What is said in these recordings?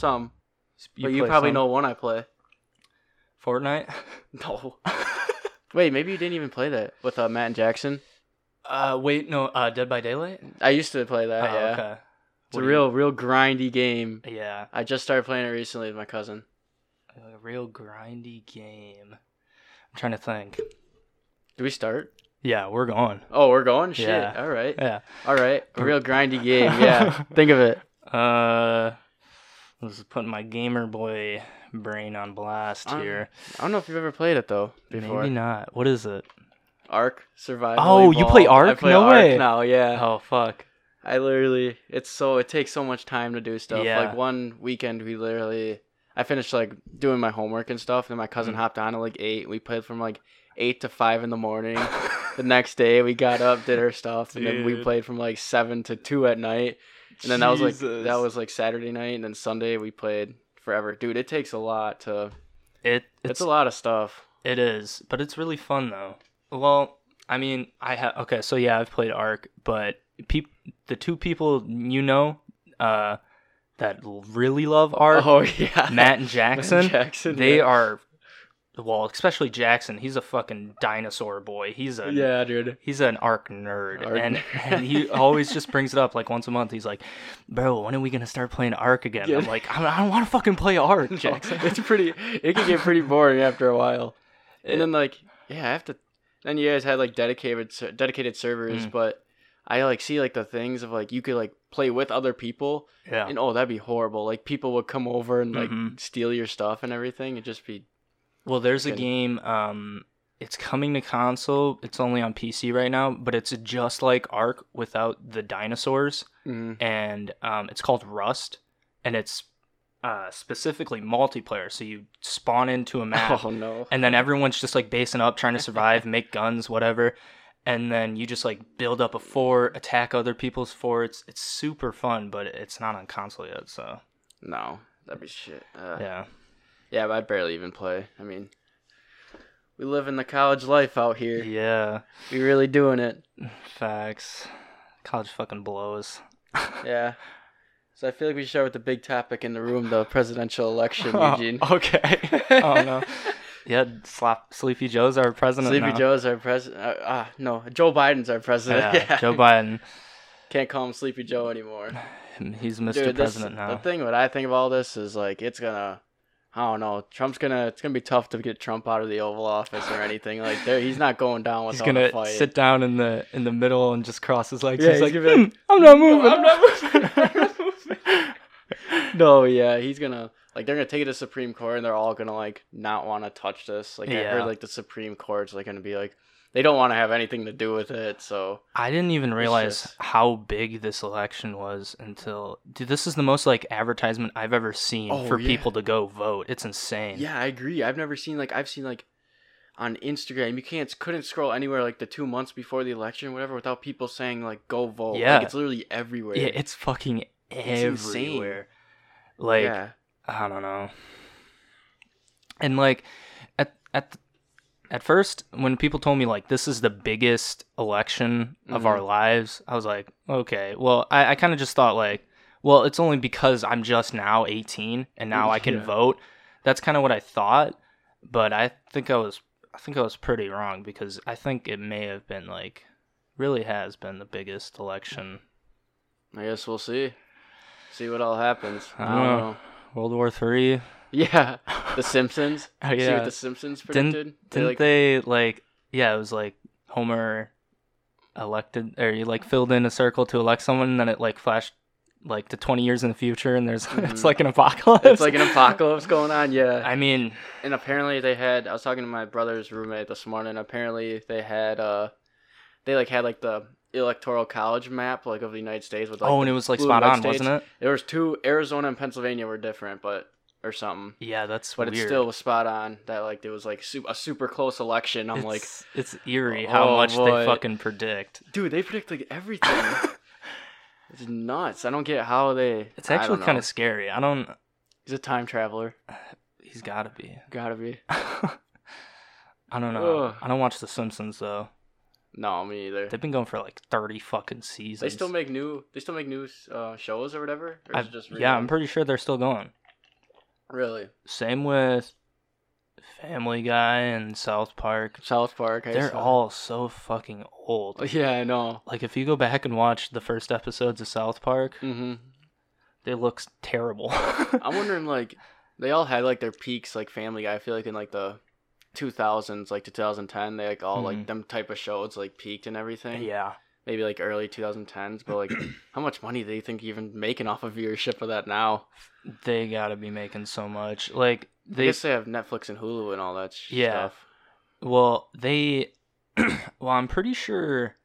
some, but you probably some? know one I play. Fortnite. No. Wait, maybe you didn't even play that with uh, Matt and Jackson. uh, wait, no. Uh, Dead by Daylight. I used to play that. oh, yeah, okay. it's What a real, real grindy game. Yeah, I just started playing it recently with my cousin. a real grindy game. I'm trying to think. Do we start? Yeah, we're going. Oh, we're going. Shit. Yeah. All right. Yeah. All right. A real grindy game. Yeah. Think of it. Uh, this is putting my gamer boy brain on blast Um, here. I don't know if you've ever played it though before. Maybe not. What is it? Ark Survival. Oh, you play. Ark? play No Ark way. Now, yeah. Oh fuck. I literally, it's so it takes so much time to do stuff. Yeah. Like one weekend, we literally, I finished like doing my homework and stuff. And my cousin Mm. hopped on at like eight. We played from like eight to five in the morning. the next day, we got up, did our stuff, and then we played from like seven to two at night. And then that was like that was like Saturday night, and then Sunday we played forever. Dude, it takes a lot to. It It's, it's a lot of stuff. It is, but it's really fun though. Well, I mean, I have okay, so yeah, I've played Ark, but peop- the two people you know uh that really love Ark, Oh yeah, Matt and Jackson, Jackson. they yeah. are well, especially Jackson, he's a fucking dinosaur boy. He's a Yeah, dude. He's an Ark nerd, Ark and, nerd. and he always just brings it up like once a month. He's like, "Bro, when are we gonna start playing Ark again?" Yeah. I'm like, "I don't want to fucking play Ark, Jackson." it's pretty. It can get pretty boring after a while. It- And then like, yeah, I have to. Then you guys had like dedicated dedicated servers, Mm. but I like see like the things of like you could like play with other people, yeah, and oh that'd be horrible. Like people would come over and like Mhm. steal your stuff and everything. It'd just be Well, there's a game. Um, it's coming to console. It's only on PC right now, but it's just like Ark without the dinosaurs, mm, and um, it's called Rust, and it's uh, specifically multiplayer. So you spawn into a map, oh no. and then everyone's just like basing up, trying to survive, make guns, whatever. And then you just like build up a fort, attack other people's forts. It's super fun, but it's not on console yet. So No, that'd be shit. Uh, yeah, yeah, but I barely even play. I mean, we live in the college life out here. yeah, We really doing it. facts. College fucking blows. Yeah. So I feel like we should start with the big topic in the room, the presidential election, Oh, Eugene. okay. oh no. Yeah, slap Sleepy Joe's our president. Sleepy now. Joe's our president. Uh, ah, no, Joe Biden's our president. Yeah, Yeah, Joe Biden. Can't call him Sleepy Joe anymore. He's Mr. Dude, this, President the thing what I think of all this is like it's gonna. I don't know. Trump's gonna. It's gonna be tough to get Trump out of the Oval Office or anything like. There, he's not going down with. He's gonna fight. sit down in the in the middle and just cross his legs. Yeah, he's, he's like, like, "Hmm, I'm not moving. I'm not moving. I'm not moving. no, yeah, he's gonna like they're gonna take it to Supreme Court and they're all gonna like not want to touch this. Like I heard like the Supreme Court's like gonna be like they don't want to have anything to do with it. So I didn't even realize just- how big this election was until dude. This is the most like advertisement I've ever seen Oh, for yeah. people to go vote. It's insane. yeah, I agree. I've never seen like I've seen like on Instagram you can't couldn't scroll anywhere like the two months before the election or whatever without people saying like go vote. Yeah. like, it's literally everywhere. Yeah, it's fucking It's insane. everywhere. Like yeah, I don't know. And like at at at first when people told me like this is the biggest election of Mm-hmm. our lives, I was like, okay. Well, I, I kind of just thought like, well, it's only because I'm just now 18 and now I can vote. That's kind of what I thought, but I think I was I think I was pretty wrong because I think it may have been like really has been the biggest election. I guess we'll see. See what all happens. I don't know. World War Three. Yeah, The Simpsons. Oh, See yeah. what The Simpsons predicted? Didn't They, didn't like, they like yeah, it was like Homer elected or he like filled in a circle to elect someone and then it like flashed like to 20 years in the future and there's it's Mhm. like an apocalypse. It's like an apocalypse going on, yeah. I mean, And apparently they had. I was talking to my brother's roommate this morning. Apparently they had. uh They like had like the electoral college map like of the United States with like. oh, and it was like spot on, wasn't it? There was two. Arizona and Pennsylvania were different, but or something. Yeah, that's But weird. it still was spot on. That like it was like su- a super close election. I'm like, it's, it's eerie how Oh, much boy. they fucking predict. dude, they predict like everything. it's nuts. I don't get how they. It's actually kind of scary. I don't. He's a time traveler. He's got to be. Gotta be. I don't know. Ugh. I don't watch The Simpsons though. No, me either. They've been going for like 30 fucking seasons. They still make new. They still make new uh, shows or whatever. Or is it just yeah, I'm pretty sure they're still going. Really? Same with Family Guy and South Park. South Park. I They're saw- all so fucking old. Yeah, I know. Like if you go back and watch the first episodes of South Park, hmm they look terrible. I'm wondering, like, they all had like their peaks, like Family Guy. I feel like in like the 2000s, like 2010, they like all like Mhm. them type of shows like peaked and everything. yeah. Maybe like early 2010s, but like, how much money do you think even making off of viewership of that now? They gotta be making so much. Like I they guess they have Netflix and Hulu and all that sh- Yeah. stuff. well they well I'm pretty sure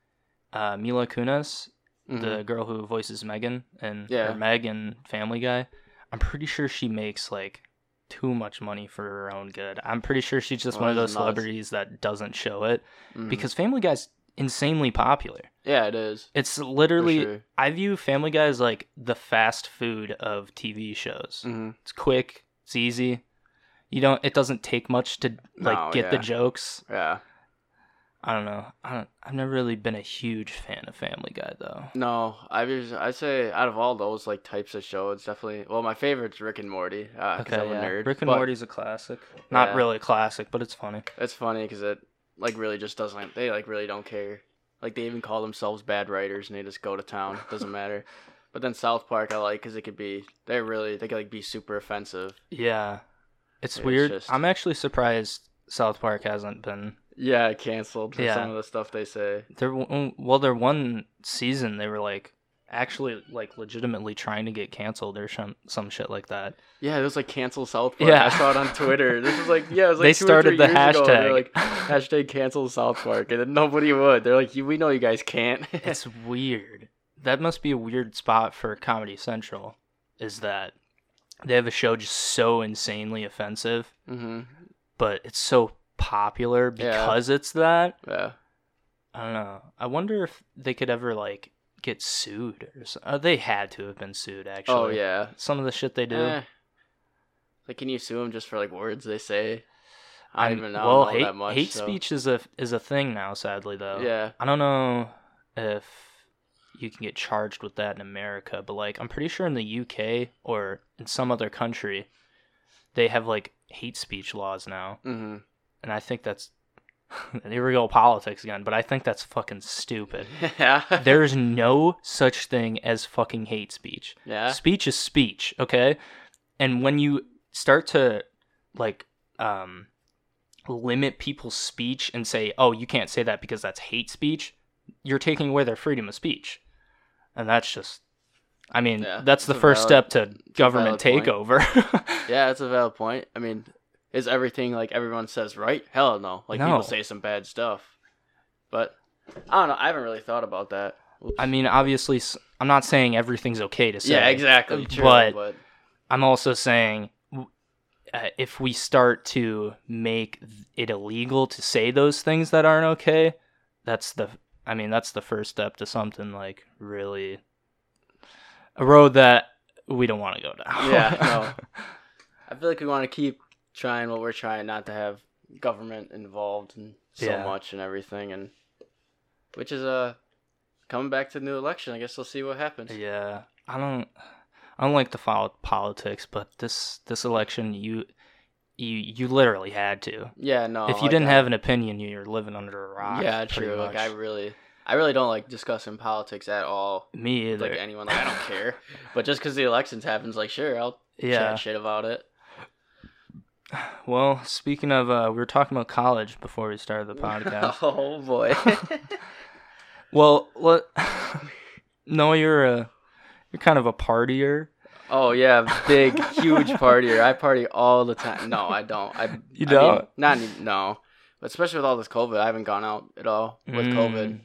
uh, Mila Kunis, Mhm. the girl who voices Megan and Yeah. or Meg and Family Guy, I'm pretty sure she makes like too much money for her own good. I'm pretty sure she's just Well, one of those nuts. celebrities that doesn't show it Mhm. because Family Guy's insanely popular. yeah, it is. It's literally sure. I view Family Guy as like the fast food of TV shows. hmm It's quick, it's easy. You don't it doesn't take much to like No, get the jokes. Yeah. I don't know. I don't I've never really been a huge fan of Family Guy though. No, I just I'd say out of all those like types of shows, definitely. Well, my favorite's Rick and Morty. Uh, Okay, I'm a yeah. nerd. Rick and but Morty's a classic. Not Yeah. really a classic, but it's funny. It's funny because it like really just doesn't. They like really don't care. Like they even call themselves bad writers and they just go to town. Doesn't matter. But then South Park I like because it could be they're really they could like be super offensive. Yeah. It's It's weird. just- I'm actually surprised South Park hasn't been Yeah, canceled for Yeah. some of the stuff they say. there well their one season they were like actually like legitimately trying to get canceled or some some shit like that. Yeah, it was like cancel South Park. Yeah. I saw it on Twitter. This was like yeah, it was like They started the. Hashtag. like hashtag cancel South Park, and then nobody would. They're like, we know you guys can't. it's weird. That must be a weird spot for Comedy Central. Is that they have a show just so insanely offensive, hmm but it's so popular Yeah. because it's that. Yeah. I don't know. I wonder if they could ever like get sued or so. uh, they had to have been sued actually. Oh yeah. Some of the shit they do. Eh. Like, can you sue them just for like words they say? I don't even know, Well, hate, that much. hate so- speech is a is a thing now. Sadly, though. Yeah. I don't know if you can get charged with that in America, but like I'm pretty sure in the UK or in some other country, they have like hate speech laws now, hmm and I think that's here we go politics again. But I think that's fucking stupid. yeah. There's no such thing as fucking hate speech. yeah. Speech is speech, okay? And when you start to like um limit people's speech and say, "Oh, you can't say that because that's hate speech," you're taking away their freedom of speech. And that's just I mean, Yeah, that's the first valid- step to government takeover. Yeah, that's a valid point. I mean, is everything like everyone says right? Hell no. Like No. people say some bad stuff, but I don't know. I haven't really thought about that. Oops. I mean, obviously s- I'm not saying everything's okay to say. yeah, exactly. True, but- but I'm also saying w- uh, if we start to make it illegal to say those things that aren't okay, that's the I mean that's the first step to something like really a road that we don't want to go down. Yeah, no. I feel like we want to keep trying what we're trying, not to have government involved in so Yeah. much and everything, and which is uh coming back to the new election. I guess we'll see what happens. yeah. I don't I don't like to follow politics, but this this election you you you literally had to. Yeah, no. if you like, didn't I- have an opinion, you're living under a rock. yeah, true. Like I really, I really don't like discussing politics at all. me either. Like anyone, like I don't care. But just because the elections happens, like sure, I'll yeah. chat shit about it. Well, speaking of, uh, we were talking about college before we started the podcast. oh boy. well, what? no, you're a, you're kind of a partier. oh yeah, big, huge partier. I party all the time. No, I don't. I You I mean, don't? not any- no. But especially with all this COVID, I haven't gone out at all with COVID. Mm.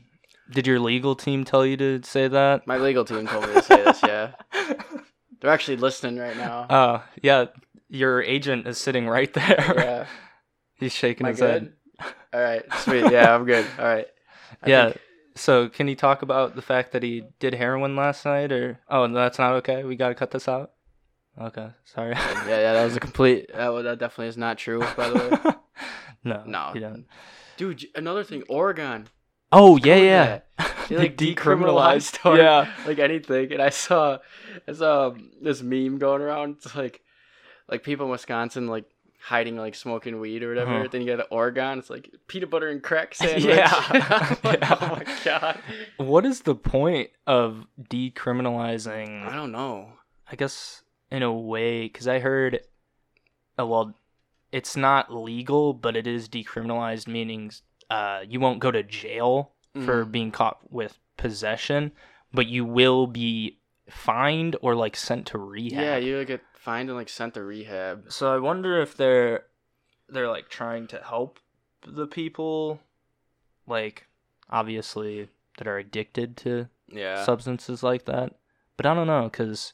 Did your legal team tell you to say that? My legal team told me to say this. Yeah, they're actually listening right now. Oh, yeah. Your agent is sitting right there. yeah. He's shaking his head. All right, sweet. Yeah, I'm good. All right. I yeah. think- So, can you talk about the fact that he did heroin last night, or oh, no, that's not okay. We gotta cut this out. Okay, sorry. yeah, yeah, that was a complete. That, that definitely is not true, by the way. no, No. you don't. Dude, another thing, Oregon. Oh yeah, yeah. They like decriminalized art, Yeah. like anything. And I saw, I saw um, this meme going around. It's like, like people in Wisconsin like hiding like smoking weed or whatever. Uh-huh. Then you get to Oregon, it's like peanut butter and crack sandwich. Yeah. Like, Yeah. Oh my god. What is the point of decriminalizing? I don't know. I guess in a way, because I heard, uh, well, it's not legal, but it is decriminalized, meaning uh, you won't go to jail for Mhm. being caught with possession, but you will be fined or like sent to rehab. Yeah, you get fined and like sent to rehab. So I wonder if they're they're like trying to help the people, like obviously that are addicted to Yeah. substances like that. But I don't know because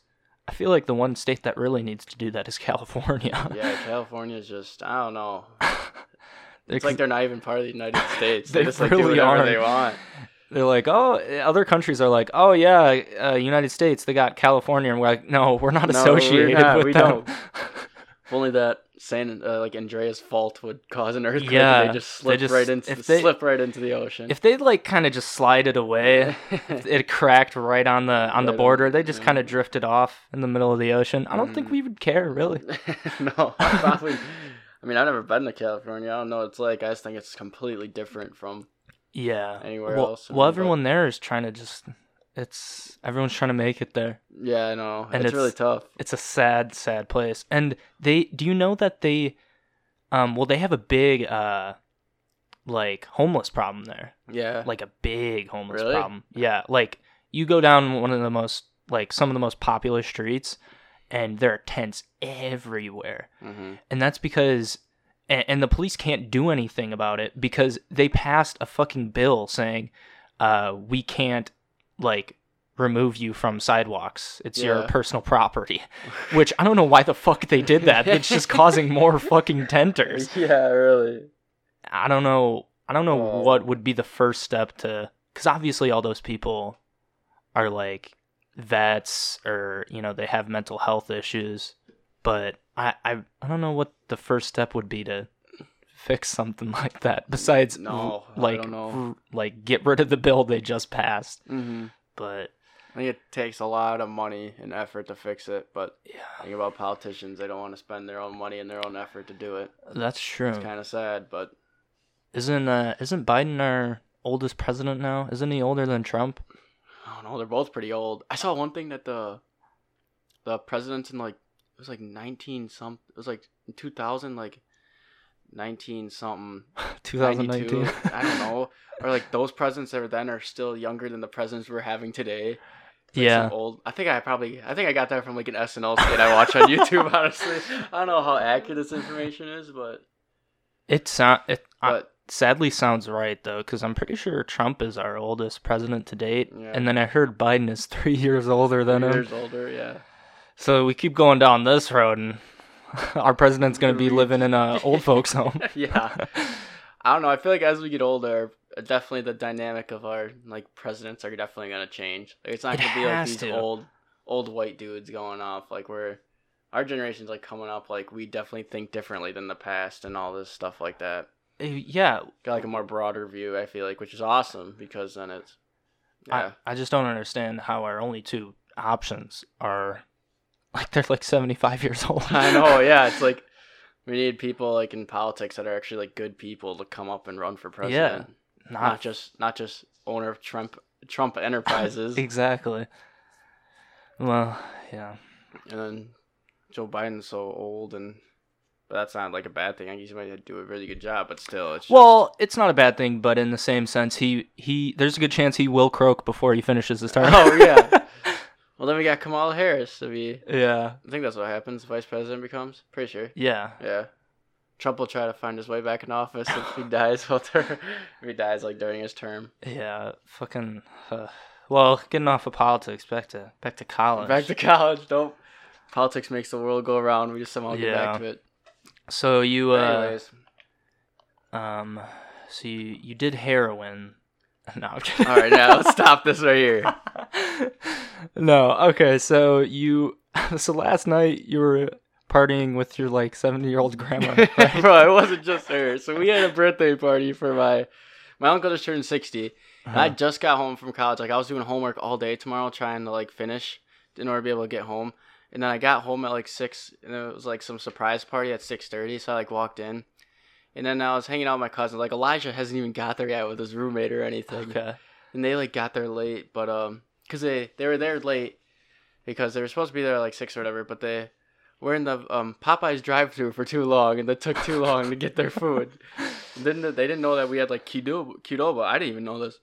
I feel like the one state that really needs to do that is California. yeah, California's just I don't know. It's like they're not even part of the United States. They, They just like do really whatever aren't. they want. They're like, oh, other countries are like, oh yeah, uh, United States, they got California, and we're like, no, we're not No, we're associated not, with we them. don't. Only that San uh, like Andreas fault would cause an earthquake. Yeah, and they just slip just- right into if they- slip right into the ocean. if they like kind of just slide it away, it cracked right on the on the Right on- border. They just yeah. kind of drifted off in the middle of the ocean. I don't think Mhm. we would care really. no, I probably. I mean, I've never been to California. I don't know what it's like. I just think it's completely different from. Yeah. Anywhere well, else, I Well, but- everyone there is trying to just. It's everyone's trying to make it there. Yeah, I know. And it's, really tough. It's a sad, sad place. And they, do you know that they, um, well, they have a big, uh, like homeless problem there. Yeah. Like a big homeless Really? problem. Yeah. Like you go down one of the most, like some of the most popular streets, and there are tents everywhere. hmm and that's because and, and the police can't do anything about it because they passed a fucking bill saying uh we can't like remove you from sidewalks. It's your personal property. Which i don't know why the fuck they did that. It's just causing more fucking tenters. Yeah, really. i don't know i don't know Oh. what would be the first step to because obviously all those people are like vets or you know they have mental health issues but I, I i don't know what the first step would be to fix something like that besides No, I like don't know. like get rid of the bill they just passed hmm but I think it takes a lot of money and effort to fix it, but yeah think about politicians; they don't want to spend their own money and their own effort to do it. that's true It's kind of sad, but isn't uh isn't biden our oldest president now isn't he older than trump I don't know. They're both pretty old. I saw one thing that the the presidents in like it was like nineteen some. It was like two thousand, like nineteen something. 2019 I don't know. Or like those presidents that were then are still younger than the presidents we're having today. Like yeah old. I think I probably. I think I got that from like an SNL skit I watch on YouTube. Honestly, I don't know how accurate this information is, but it sound it I- but sadly sounds right though because i'm pretty sure trump is our oldest president to date Yeah. and then i heard biden is three years older than three him years older. Yeah. So we keep going down this road and our president's going to be living in a old folks home yeah. I don't know. I feel like as we get older, definitely the dynamic of our like presidents are definitely gonna change. Like, it's not It gonna be like these to. old, old white dudes going off. Like we're our generation's like coming up. Like we definitely think differently than the past and all this stuff like that. Uh, yeah Got like a more broader view. I feel like, which is awesome because then it's yeah. I, I just don't understand how our only two options are like they're like 75 years old I know. Yeah, it's like we need people like in politics that are actually like good people to come up and run for president. not, Not just not just owner of Trump Trump Enterprises. exactly well yeah And then Joe Biden's so old, and but that's not like a bad thing. I guess he might do a really good job, but still, it's just, Well, it's not a bad thing, but in the same sense, he he there's a good chance he will croak before he finishes his term. Oh, yeah. Well, then we got Kamala Harris to be. yeah, I think that's what happens. Vice president becomes. Pretty sure. yeah. Yeah. Trump will try to find his way back in office if he dies. while ter- if he dies like during his term. Yeah, fucking. Uh, well, getting off of politics, back to back to college. Back to college. Don't. Politics makes the world go around. We just somehow get Yeah. back to it. so you uh Anyways, um, so you you did heroin. No, I'm kidding. all right, now let's stop this right here. no, okay. So you so last night you were partying with your like seventy year old grandma. Right? Bro, it wasn't just her. So we had a birthday party for my my uncle just turned sixty. And I Uh-huh. just got home from college. Like I was doing homework all day tomorrow, trying to like finish in order to be able to get home. and then I got home at like six, and it was like some surprise party at six thirty. So I like walked in, and then I was hanging out with my cousin. Like Elijah hasn't even got there yet with his roommate or anything, Okay. and they like got there late, but um, cause they they were there late because they were supposed to be there at like six or whatever, but they were in the um Popeyes drive-through for too long, and it took too long to get their food. Then they didn't know that we had like Qdoba. Qdoba. I didn't even know this.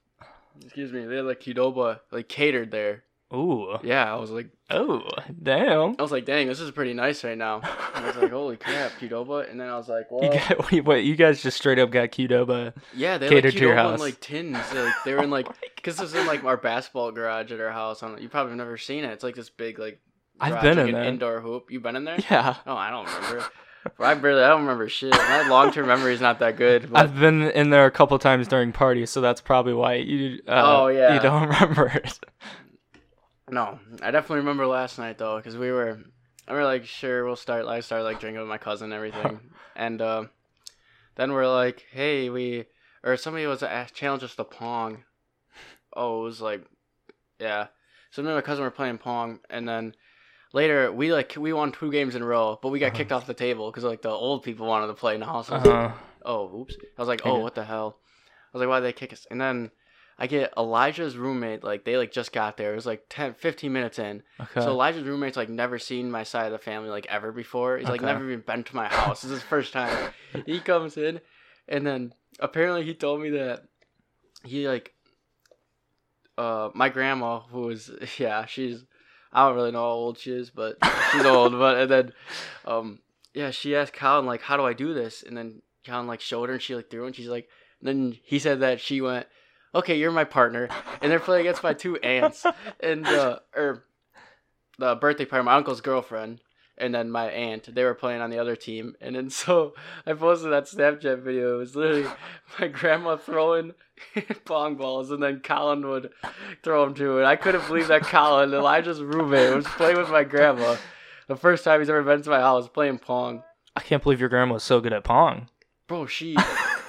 Excuse me. They had like Qdoba like catered there. Ooh. Yeah, I was like, Oh, damn. I was like, dang, this is pretty nice right now. I was like, holy crap, Qdoba. And then I was like, well, You got, wait, wait, you guys just straight up got Qdoba. yeah, they catered like to your Qdoba house. in like tins. They, like they were in like, cause this is in like our basketball garage at our house. I don't, you probably have never seen it. It's like this big like. I've been like in an there. indoor hoop. You've been in there? Yeah. Oh, I don't remember. I barely, I don't remember shit. My long-term memory is not that good. But I've been in there a couple times during parties, so that's probably why you. Uh, Oh, yeah. You don't remember it. No, I definitely remember last night though, because we were, I were like, sure, we'll start. I started like drinking with my cousin and everything, and uh, then we're like, hey, we, or somebody was uh, challenged us to pong. Oh, it was like, yeah. So me and my cousin were playing pong, and then later we like we won two games in a row, but we got Uh-huh. kicked off the table because like the old people wanted to play now. So I was Uh, like, oh, oops. I was like, oh, what the hell? I was like, why did they kick us? And then I get Elijah's roommate, like they like just got there. It was like 10, 15 minutes in. okay. So Elijah's roommate's like never seen my side of the family like ever before. He's like Okay. never even been to my house. This is his first time. he comes in, and then apparently he told me that he like uh my grandma who was yeah she's I don't really know how old she is but she's old but and then um yeah she asked Colin like how do I do this and then Colin like showed her and she like threw and she's like then he said that she went okay you're my partner. And they're playing against my two aunts. And uh or the birthday party my uncle's girlfriend and then my aunt they were playing on the other team. And then so i posted that snapchat video. It was literally my grandma throwing pong balls and then colin would throw them too and i couldn't believe that colin elijah's roommate was playing with my grandma. The first time he's ever been to my house playing pong. I can't believe your grandma was so good at pong. bro she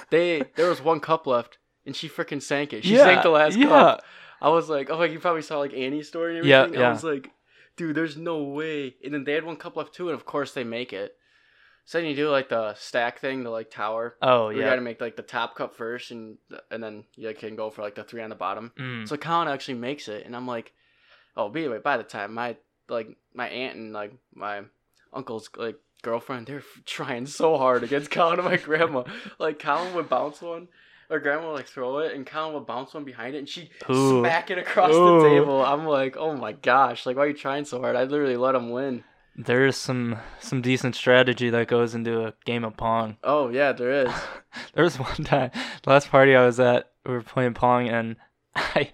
they there was one cup left and she freaking sank it she Yeah, sank the last yeah. cup i was like oh you probably saw like annie's story and Yeah, everything yeah. i was like dude there's no way and then they had one cup left too and of course they make it so then you do like the stack thing the like tower Oh yeah. you gotta make like the top cup first and and then you can go for like the three on the bottom Mm. so Colin actually makes it, and I'm like, oh, but anyway, by the time my like my aunt and like my uncle's like girlfriend, they're trying so hard against Colin and my grandma. Like Colin would bounce one, or grandma would like throw it, and Colin would bounce one behind it, and she Ooh. smack it across Ooh. the table. I'm like, oh my gosh, like why are you trying so hard? I literally let him win. There is some some decent strategy that goes into a game of pong. Oh yeah, there is. There was one time, last party I was at, we were playing pong, and I,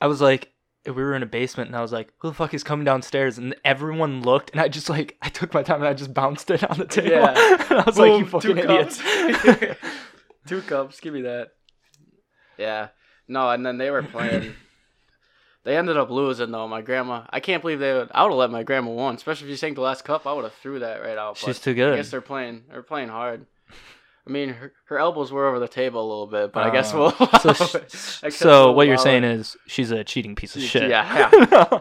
I was like, we were in a basement, and I was like, who the fuck is coming downstairs? And everyone looked, and I just like, I took my time and I just bounced it on the table. Yeah. I was like, you fucking idiots. Cups. Two cups, give me that. Yeah. No, and then they were playing. they ended up losing though. My grandma, I can't believe they would. I would have let my grandma win, especially if you sank the last cup. I would have threw that right out. She's but too I guess they're playing. They're playing hard. I mean, her, her elbows were over the table a little bit, but I guess Uh, we'll. So, sh- I guess so we'll what you're saying it. is she's a cheating piece of She- shit. yeah,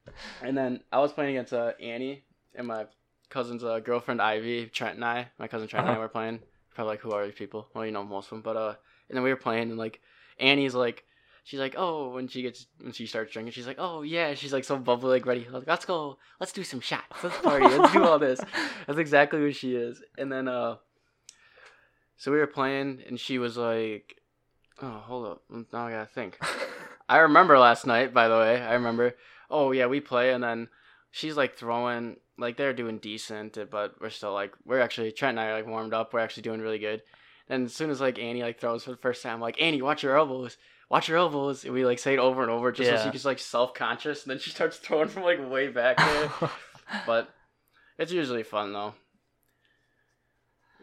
And then I was playing against uh, Annie and my cousin's uh, girlfriend Ivy, Trent and I. My cousin Trent and I Uh-huh. were playing. Probably like, who are these people? Well, you know most of them. But uh, and then we were playing, and like Annie's like, she's like, oh, when she gets when she starts drinking, she's like, oh yeah, she's like so bubbly, like ready. Like, let's go, let's do some shots, let's party, let's do all this. That's exactly what she is. And then uh, so we were playing, and she was like, oh, hold up, now I gotta think. I remember last night, by the way. I remember. Oh yeah, we play, and then she's like throwing, like they're doing decent, uh, but we're still like we're actually Trent and I are like warmed up. We're actually doing really good. And as soon as like Annie like throws for the first time, I'm like Annie, watch your elbows, watch your elbows, and we like say it over and over just so Yeah. she gets like self conscious, and then she starts throwing from like way back there. but it's usually fun though.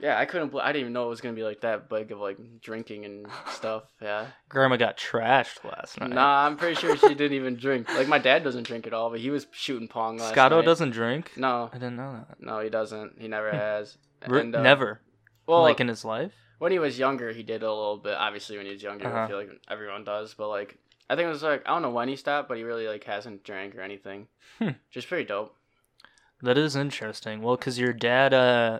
Yeah, I couldn't. I didn't even know it was gonna be like that big of like drinking and stuff. Yeah. Grandma got trashed last night. Nah, I'm pretty sure she didn't even drink. Like my dad doesn't drink at all, but he was shooting pong last Scotto night. doesn't drink. No, I didn't know that. no, he doesn't. He never has. Re- And, uh, Never. Well, like in his life. when he was younger, he did a little bit. Obviously, when he was younger, I Uh-huh. feel like everyone does. But like, I think it was like I don't know when he stopped, but he really like hasn't drank or anything. Hmm. Just pretty dope. That is interesting. Well, because your dad, uh,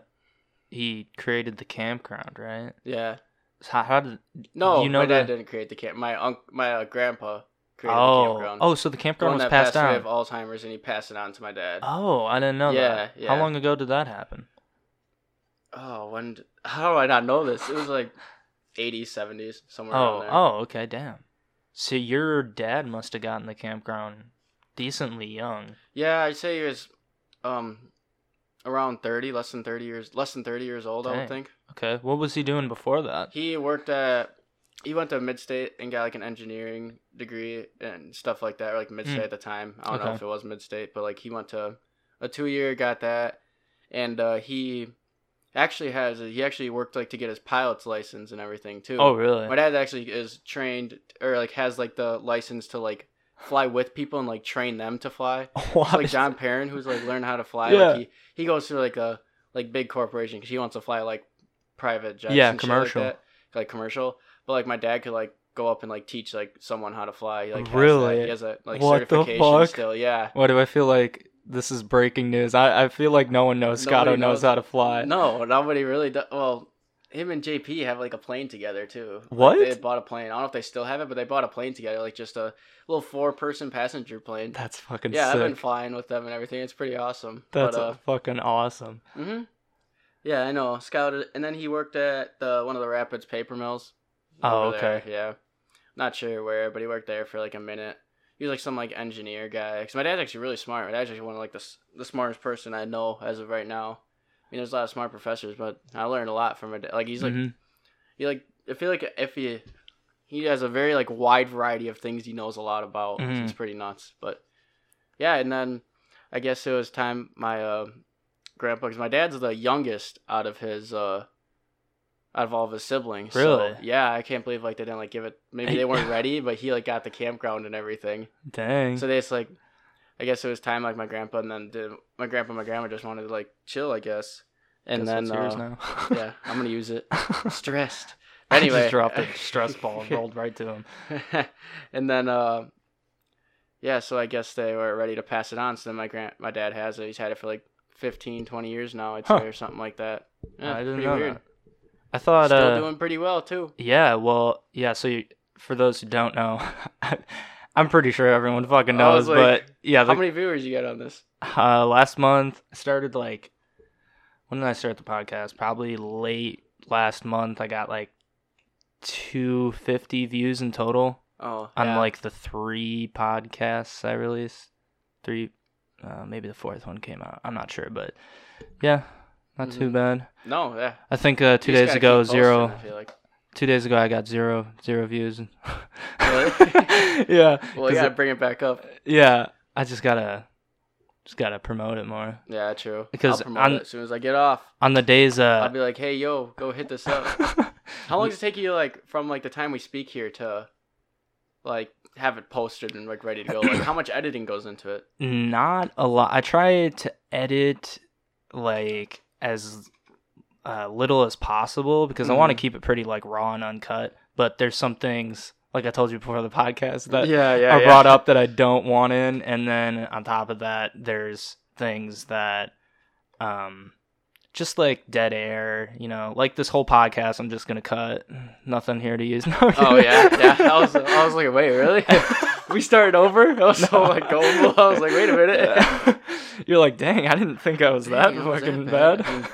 he created the campground, right? Yeah. So How, how did? No, You know my dad the- didn't create the camp. My unc, my uh, grandpa created the Oh, campground. oh, so the the campground one was passed away down. of Alzheimer's, and he passed it on to my dad. Oh, I didn't know Yeah, that. yeah. How long ago did that happen? Oh, when? How do I not know this? It was like 80s, 70s, somewhere Oh, around there. oh, okay, damn. So your dad must have gotten the campground decently young. Yeah, I'd say he was, um, around 30, less than 30 years, less than 30 years old. I would think. Okay, what was he doing before that? He worked at. He went to Midstate and got like an engineering degree and stuff like that, or like Midstate Mm. at the time. I don't know if it was Midstate, but like he went to a two year, got that, and uh, he actually has he actually worked like to get his pilot's license and everything too. Oh, really? My dad actually is trained or like has like the license to like fly with people and like train them to fly. What? Like John Perrin who's like learned how to fly. Yeah. Like he, he goes to like a like big corporation because he wants to fly like private jets. Yeah, and shit commercial. Like, that, like commercial. But like my dad could like go up and like teach like someone how to fly. He, like that. Really? he has a like What certification still. Yeah. Why do I feel like this is breaking news? I, I feel like no one knows Scotto Nobody knows knows. how to fly. No, nobody really. does. Well, him and JP have like a plane together too. Like, What? they bought a plane. I don't know if they still have it, but they bought a plane together, like just a little four-person passenger plane. That's fucking yeah, sick. I've been flying with them and everything. It's pretty awesome. That's but, uh, fucking awesome. hmm Yeah, I know. Scouted, and then he worked at the one of the Rapids paper mills. Oh, over there, okay. Yeah, not sure where, but he worked there for like a minute. He was like some like engineer guy. Cause my dad's actually really smart. My dad's actually one of like the the smartest person I know as of right now. I mean, there's a lot of smart professors, but I learned a lot from my dad. Like he's like Mhm. he like I feel like if he he has a very like wide variety of things he knows a lot about. Mhm. It's pretty nuts. But yeah, and then I guess it was time my uh, grandpa because my dad's the youngest out of his uh out of all of his siblings. So, Really? yeah, I can't believe like they didn't like give it. Maybe they weren't ready, but he like got the campground and everything. Dang. So they just like, I guess it was time like my grandpa and then did, my grandpa and my grandma just wanted to like chill, I guess. And Guess then uh, now. yeah, I'm gonna use it. Stressed. I Anyway, just dropped a stress ball and rolled right to him. and then uh yeah so i guess they were ready to pass it on so then my grand my dad has it he's had it for like 15 20 years now i'd Huh. say or something like that yeah, I didn't know weird. that. I thought. still uh, doing pretty well too Yeah, well, yeah. So you, for those who don't know, I'm pretty sure everyone fucking knows. like, but yeah, the, how many viewers you got on this uh, last month I started like when did I start the podcast? Probably late last month. I got like 250 views in total oh on yeah. like the three podcasts I released. Three, uh, maybe the fourth one came out. I'm not sure, but yeah, not too Mhm. bad. no yeah I think uh, two You days ago, zero. I feel like Two days ago, I got zero zero views. Really? yeah. well 'cause you gotta it- bring it back up yeah. I just gotta just gotta promote it more. yeah true Because I'll promote on- it as soon as i get off On the days i'll uh be like hey yo go hit this up how long does it take you like from like the time we speak here to like have it posted and like ready to go like how much editing goes into it not a lot. I try to edit like as uh, little as possible because I want to keep it pretty like raw and uncut. But there's some things like I told you before the podcast that yeah yeah are brought up that I don't want in, and then on top of that, there's things that, um, just like dead air, you know, like this whole podcast. I'm just gonna cut. Nothing here to use. No, Oh yeah, yeah. I was, I was like, wait, really? we started over. I was so No. like gullible. I was like, wait a minute. You're like, dang, I didn't think I was that Dang, was fucking that bad. bad.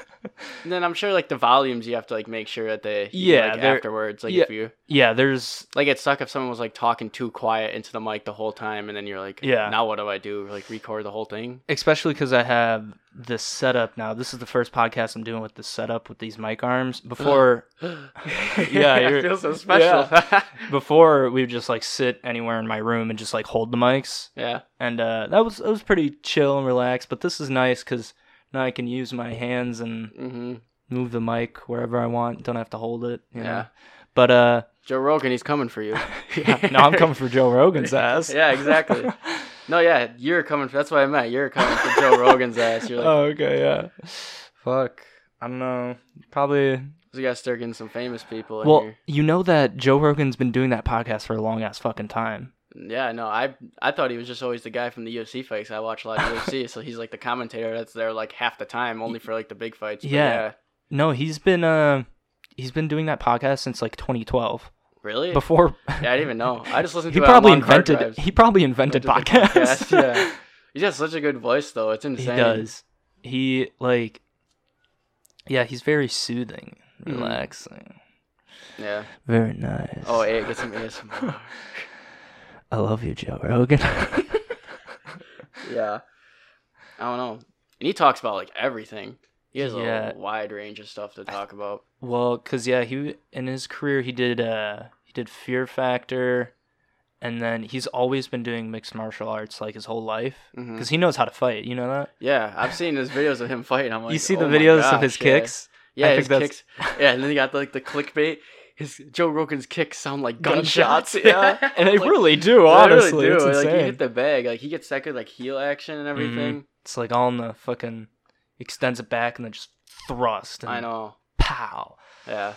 And then I'm sure like the volumes you have to like make sure that they Yeah, like, afterwards like yeah. if you yeah, there's like it suck if someone was like talking too quiet into the mic the whole time and then you're like Yeah. now what do I do like record the whole thing especially because I have this setup now. This is the first podcast I'm doing with this setup with these mic arms. Before, Yeah, I you're- feel so special yeah, before we would just like sit anywhere in my room and just like hold the mics. Yeah and uh, that was that was pretty chill and relaxed. But this is nice because now I can use my hands and hmm move the mic wherever I want. Don't have to hold it. You know? Yeah. But uh, Joe Rogan he's coming for you yeah, no, I'm coming for Joe Rogan's ass. yeah exactly no yeah you're coming for, that's what I meant you're coming for Joe Rogan's ass you're like oh, okay, yeah. Fuck. I don't know. Probably. we gotta start getting some famous people in Well, here you know that Joe Rogan's been doing that podcast for a long ass fucking time. Yeah, no, I I thought he was just always the guy from the UFC fights. I watch a lot of UFC, so he's like the commentator that's there like half the time, only for like the big fights. But Yeah. No, he's been uh he's been doing that podcast since like 2012. really? Before yeah, I didn't even know. I just listened to he it probably invented he probably invented podcasts. podcast, yeah. He's got such a good voice, though. It's insane. he does. He like yeah, he's very soothing, Mhm. relaxing, Yeah. very nice. Oh, hey, get some ASMR. I love you, Joe Rogan. yeah. I don't know. And he talks about like everything. He has Yeah. a wide range of stuff to talk about. Well, cause yeah, he in his career he did uh he did Fear Factor, and then he's always been doing mixed martial arts like his whole life, Mhm. cause he knows how to fight. You know that? Yeah, I've seen his videos of him fighting. I'm like, you see oh the videos of his yeah. kicks? Yeah, I his kicks. Yeah, and then he got like the clickbait. His Joe Rogan's kicks sound like gunshots. yeah, and they Like, really do. they Honestly, really it's do. Like he hit the bag. Like he gets that good like heel action and everything. It's like all in the fucking extends it back and then just thrust. And I know. Pow. Yeah.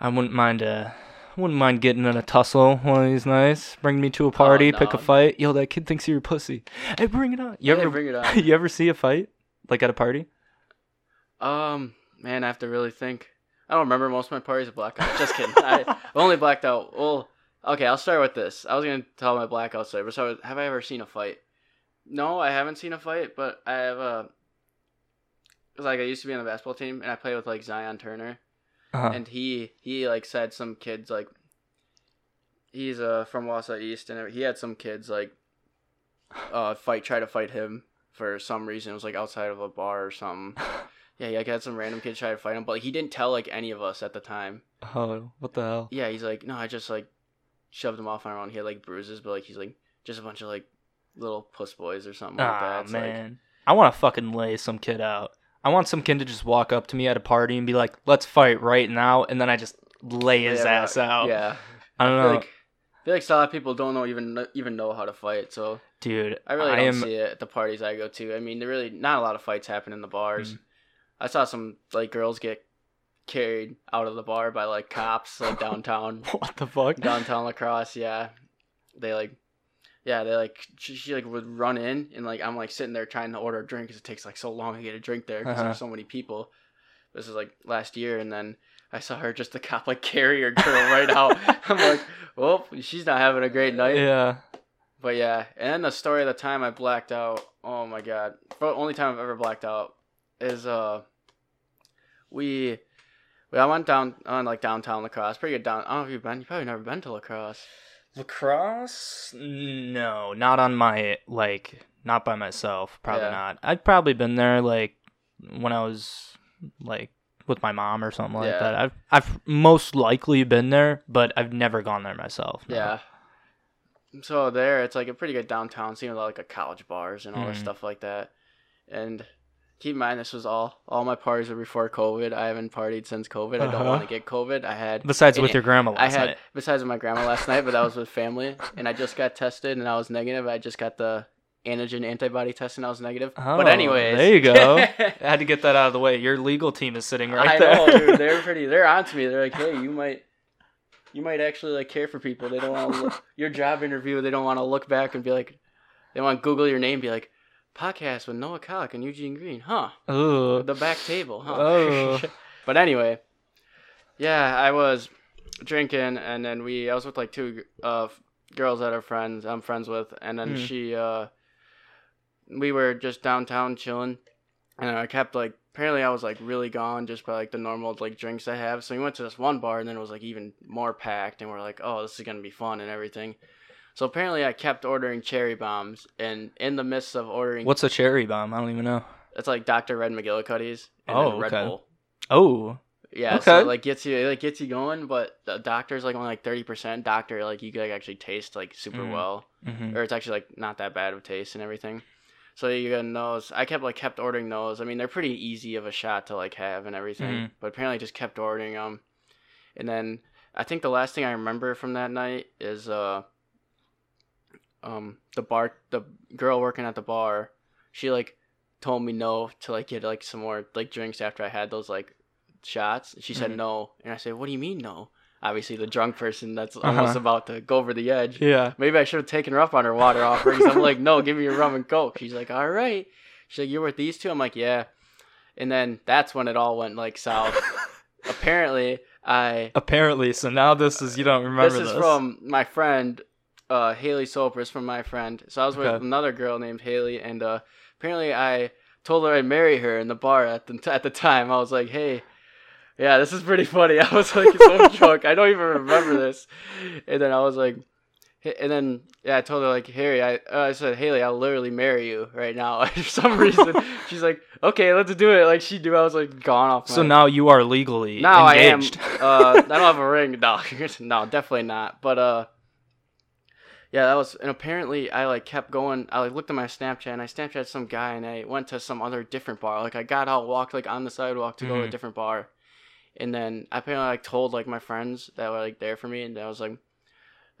I wouldn't mind uh wouldn't mind getting in a tussle one of these nights. Bring me to a party, pick a no. fight. Yo, that kid thinks you're a pussy. Hey, bring it on. You Hey, ever bring it on. you ever see a fight like at a party? Um, man, I have to really think. I don't remember most of my parties are blackout. Just kidding. I only blacked out. Well, okay, I'll start with this. I was gonna tell my blackout story, but so have I ever seen a fight? No, I haven't seen a fight, but I have a. Cause like I used to be on the basketball team, and I played with like Zion Turner, Uh-huh. and he he like said some kids like. He's uh from Wausau East, and he had some kids like. Uh, fight try to fight him for some reason. It was like outside of a bar or something. Yeah, he like, had some random kid try to fight him, but like, he didn't tell like any of us at the time. oh, what the hell? Yeah, he's like, no, I just like shoved him off on our own. He had like bruises, but like he's like just a bunch of like little puss boys or something like Ah that. It's, like- man, I want to fucking lay some kid out. I want some kid to just walk up to me at a party and be like, "Let's fight right now," and then I just lay his Yeah, ass out. Yeah, I don't I feel know, like I feel like a lot of people don't know even even know how to fight. So dude. I really I don't am. see it at the parties I go to. I mean, there really not a lot of fights happen in the bars. Mm. I saw some like girls get carried out of the bar by like cops like downtown. What the fuck? downtown La Crosse yeah they like yeah they like she, she like would run in and like i'm like sitting there trying to order a drink because it takes like so long to get a drink there because Uh-huh. there's so many people this is like last year and then i saw her just the cop like carry her girl right out i'm like well she's not having a great night Yeah. but yeah and then the story of the time i blacked out oh my god the only time i've ever blacked out is uh we well, I went down on like downtown La Crosse. Pretty good down. I don't know if you've been. You probably never been to La Crosse. Lacrosse? No, not on my like, not by myself. Probably Yeah. not. I'd probably been there like when I was like with my mom or something like Yeah. that. I've I've most likely been there, but I've never gone there myself. no. Yeah. So there, it's like a pretty good downtown scene with like a college bars and all this Mhm. stuff like that. And keep in mind, this was all all my parties were before COVID. I haven't partied since COVID. I don't Uh-huh. want to get COVID. I had Besides with your grandma I had night. besides with my grandma last night, but that was with family, and I just got tested and I was negative. I just got the antigen antibody test and I was negative. Oh, but anyways, there you go. I had to get that out of the way. Your legal team is sitting right I there. know, dude. They're pretty. They're on to me. They're like, hey, you might, you might actually like care for people. They don't want to look, your job interview. They don't want to look back and be like, they want to Google your name, and be like, podcast with Noah Kollock and Eugene Green, huh? The back table, huh? Oh. but anyway, yeah, I was drinking, and then we, I was with like two uh girls that are friends. I'm friends with, and then Hmm. she, uh, we were just downtown chilling, and I kept like apparently I was like really gone just by like the normal like drinks I have. So we went to this one bar and then it was like even more packed and we're like, oh, this is gonna be fun and everything. So apparently I kept ordering cherry bombs and in the midst of ordering, What's a cherry bomb? I don't even know. it's like Dr. Red McGillicuddy's and Oh, Red okay. Bull. Oh. Yeah, so Okay. it, like gets you it like gets you going, but the doctor's like only like thirty percent. Doctor like you could like, actually taste like super Mm. well hmm or it's actually like not that bad of taste and everything. So you get those. I kept like kept ordering those. I mean, they're pretty easy of a shot to like have and everything. Mhm. But apparently, just kept ordering them. And then I think the last thing I remember from that night is uh, um, the bar, the girl working at the bar, she like told me no to like get like some more like drinks after I had those like shots. She said Mhm. no, and I said, "What do you mean no?" obviously the drunk person that's Uh-huh. almost about to go over the edge. Yeah. Maybe I should have taken her up on her water offer. 'cause I'm like, no, give me your rum and coke. She's like, all right. She's like, you're with these two. I'm like, yeah. And then that's when it all went like south. Apparently, I Apparently, so now this is you don't remember this this. is from my friend uh, Haley Sopris from my friend. So I was with Okay. another girl named Haley, and uh, apparently I told her I'd marry her in the bar at the at the time. I was like, hey. Yeah, this is pretty funny. I was like so drunk. I don't even remember this. And then I was like, and then yeah, I told her like Harry, I uh, I said Haley, I'll literally marry you right now. For some reason, she's like, okay, let's do it. Like she knew I was like gone off. so my- now you are legally now engaged. I am. Uh, I don't have a ring. No, no, definitely not. But uh, yeah, that was. And apparently, I like kept going. I like looked at my Snapchat and I Snapchat some guy and I went to some other different bar. Like I got out, walked like on the sidewalk to go to a Mhm. different bar, and then I apparently like told like my friends that were like there for me, and I was like,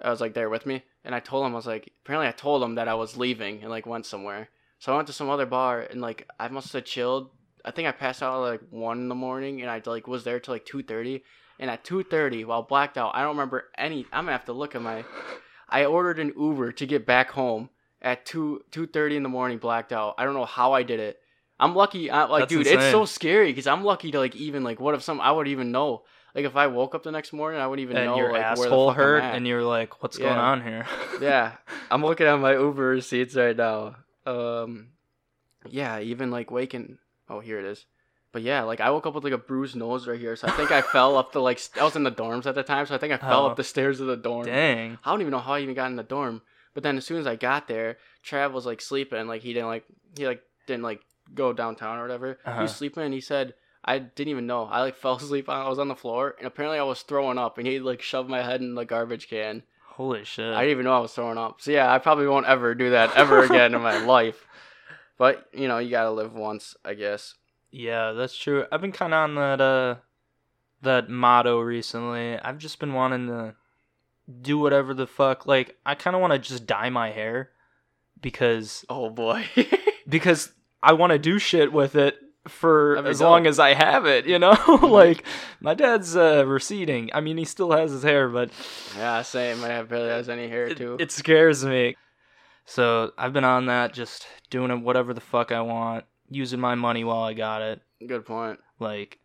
I was like there with me, and I told them I was like, apparently I told them that I was leaving and like went somewhere. So I went to some other bar and like I must have chilled. I think I passed out at like one in the morning and I like was there till like two thirty. And at two thirty, while blacked out, I don't remember any. I'm gonna have to look at my. I ordered an Uber to get back home at two two thirty in the morning, blacked out. I don't know how I did it. I'm lucky. I, like, That's dude, it's so scary because I'm lucky to like even like what if some I would even know. Like if I woke up the next morning, I wouldn't even and know your like where the asshole hurt, and you're like, "What's going on here?" yeah, I'm looking at my Uber receipts right now. Um, yeah, even like waking. Oh, here it is. But yeah, like I woke up with like a bruised nose right here, so I think I fell up the like. st- I was in the dorms at the time, so I think I fell Oh. up the stairs of the dorm. Dang. I don't even know how I even got in the dorm. But then as soon as I got there, Trav was like sleeping, like he didn't like he like didn't like go downtown or whatever. He Uh-huh. was sleeping and he said I didn't even know. I like fell asleep. I was on the floor and apparently I was throwing up and he like shoved my head in the garbage can. Holy shit. I didn't even know I was throwing up. So yeah, I probably won't ever do that ever again in my life. But you know, you gotta live once, I guess. Yeah, that's true. I've been kind of on that uh that motto recently. I've just been wanting to do whatever the fuck. Like I kind of want to just dye my hair because Oh boy. because I want to do shit with it for That'd be as long as I have it, you know? like my dad's uh receding. I mean, he still has his hair, but yeah, same. I barely has any hair too. it scares me. So, I've been on that just doing whatever the fuck I want, using my money while I got it. Good point. Like,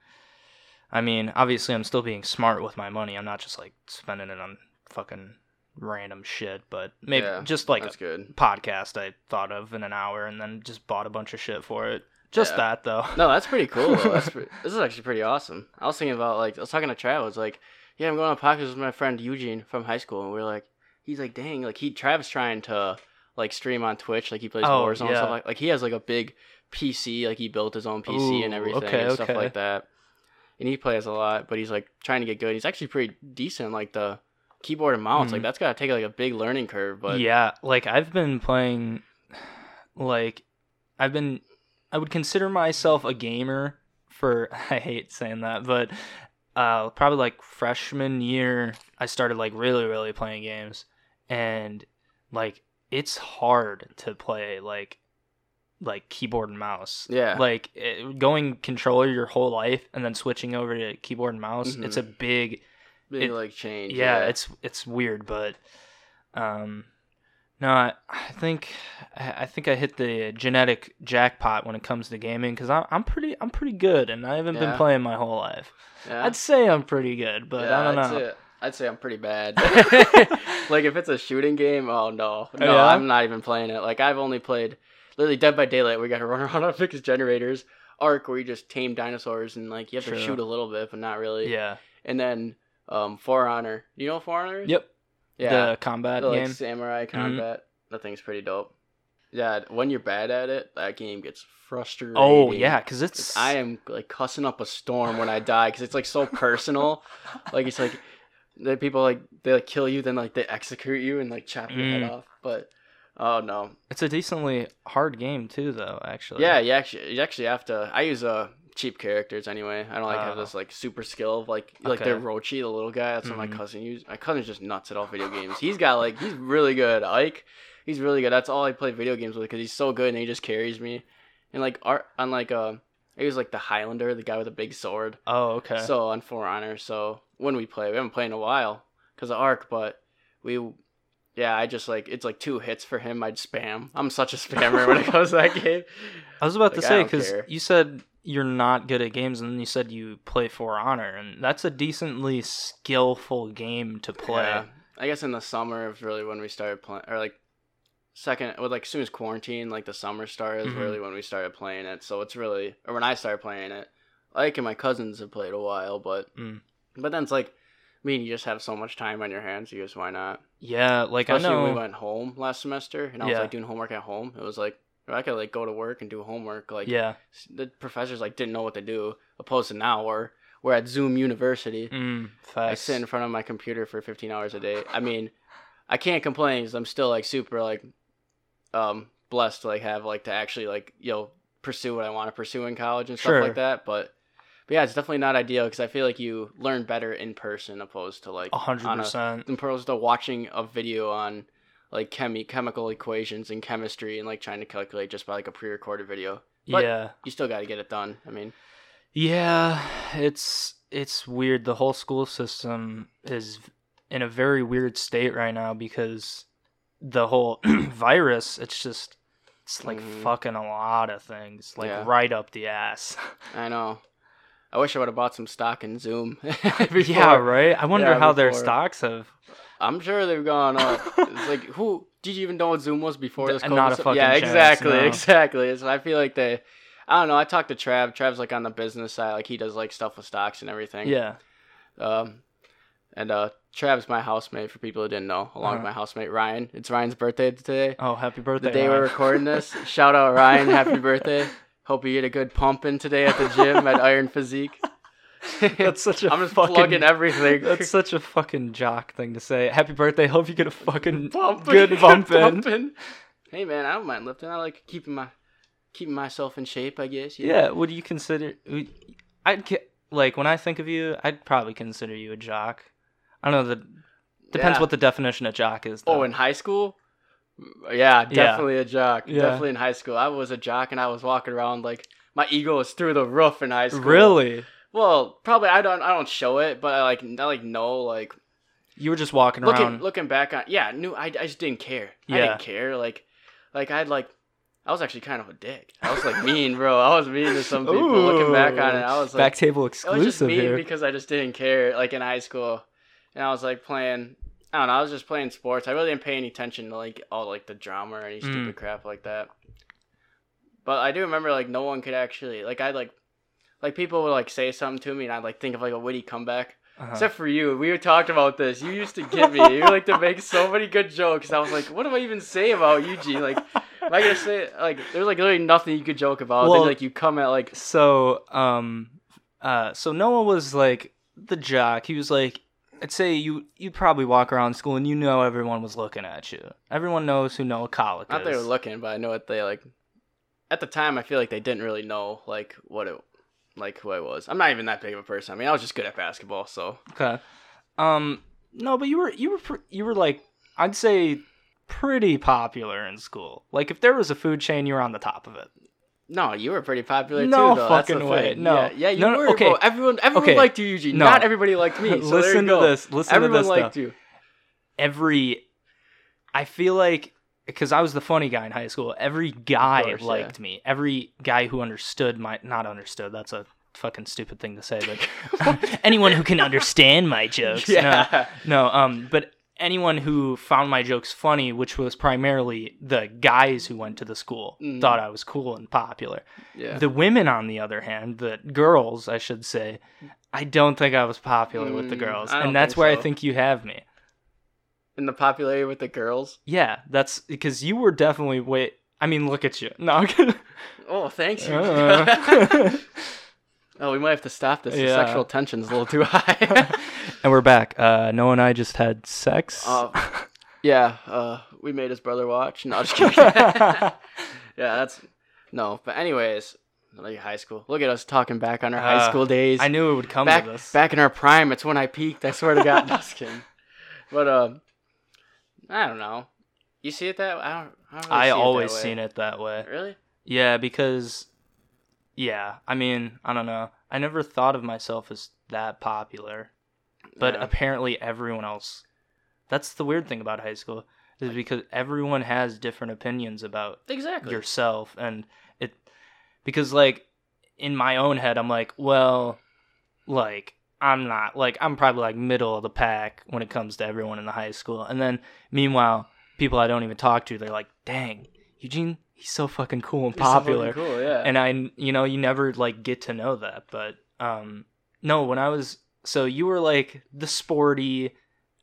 I mean, obviously, I'm still being smart with my money. I'm not just like spending it on fucking random shit, but maybe Yeah, just like That's a good. podcast I thought of in an hour and then just bought a bunch of shit for it. Just Yeah. that though. No, that's pretty cool. Though. That's pre- this is actually pretty awesome. I was thinking about like I was talking to Travis, like, yeah, I'm going on a podcast with my friend Eugene from high school, and we are like, he's like, dang, like he Travis trying to like stream on Twitch, like he plays Oh, Warzone and stuff like like he has like a big PC, like he built his own PC and everything okay, and stuff okay. like that. And he plays a lot, but he's like trying to get good. He's actually pretty decent, like the keyboard and mouse. Like Mhm. that's gotta take like a big learning curve, but yeah, like I've been playing like I've been I would consider myself a gamer for I hate saying that, but uh probably like freshman year I started like really really playing games and like it's hard to play like like keyboard and mouse. Yeah. Like it, going controller your whole life and then switching over to keyboard and mouse, it's a big big it- like change. yeah, it's it's weird, but um, no, I, I think I I think I hit the genetic jackpot when it comes to gaming because I'm I'm pretty I'm pretty good, and I haven't been playing my whole life. yeah. I'd say I'm pretty good, but Yeah, I don't know. I'd say I'm pretty bad. like if it's a shooting game, oh no, no, yeah? I'm not even playing it. Like I've only played literally Dead by Daylight. We got to run around on fix generators. ARK where you just tame dinosaurs and like you have to shoot a little bit, but not really. yeah. And then um, For Honor. You know For Honor? Yep. Yeah. The combat the, like game. samurai Mhm. combat. That thing's pretty dope. Yeah, when you're bad at it, that game gets frustrating. Oh yeah, because it's I am like cussing up a storm when I die because it's like so personal. like it's like the people like they like kill you, then like they execute you and like chop your head Mm. off. But oh no, it's a decently hard game too, though. Actually. yeah, you actually you actually have to. I use uh cheap characters anyway. I don't like have Oh. this like super skill of like like Okay. the Orochi, the little guy. That's what Mhm. my cousin used. My cousin's just nuts at all video games. He's got like he's really good. Ike, he's really good. That's all I play video games with because he's so good and he just carries me. And like art on like uh, he was like the Highlander, the guy with a big sword. Oh okay. So on For Honor, so when we play. We haven't played in a while because of ARK, but we, yeah, I just like it's like two hits for him. I'd spam. I'm such a spammer when it comes to that game. I was about Like, to say because you said you're not good at games, and then you said you play For Honor, and that's a decently skillful game to play. Yeah. I guess in the summer is really when we started playing, or like second, well, like as soon as quarantine, like the summer started, is Mhm. really when we started playing it. So it's really, or when I started playing it. Like and my cousins have played a while, but Mm. but then it's like, I mean, you just have so much time on your hands. You just why not? Yeah, like Especially I know. when we went home last semester, and I was like doing homework at home. It was like I could like go to work and do homework. Like yeah. the professors like didn't know what to do, opposed to now where we're at Zoom University. Mm, I sit in front of my computer for 15 hours a day. I mean, I can't complain because I'm still like super like um blessed to like have like to actually like you know pursue what I want to pursue in college and stuff Sure. like that. But but yeah, it's definitely not ideal because I feel like you learn better in person opposed to like hundred percent. opposed to watching a video on like chemi chemical equations and chemistry and like trying to calculate just by like a pre-recorded video. But Yeah. you still got to get it done. I mean, Yeah, it's it's weird. The whole school system is in a very weird state right now because the whole virus. It's just it's like Mhm. fucking a lot of things, like Yeah. right up the ass. I know. I wish I would have bought some stock in Zoom. yeah, right. I wonder yeah, how their stocks have. I'm sure they've gone up. it's like who did you even know what Zoom was before Th- this? not a fucking Yeah, chance, exactly, no. exactly. So I feel like they. I don't know. I talked to Trav. Trav's like on the business side. Like he does like stuff with stocks and everything. Yeah. Um, and uh, Trav's my housemate. For people who didn't know, along with Uh-huh. my housemate Ryan. It's Ryan's birthday today. Oh, happy birthday! the day we're recording this. Shout out Ryan. Happy birthday. Hope you get a good pumping today at the gym at Iron Physique. That's such a I'm just fucking- plugging everything. That's such a fucking jock thing to say. Happy birthday! Hope you get a fucking Pumping, good bump in. pumping. Hey man, I don't mind lifting. I like keeping my keeping myself in shape. I guess. know? Yeah, would you consider? I'd like when I think of you, I'd probably consider you a jock. I don't know. The depends Yeah. what the definition of jock is. Though. Oh, in high school. Yeah, definitely a jock. Yeah. Definitely in high school. I was a jock, and I was walking around like my ego was through the roof in high school. really, Well, probably I don't. I don't show it, but I like. I like know like you were just walking looking around. looking back on. Yeah, knew. I, I just didn't care. I didn't care. Like, like I'd like. I was actually kind of a dick. I was like mean, bro. I was mean to some people. Looking back on it, I was like, back table I was just exclusive mean here. because I just didn't care, like in high school, and I was like playing. I don't know. I was just playing sports. I really didn't pay any attention to like all like the drama or any stupid Mm. crap like that. But I do remember like no one could actually like I'd like like people would like say something to me and I'd like think of like a witty comeback. Uh-huh. Except for you, we were talking about this. You used to get me. You like to make so many good jokes. I was like, what do I even say about Eugene? Like, am I gonna say like there's like literally nothing you could joke about. Well- then like you come at like so um uh so Noah was like the jock. He was like I'd say you you probably walk around school and you know everyone was looking at you. Everyone knows who Noah Kollock Not is. they were looking, but I know what they like. At the time, I feel like they didn't really know like what it, like who I was. I'm not even that big of a person. I mean, I was just good at basketball, so Okay. Um no, but you were you were you were like I'd say pretty popular in school. Like if there was a food chain, you were on the top of it. No, you were pretty popular No too. The fucking way. thing. No. yeah, yeah you No, no, were. okay. bro. Everyone, everyone Okay. liked you, Eugene. No. Not everybody liked me. So listen to this. Listen Everyone to this. Everyone liked though. you. Every I feel like because I was the funny guy in high school, every guy course, yeah. liked me. Every guy who understood my not understood. That's a fucking stupid thing to say, but anyone who can understand my jokes. No. Yeah. No, um, but anyone who found my jokes funny, which was primarily the guys who went to the school, Mhm. thought I was cool and popular. Yeah. The women, on the other hand, the girls, I should say, I don't think I was popular with the Mm, girls, and that's where I think you have me. In the popularity with the girls. Yeah, that's because you were definitely way. I mean, look at you. No. Oh, thanks. Uh. oh, we might have to stop this. The Yeah. sexual tension's a little too high. and we're back. Uh, Noah and I just had sex. Uh, yeah, uh, we made his brother watch. No, just kidding. yeah, that's no. But anyways, like high school. Look at us talking back on our high Uh, school days. I knew it would come back to this. back in our prime. It's when I peaked. I swear to God, just kidding. But um, I don't know. You see it that? I don't. I, don't really I see always it that way. seen it that way. Really? Yeah, because yeah, I mean, I don't know. I never thought of myself as that popular. but Yeah. apparently everyone else. That's the weird thing about high school is because everyone has different opinions about exactly. yourself and it because like in my own head I'm like, well, like I'm not like I'm probably like middle of the pack when it comes to everyone in the high school. And then meanwhile, people I don't even talk to, they're like, "Dang, Eugene, he's so fucking cool and He's so popular." cool, yeah. and I, you know, you never like get to know that. But um, no, when I was so you were like the sporty,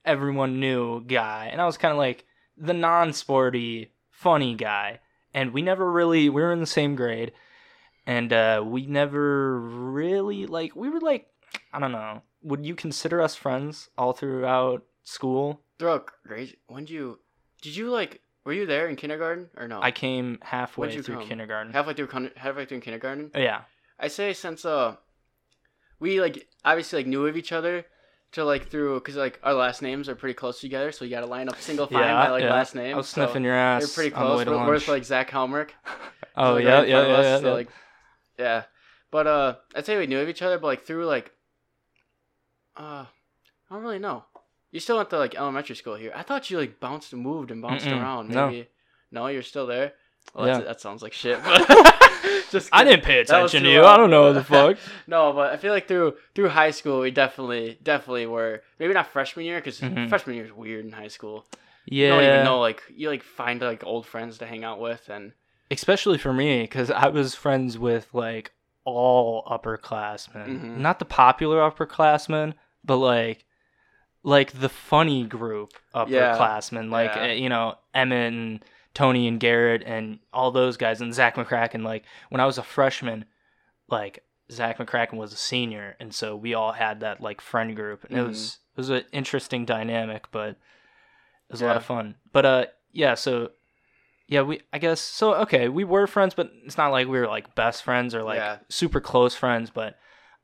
everyone knew guy, and I was kind of like the non-sporty, funny guy. And we never really we were in the same grade, and uh, we never really like we were like I don't know. Would you consider us friends all throughout school? throughout grade, when did you did you like were you there in kindergarten or no? I came halfway When'd you through come? kindergarten. halfway through con- halfway through kindergarten. yeah. I say since uh, we like obviously like knew of each other to like through because like our last names are pretty close together, so you got to line up single file Yeah, by like yeah. last name. I was so sniffing your ass. They're pretty on the close. way to We're, we're with, like Zach Helmerich. oh like, yeah, right yeah, yeah, us, yeah, so, yeah. like yeah, but uh, I'd say we knew of each other, but like through like uh, I don't really know. You still went to like elementary school here. I thought you like bounced and moved and bounced Mm-mm, around. no. Maybe no, you're still there. Well, Yeah. that sounds like shit. But just I didn't pay attention to you. I don't know the fuck. no, but I feel like through through high school we definitely definitely were maybe not freshman year because Mhm. freshman year is weird in high school. Yeah. You don't even know like you like find like old friends to hang out with and especially for me because i was friends with like all upperclassmen Mhm. not the popular upperclassmen but like like the funny group Yeah. upperclassmen like Yeah. uh, you know emmett and tony and garrett and all those guys and zach mccracken like when i was a freshman like zach mccracken was a senior and so we all had that like friend group and it Mhm. was it was an interesting dynamic but it was a lot of fun but uh yeah so yeah, we I guess so okay, we were friends, but it's not like we were like best friends or like Yeah. super close friends, but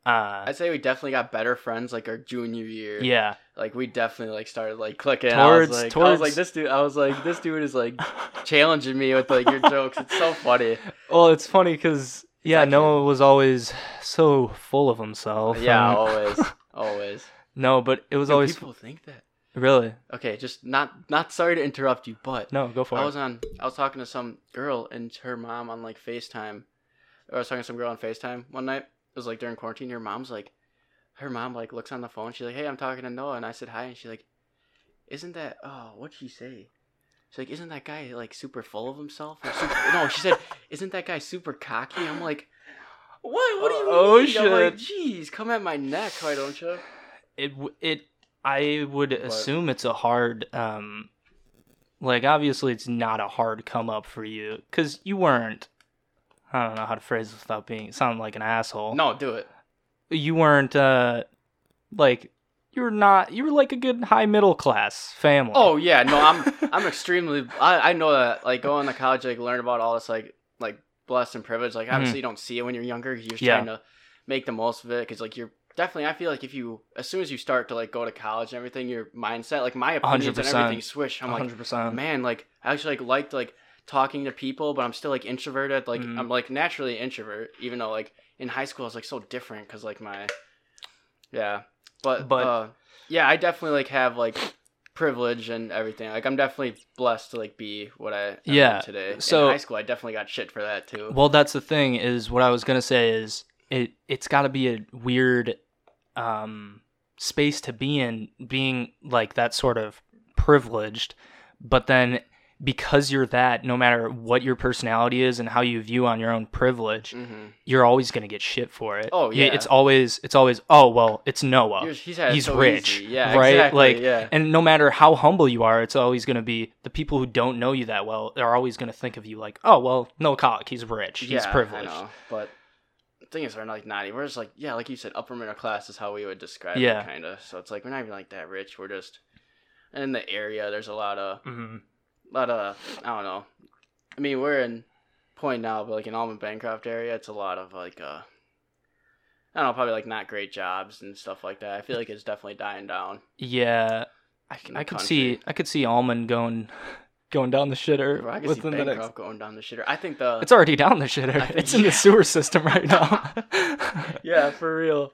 uh I'd say we definitely got better friends like our junior year. yeah. Like we definitely like started like clicking. I was Towards- like, I was like this dude. I was like this dude is like challenging me with like your jokes. It's so funny. well, it's funny cuz yeah, Noah was always so full of himself. Yeah, and- always, always. no, but it was Dude, always people think that. really. Okay, just not not sorry to interrupt you, but No, go for I it. was on I was talking to some girl and her mom on like FaceTime. Or I was talking to some girl on FaceTime one night. It was like during quarantine. Her mom's like her mom like looks on the phone, she's like, Hey, I'm talking to Noah and I said hi and she's like, Isn't that oh, what'd she say? She's like, Isn't that guy like super full of himself? Super, no, she said, Isn't that guy super cocky? I'm like what? What do you Oh, mean? I'm like, shit. Jeez, come at my neck, why don't you? it it I would assume it's a hard um like obviously it's not a hard come up for you cuz you weren't I don't know how to phrase this without being sound like an asshole. No, do it. You weren't uh like you were not you were like a good high middle class family. Oh yeah, no, I'm I'm extremely. I, I know that like going to college, like learn about all this like like blessed and privileged. Like obviously you don't see it when you're younger. You're just Mm-hmm. Yeah. trying to make the most of it because like you're definitely. I feel like if you as soon as you start to like go to college and everything, your mindset, like my opinions and 100%. everything switch. I'm like, 100%. man, like I actually like liked like talking to people, but I'm still like introverted. Like Mhm. I'm like naturally introvert, even though like in high school I was like so different because like my yeah, but But- uh, yeah, I definitely like have like privilege and everything. Like I'm definitely blessed to like be what I am Yeah, today. so- in high school I definitely got shit for that too. Well, that's the thing is what I was to say is it it's got to be a weird um space to be in being like that sort of privileged, but then because you're that no matter what your personality is and how you view on your own privilege, hmm you're always going to get shit for it. Oh, yeah. It's always it's always oh well, it's Noah. He's, he's, he's so rich, easy. yeah, right? Exactly, Like, yeah, And no matter how humble you are, it's always going to be the people who don't know you that well are always going to think of you like, oh well, Noah Kollock, he's rich, he's yeah, privileged. I know, but the thing is, we're not like even. We're just like yeah, like you said, upper middle class is how we would describe Yeah. it, kind of. So it's like we're not even like that rich. We're just and in the area. There's a lot of hmm lot uh, I don't know. I mean, we're in Point now, but like in Almond Bancroft area, it's a lot of like uh, I don't know, probably like not great jobs and stuff like that. I feel like it's definitely dying down. Yeah, I, I could see. I could see Almond going going down the shitter I can see within the Bancroft next. going down the shitter. I think the It's already down the shitter. Think- It's in yeah. the sewer system right now. yeah, for real.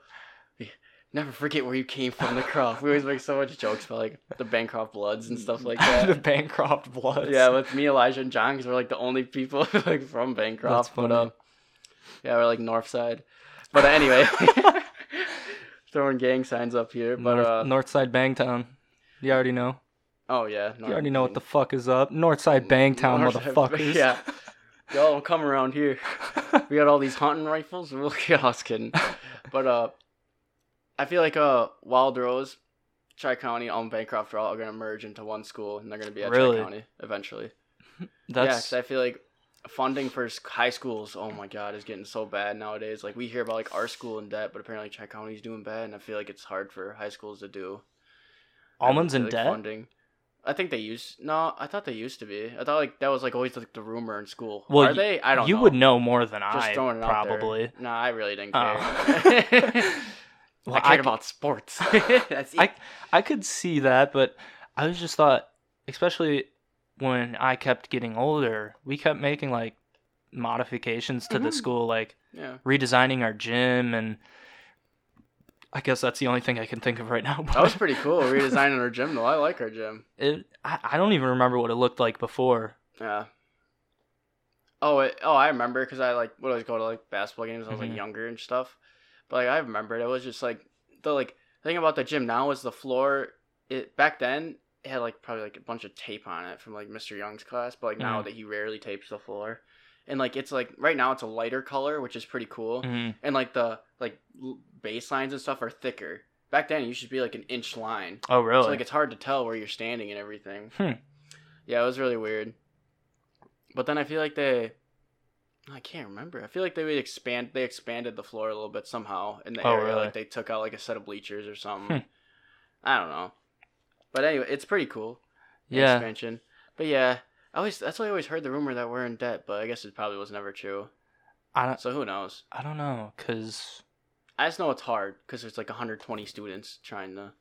Never forget where you came from, the Croft. We always make so much jokes about like the Bancroft Bloods and stuff like that. the. Bancroft Bloods. yeah, with me, Elijah, and John, because we're like the only people like from Bancroft. That's But uh, yeah, we're like North Side. But uh, anyway, throwing gang signs up here. But North, uh, Northside Bangtown. You already know. oh yeah, You already know what the fuck is up. Northside Bangtown, Northside- motherfuckers. Yeah. Y'all don't come around here. We got all these hunting rifles. We'll I was kidding. But uh I feel like uh Wild Rose, Tri County, and Bancroft are all gonna merge into one school and they're gonna be at Really? Tri County eventually. Yeah, That's 'cause I feel like funding for high schools, oh my god, is getting so bad nowadays. Like we hear about like our school in debt, but apparently Tri County's doing bad, and I feel like it's hard for high schools to do. almonds in like debt. Funding. I think they used no. I thought they used to be. I thought like that was like always like the rumor in school. Well, Are they? I don't. Know. You know. would know more than Just I throwing it probably. No, I really didn't Oh. Well, I cared c- about sports. I I could see that, but I was just thought, especially when I kept getting older, we kept making like modifications to the Mhm. school, like yeah. redesigning our gym, and I guess that's the only thing I can think of right now. That was pretty cool. Redesigning our gym though. I like our gym. It, I, I don't even remember what it looked like before. Yeah. Oh, it, oh, I remember because I like would always go to like basketball games. when I was Mhm. like younger and stuff. But like I remember it. It was just like the like thing about the gym now is the floor. It back then it had like probably like a bunch of tape on it from like Mr. Young's class. But like now Mhm. that he rarely tapes the floor, and like it's like right now it's a lighter color, which is pretty cool. Mhm. And like the like baselines and stuff are thicker. Back then you should be like an inch line. Oh, really? So like it's hard to tell where you're standing and everything. Hmm. Yeah, it was really weird. But then I feel like they I can't remember. I feel like they would expand they expanded the floor a little bit somehow in the Oh, area. really? Like they took out like a set of bleachers or something. I don't know. But anyway, it's pretty cool. yeah. Expansion. But yeah. I always that's why I always heard the rumor that we're in debt, but I guess it probably was never true. I don't, So who knows? I don't know, cause I just know it's hard because there's like 120 students trying to.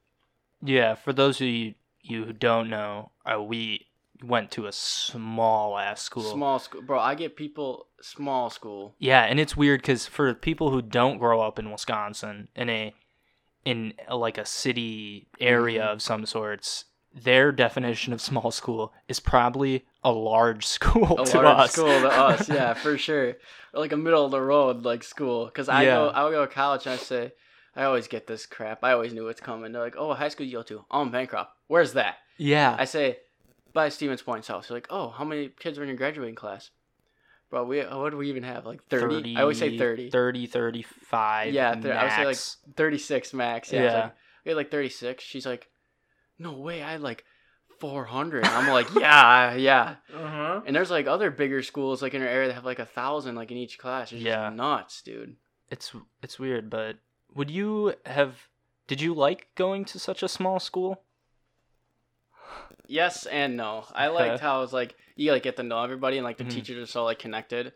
yeah, for those of you you who don't know, uh, we went to a small ass school. Small school, bro. I get people small school. Yeah, and it's weird because for people who don't grow up in Wisconsin in a in a, like a city area Mhm. of some sorts, their definition of small school is probably a large school A to large us. school to us, yeah, for sure. Or like a middle of the road like school, because I go, I go to college and I say, I always get this crap. I always knew it's coming. They're like, oh, high school you go to? Oh, I'm Bancroft. Where's that? Yeah, I say, by Stevens Point's house. They're like, oh, how many kids are in your graduating class? Bro, we what do we even have? Like 30? I always say 30. 30, 35. Yeah, thir- I would say, like, 36 max. Yeah. Yeah. like, we had like 36. She's like, no way. I had like 400. I'm like, yeah, yeah. uh-huh. And there's like other bigger schools like in our area that have like a thousand like in each class. It's Yeah. just nuts, dude. It's it's weird, but would you have? Did you like going to such a small school? Yes and no. I liked how it was like you like get to know everybody and like the Mhm. teachers are so like connected.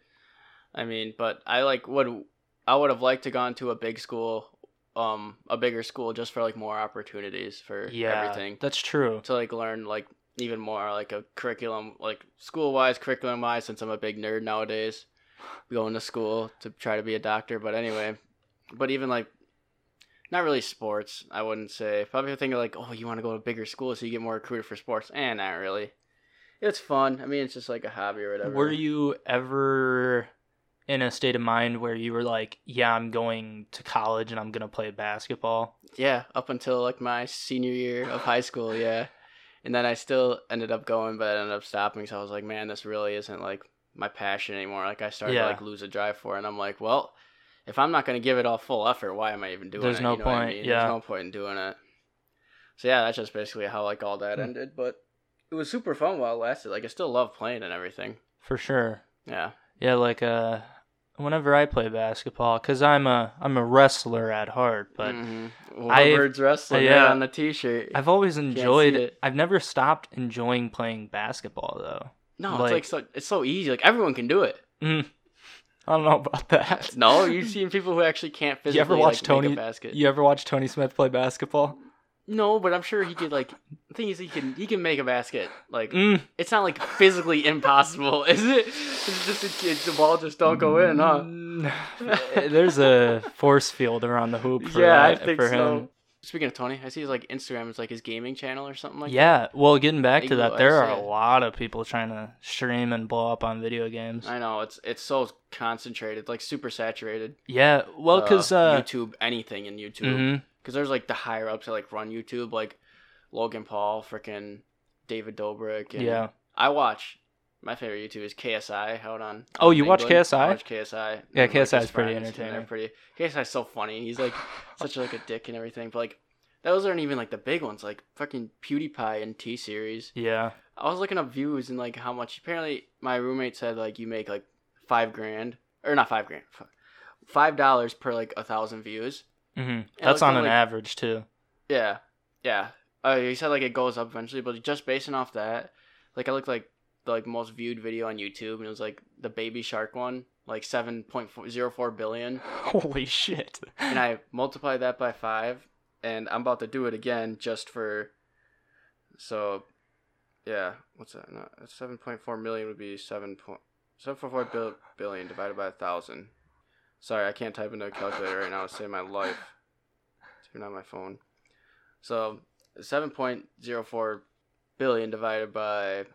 I mean, but I like would I would have liked to gone to a big school, um, a bigger school just for like more opportunities for Yeah, everything that's true. to like learn like even more like a curriculum like school wise curriculum wise since I'm a big nerd nowadays going to school to try to be a doctor but anyway but even like not really sports I wouldn't say. Probably think like oh you want to go to a bigger school so you get more recruited for sports. And not really. It's fun. I mean it's just like a hobby or whatever. Were you ever in a state of mind where you were like, "Yeah, I'm going to college and I'm gonna play basketball"? yeah up until like my senior year of high school yeah. And then I still ended up going but I ended up stopping so I was like man this really isn't like my passion anymore. Like I started Yeah. to like lose a drive for it and I'm like well if I'm not going to give it all full effort why am I even doing There's it There's no You know what I point, mean? yeah. there's no point in doing it so yeah that's just basically how like all that Hmm. ended but it was super fun while it lasted like I still love playing and everything For sure. yeah Yeah, like uh, whenever I play basketball, cause I'm a I'm a wrestler at heart, but Mhm. I- Warbirds wrestling yeah. on the t-shirt I've always enjoyed. it. I've never stopped enjoying playing basketball though. no like- it's like so it's so easy like everyone can do it Mm, I don't know about that. No, you've seen people who actually can't physically You ever watch like, Tony? make a basket. You ever watch Tony Smith play basketball? No, but I'm sure he could like. The thing is, he can he can make a basket. Like Mm, it's not like physically impossible, is it? It's just. The ball just don't go in, huh? There's a force field around the hoop for, yeah, I think for so. him. Speaking of Tony, I see his like Instagram is like his gaming channel or something like that. yeah, well, getting back to that, there are a lot of people trying to stream and blow up on video games. I know it's it's so concentrated, like super saturated. Yeah, well, because uh, YouTube, anything in YouTube, because there's like the higher ups that like run YouTube, like Logan Paul, freaking David Dobrik. And yeah. I watch. My favorite YouTube is KSI. Hold on. Oh, you watch KSI? I watch KSI. Yeah, and, like, KSI is pretty friends, and they're entertaining. Pretty. KSI's so funny. He's like such like a dick and everything, but like those aren't even like the big ones, like fucking PewDiePie and T Series. Yeah. I was looking up views and like how much. Apparently, my roommate said like you make like five grand or not five grand, five dollars per like a thousand views. hmm That's on an like- average too. Yeah, yeah. Uh, he said like it goes up eventually, but just basing off that, like I looked like the like most viewed video on YouTube, and it was like the Baby Shark one, like seven point zero four billion, Holy shit. and I multiplied that by five, and I'm about to do it again just for. So, yeah, what's that? No, seven point four million would be seven point seven four bil- billion divided by a thousand. Sorry, I can't type into a calculator right now to save my life. Turn on my phone. So seven point zero four billion divided by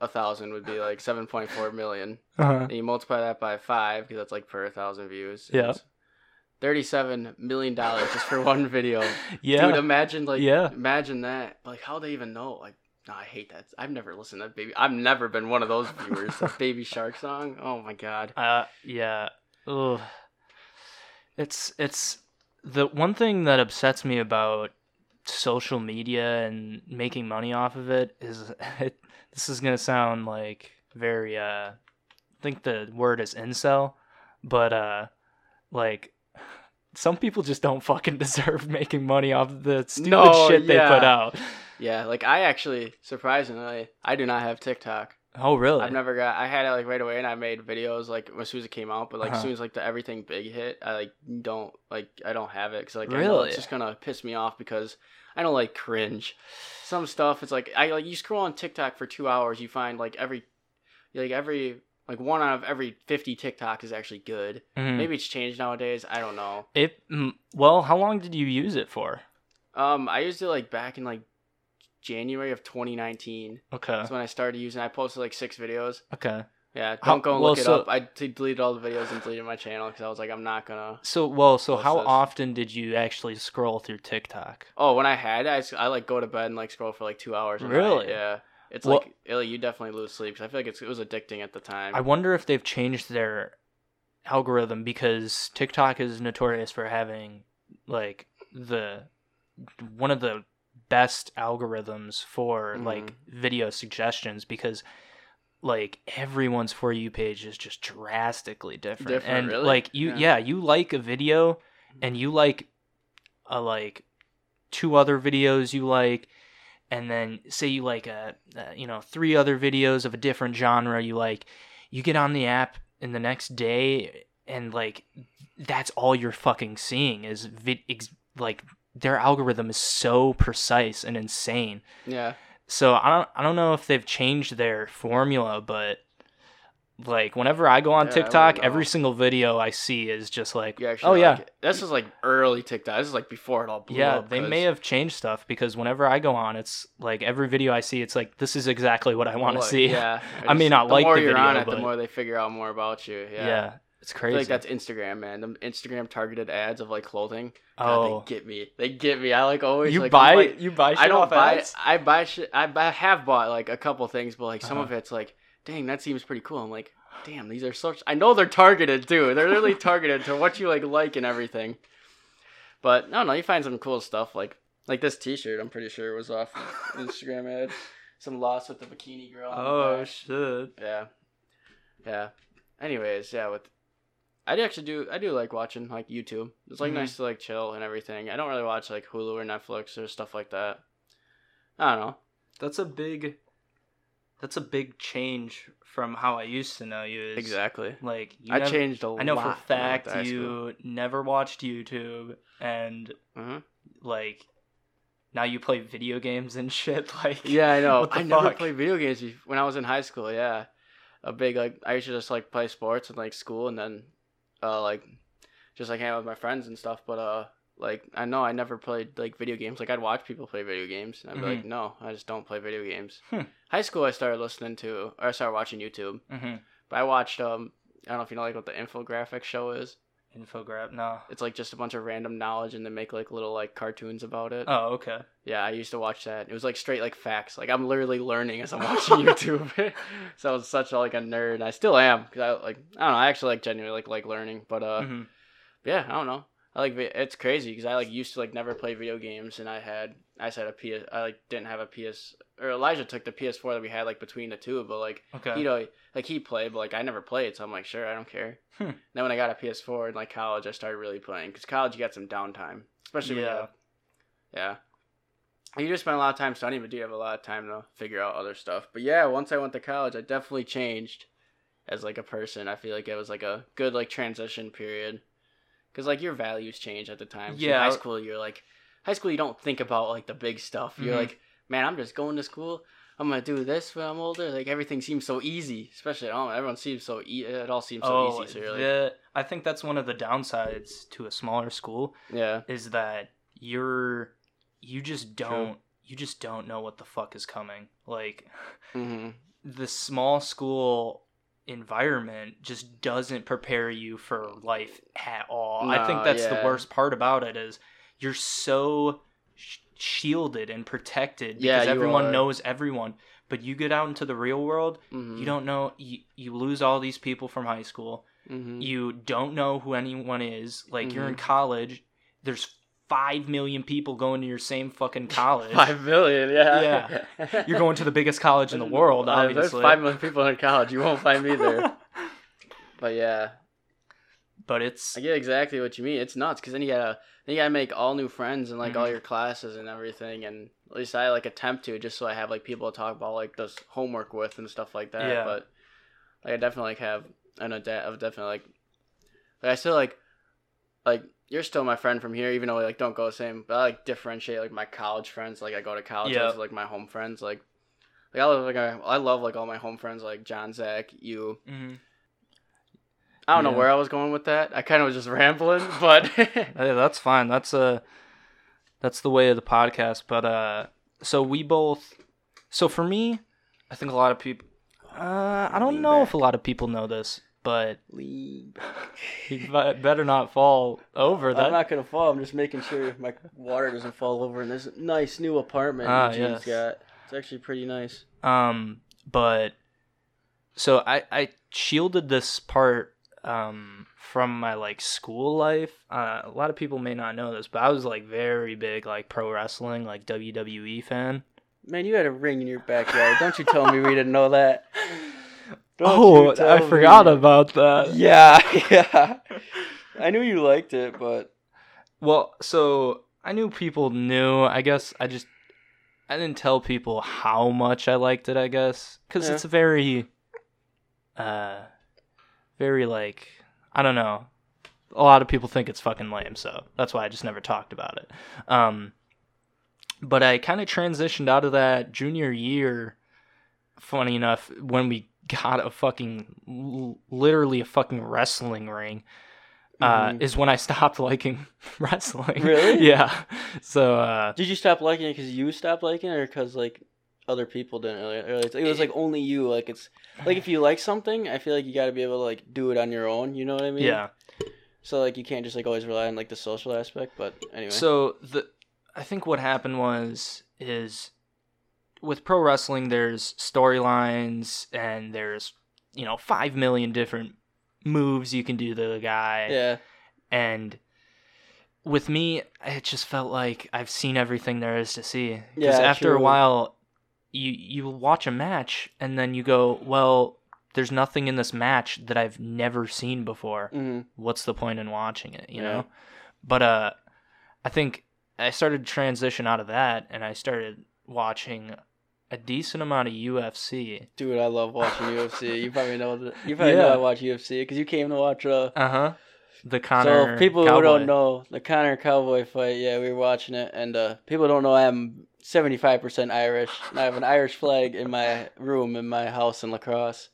a thousand would be like seven point four million. uh-huh. And you multiply that by five because that's like per thousand views. Yeah. Thirty-seven million dollars just for one video. Yeah. Dude, imagine like Yeah. imagine that. Like how they even know? Like, no, I hate that. I've never listened to that baby. I've never been one of those viewers. that Baby Shark song. Oh my god. Uh, yeah. Ugh. It's it's the one thing that upsets me about social media and making money off of it is it, this is gonna sound like very uh, I think the word is incel, but uh, like some people just don't fucking deserve making money off the stupid No, shit they put out. Yeah, like I actually surprisingly I do not have TikTok. Oh really? I've never got. I had it like right away, and I made videos like as soon as it came out. But like as Uh-huh. soon as like the everything big hit, I like don't like I don't have it because like Really? it's just gonna piss me off because I don't like cringe. Some stuff it's like I like you scroll on TikTok for two hours, you find like every like every like one out of every fifty TikTok is actually good. Mhm. Maybe it's changed nowadays. I don't know. It well, how long did you use it for? Um, I used it like back in like January of 2019. Okay. That's when I started using. it. I posted like six videos. Okay. Yeah, How- don't go and well, look it so- up. I deleted all the videos and deleted my channel because I was like, I'm not gonna. So well, so how this? often did you actually scroll through TikTok? Oh, when I had, I, I, like go to bed and like scroll for like two hours. a night. Really? Yeah. It's Well- like Illy, you definitely lose sleep because I feel like it's, it was addicting at the time. I wonder if they've changed their algorithm because TikTok is notorious for having like the one of the best algorithms for Mhm. like video suggestions because like everyone's for you page is just drastically different, Different, and really? like you Yeah. yeah you like a video and you like a like two other videos you like and then say you like a, uh you know three other videos of a different genre you like you get on the app in the next day and like that's all you're fucking seeing is vid- ex- like their algorithm is so precise and insane yeah. So I don't I don't know if they've changed their formula, but like whenever I go on Yeah, TikTok, every single video I see is just like, oh yeah, like. This is like early TikTok. This is like before it all blew yeah. up. They 'cause- may have changed stuff because whenever I go on, it's like every video I see, it's like this is exactly what I want to see. Yeah. I may not the like more the you're video, on it, but- the more they figure out more about you. yeah, Yeah. It's I crazy. feel like that's Instagram, man. The Instagram targeted ads of like clothing. God, oh, they get me. They get me. I like always you like, buy like, you buy. Shit I don't buy. ads? I buy shit. I buy, have bought like a couple things, but like some Uh-huh. of it's like, dang, that seems pretty cool. I'm like, damn, these are such. I know they're targeted too. They're literally targeted to what you like like and everything. But no, no, you find some cool stuff like like this T-shirt. I'm pretty sure was off Instagram ad. Some loss with the bikini girl. Oh shit. Yeah. Yeah. Anyways, yeah, with I do actually do I do like watching like YouTube. It's like Mhm. nice to like chill and everything. I don't really watch like Hulu or Netflix or stuff like that. I don't know. That's a big. That's a big change from how I used to know you. Is Exactly. Like you I never- changed a lot. I know for a when I went fact to high school. you never watched YouTube and Mhm. like now you play video games and shit like Yeah, I know. I never played video games when I was in high school. Yeah, a big like I used to just like play sports in like school, and then uh, like just like hang out with my friends and stuff. But uh, like I know I never played like video games. Like I'd watch people play video games, and I'd be like, no, I just don't play video games. Hmm. High school, I started listening to, or I started watching YouTube. Mm-hmm. But I watched um, I don't know if you know like what the infographic show is. Infograph. No. It's like just a bunch of random knowledge, and they make like little like cartoons about it. Oh, okay. Yeah, I used to watch that. It was like straight like facts. Like I'm literally learning as I'm watching YouTube. so I was such a, like a nerd. And I still am because I like I don't know. I actually like genuinely like like learning. But uh, Mhm. yeah, I don't know. I like it's crazy because I like used to like never play video games, and I had I said a PS. I like didn't have a PS or Elijah took the PS4 that we had like between the two, but like Okay. you know like he played, but like I never played, so I'm like sure I don't care. Hmm. Then when I got a PS4 in like college, I started really playing because college you got some downtime, especially when you Yeah. yeah. You just spend a lot of time studying, but do you have a lot of time to figure out other stuff? But yeah, once I went to college, I definitely changed as like a person. I feel like it was like a good like transition period, because like your values change at the time. Yeah. high school you're like high school you don't think about like the big stuff. You're Mhm. like, man, I'm just going to school. I'm gonna do this when I'm older. Like everything seems so easy, especially don't everyone seems so e- it all seems so oh, easy. So like, the, I think that's one of the downsides to a smaller school yeah, is that you're you just don't you just don't know what the fuck is coming. Like hmm the small school environment just doesn't prepare you for life at all. I think that's the worst part about it is you're so shielded and protected because Yeah, everyone are. knows everyone. But you get out into the real world, hmm you don't know you, you lose all these people from high school. hmm You don't know who anyone is. Like you're in Mhm. college, there's 5 million people going to your same fucking college. Five million, yeah. Yeah. You're going to the biggest college in the world, Uh, There's obviously. five million people in college. You won't find me there. But yeah, but it's I get exactly what you mean. It's nuts because then you gotta then you gotta make all new friends and like all Mhm. your classes and everything. And at least I like attempt to just so I have like people to talk about like this homework with and stuff like that. Yeah. But like I definitely like have an adapt. I've definitely like like I still like like you're still my friend from here, even though we like don't go the same. But I like differentiate like my college friends. Like I go to college Yeah. with like my home friends. Like like I love like I, I love like all my home friends like John, Zach, you. Mhm. I don't know where I was going with that. I kind of was just rambling, but Hey, that's fine. That's uh that's the way of the podcast. But uh so we both so for me, I think a lot of people uh I don't Lean know if a lot of people know this, but lean. you better not fall over that. I'm not gonna fall. I'm just making sure my water doesn't fall over in this nice new apartment Ah, Eugene's yes. got. It's actually pretty nice. Um, but so I I shielded this part um from my like school life. Uh, a lot of people may not know this, but I was like very big like pro wrestling, like WWE fan. Man, you had a ring in your backyard. Don't you tell me we didn't know that. Don't oh, I forgot me. about that. Yeah, yeah. I knew you liked it, but Well, so I knew people knew. I guess I just I didn't tell people how much I liked it. I guess because Yeah. it's very, uh, very like I don't know. A lot of people think it's fucking lame, so that's why I just never talked about it. Um, but I kind of transitioned out of that junior year. Funny enough, when we got a fucking literally a fucking wrestling ring uh, Mhm. is when I stopped liking wrestling. Really? yeah. So uh, did you stop liking it because you stopped liking it, or because like other people didn't really? It was like only you. Like it's like if you like something, I feel like you got to be able to like do it on your own. You know what I mean? yeah. So like you can't just like always rely on like the social aspect. But anyway. So the I think what happened was is with pro wrestling there's storylines and there's you know 5 million different moves you can do to the guy yeah. and with me it just felt like I've seen everything there is to see Yeah, because after a while you you watch a match and then you go well there's nothing in this match that I've never seen before hmm what's the point in watching it you Yeah. know but uh i think i started to transition out of that and i started watching a decent amount of ufc Dude, I love watching UFC. You probably know that. You probably Yeah. know I watch UFC because you came to watch. Uh, uh-huh the Conor so people Cowboy. who don't know the Conor Cowboy fight, yeah, we were watching it, and uh, people don't know I'm 75% Irish. and I have an Irish flag in my room in my house in La Crosse.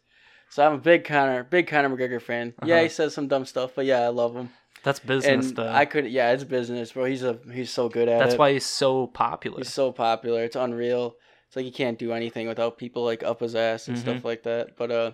So I'm a big Conor, big Conor McGregor fan. Yeah, Uh-huh. he says some dumb stuff, but yeah, I love him. That's business, and though. I could, yeah, it's business, bro. He's a he's so good at it. That's it. why he's so popular. he's so popular. It's unreal. It's like he can't do anything without people like up his ass and Mm-hmm. stuff like that. But uh,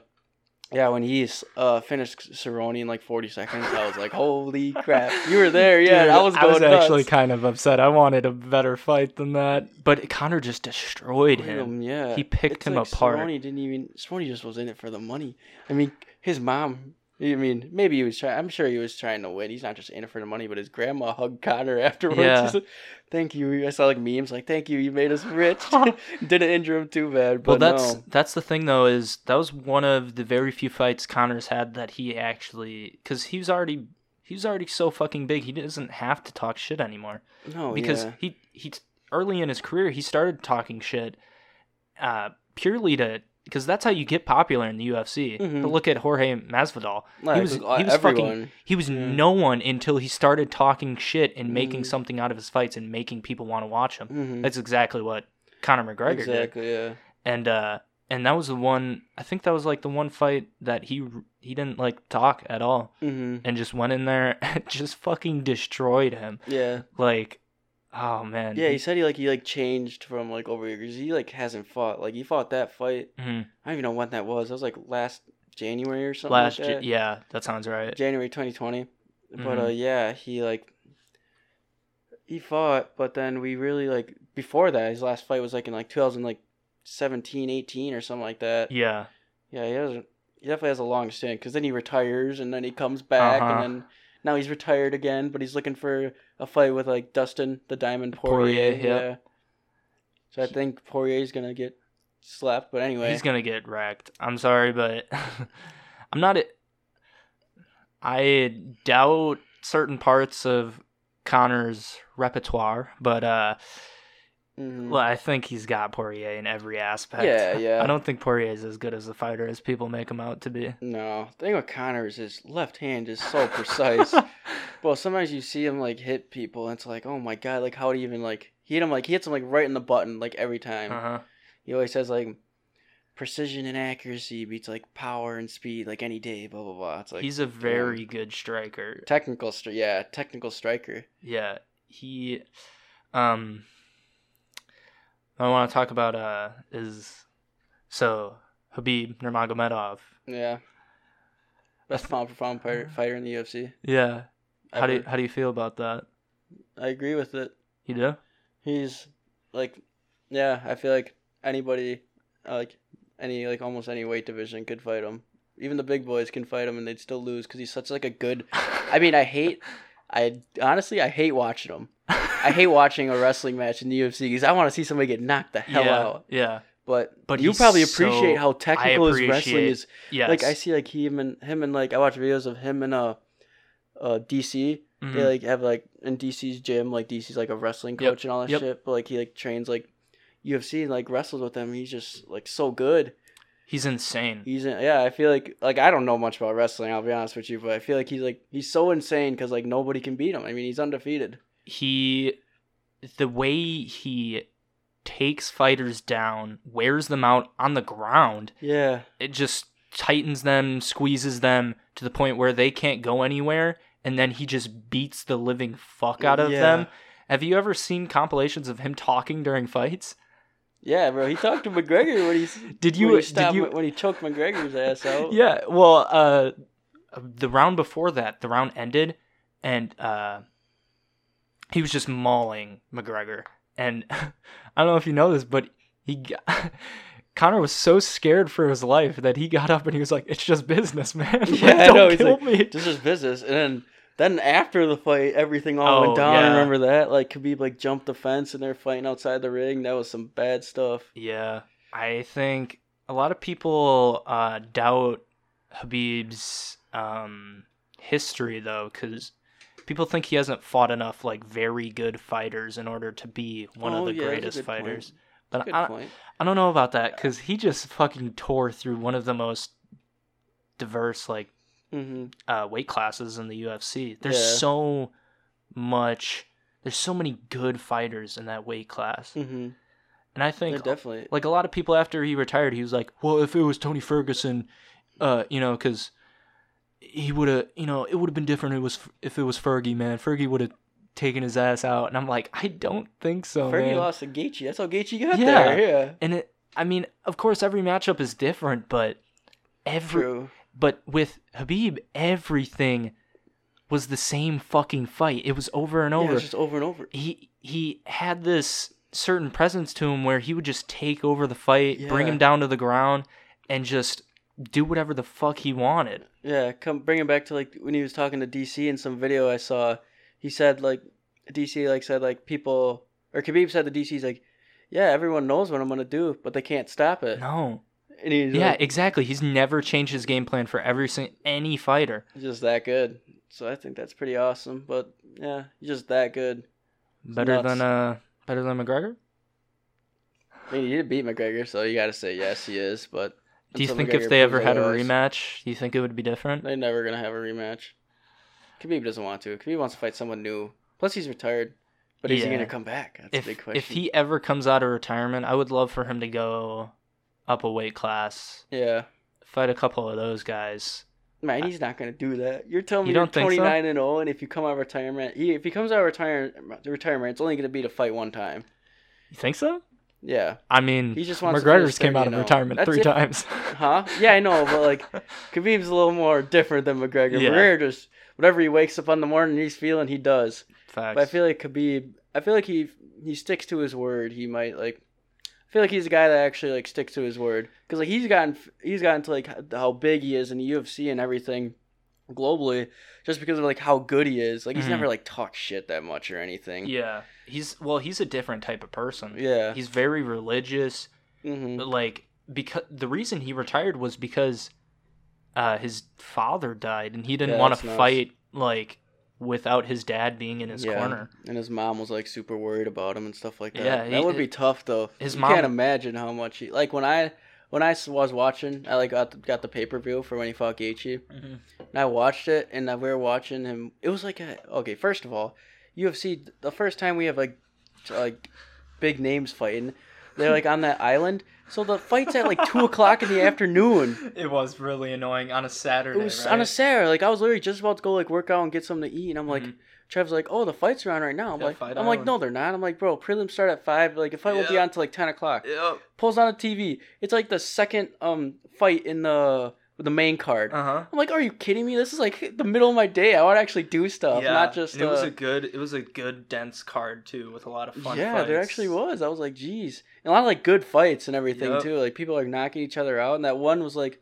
yeah, when he uh finished Cerrone in like 40 seconds, I was like, holy crap, you were there, yeah. Dude, I was going actually nuts. kind of upset. I wanted a better fight than that. But Conor just destroyed him. Him, yeah. He picked It's him like apart. Cerrone didn't even. Cerrone just was in it for the money. I mean, his mom. I mean, maybe he was trying. I'm sure he was trying to win. He's not just in it for the money, but his grandma hugged Conor afterwards. Yeah. Like, Thank you. I saw like memes like, "Thank you, you made us rich." Didn't injure him too bad, Well, but that's no. that's the thing though is that was one of the very few fights Conor's had that he actually because he was already he was already so fucking big he doesn't have to talk shit anymore No, because yeah. he he early in his career he started talking shit uh purely to because that's how you get popular in the UFC. Mhm. But look at Jorge Masvidal. Like, he was he uh, was fucking he was Yeah. no one until he started talking shit and making Mhm. something out of his fights and making people want to watch him. Mhm. That's exactly what Conor McGregor did exactly. Yeah. and uh and that was the one i think that was like the one fight that he he didn't like talk at all hmm and just went in there and just fucking destroyed him Yeah. like oh man Yeah. He said he like he like changed from like over years. He like hasn't fought like he fought that fight. Mhm. I don't even know when that was. That was like last January or something. last like that. yeah that sounds right January 2020. But Mhm. uh yeah, he like he fought, but then we really like before that his last fight was like in like 2000 like 17, 18 or something like that. yeah Yeah, he has he definitely has a long stint cuz then he retires and then he comes back Uh-huh. and then now he's retired again, but he's looking for a fight with like Dustin the Diamond Poirier. Poirier, yep. So I think Poirier's going to get slapped, but anyway. he's gonna get wrecked i'm sorry but i'm not i doubt certain parts of conor's repertoire but uh Mhm. Well, I think he's got Poirier in every aspect. Yeah, yeah. I don't think Poirier is as good as a fighter as people make him out to be. No, the thing with Conor is his left hand is so precise. well, sometimes you see him like hit people, and it's like, oh my god, like how would he even like he hit him like he hits him like right in the button like every time. uh-huh. He always says like precision and accuracy beats like power and speed like any day. Blah blah blah. It's like he's a damn. very good striker. technical, stri- yeah, technical striker. Yeah, he. Um, I want to talk about uh is so Khabib Nurmagomedov. Yeah, best pound for pound fighter, in the UFC. Yeah, how do you, how do you feel about that? I agree with it. You do? He's like, yeah, I feel like anybody, uh, like any like almost any weight division could fight him. Even the big boys can fight him, and they'd still lose because he's such like a good. I mean, I hate. I honestly, I hate watching him. I hate watching a wrestling match in the UFC because I want to see somebody get knocked the hell yeah, out. Yeah. But But you probably appreciate so- how technical his wrestling is. Yes. Like I see, like him and him and like I watch videos of him and uh, uh DC. Mhm. They like have like in DC's gym, like DC's like a wrestling Yep, coach and all that yep. shit. But like he like trains like UFC and like wrestles with them. He's just like so good. He's insane. He's in, yeah. I feel like like I don't know much about wrestling. I'll be honest with you, but I feel like he's like he's so insane because like nobody can beat him. I mean, he's undefeated. He the way he takes fighters down, wears them out on the ground, Yeah, it just tightens them, squeezes them to the point where they can't go anywhere, and then he just beats the living fuck out of Yeah. them. Have you ever seen compilations of him talking during fights? yeah, bro. He talked to McGregor when he's Did you when he did you when he choked McGregor's ass out. Yeah, well, uh the round before that, the round ended and uh he was just mauling McGregor. And I don't know if you know this, but he got, Conor was so scared for his life that he got up and he was like, "It's just business, man. Yeah, I don't know. He's like, me." this is business. And then, then after the fight, everything all Oh, went down. yeah. I remember that. Like Khabib like jumped the fence and they're fighting outside the ring. That was some bad stuff. Yeah, I think a lot of people uh, doubt Khabib's um, history though, because people think he hasn't fought enough like very good fighters in order to be one Oh, of the yeah, greatest good point. fighters. But I, point. I don't know about that because he just fucking tore through one of the most diverse like hmm uh, weight classes in the UFC. There's Yeah. so much. There's so many good fighters in that weight class, hmm and I think Yeah, definitely. like a lot of people after he retired, he was like, "Well, if it was Tony Ferguson, uh, you know, because he would have, you know, it would have been different. If it was if it was Fergie, man. Fergie would have taken his ass out, and I'm like, I don't think so, Fergie man. lost to Gaethje. That's how Gaethje got Yeah. there. Yeah. And it, I mean, of course, every matchup is different, but every True. but with Khabib, everything was the same fucking fight. It was over and Yeah, over. it's just over and over. he he had this certain presence to him where he would just take over the fight, bring him down to the ground, and just do whatever the fuck he wanted. Yeah, come bring him back to like when he was talking to DC in some video I saw. He said like DC like said like people or Khabib said to DC's like, yeah, everyone knows what I'm gonna do, but they can't stop it. No. And he's Yeah, like, exactly. He's never changed his game plan for every sing- any fighter. just that good. So I think that's pretty awesome. But yeah, just that good. Better nuts. than uh better than McGregor? I mean, he did beat McGregor, so you got to say yes, he is. But Do you think if they ever had a otherwise, rematch, do you think it would be different? they're never gonna have a rematch. Khabib doesn't want to. Khabib wants to fight someone new. Plus, he's retired. But is he Yeah. gonna come back? That's a If big question. if he ever comes out of retirement, I would love for him to go up a weight class, yeah. fight a couple of those guys. Man, he's not gonna do that. You're telling me You you are don't think so? 29 and 0, and if you come out of retirement, he, if he comes out of retirement, retirement, it's only gonna be to fight one time. You think so? Yeah, I mean, He just wants McGregor's came out of retirement That's three it. times. huh? Yeah, I know, but like, Khabib's a little more different than McGregor. Yeah. McGregor just whatever he wakes up on the morning, he's feeling, he does. Facts. But I feel like Khabib, I feel like he he sticks to his word. He might like. I feel like he's a guy that actually like sticks to his word because like he's gotten he's gotten to like how big he is in the UFC and everything globally just because of like how good he is. Like he's Mhm. never like talked shit that much or anything. yeah, he's well, he's a different type of person. Yeah. He's very religious. hmm Like because the reason he retired was because uh, his father died, and he didn't Yeah, want to fight like without his dad being in his yeah. corner. And his mom was like super worried about him and stuff like that. Yeah, that he- would be tough though. his you mom- can't imagine how much he like when I when I was watching. I like got the, got the pay per view for when he fought Gaethje. Mhm. And I watched it, and we were watching him. It was like a okay. First of all, UFC. The first time we have like t- like big names fighting, they're like on that island. So the fight's at like two o'clock in the afternoon. It was really annoying on a Saturday. It was on a Saturday. Like I was literally just about to go like work out and get something to eat, and I'm like. Mhm. Trev's like, oh, the fights are on right now. I'm Yeah, like, I'm like, no, they're not. I'm like, bro, prelims start at five. Like, the fight won't be on till like ten o'clock. Yep. Pulls on the TV. It's like the second um fight in the the main card. Uh huh. I'm like, are you kidding me? This is like the middle of my day. I want to actually do stuff, Yeah, not just. and it was uh, a good, it was a good dense card too, with a lot of fun. yeah, fights. there actually was. I was like, geez, and a lot of like good fights and everything Yep. too. Like people are knocking each other out, and that one was like,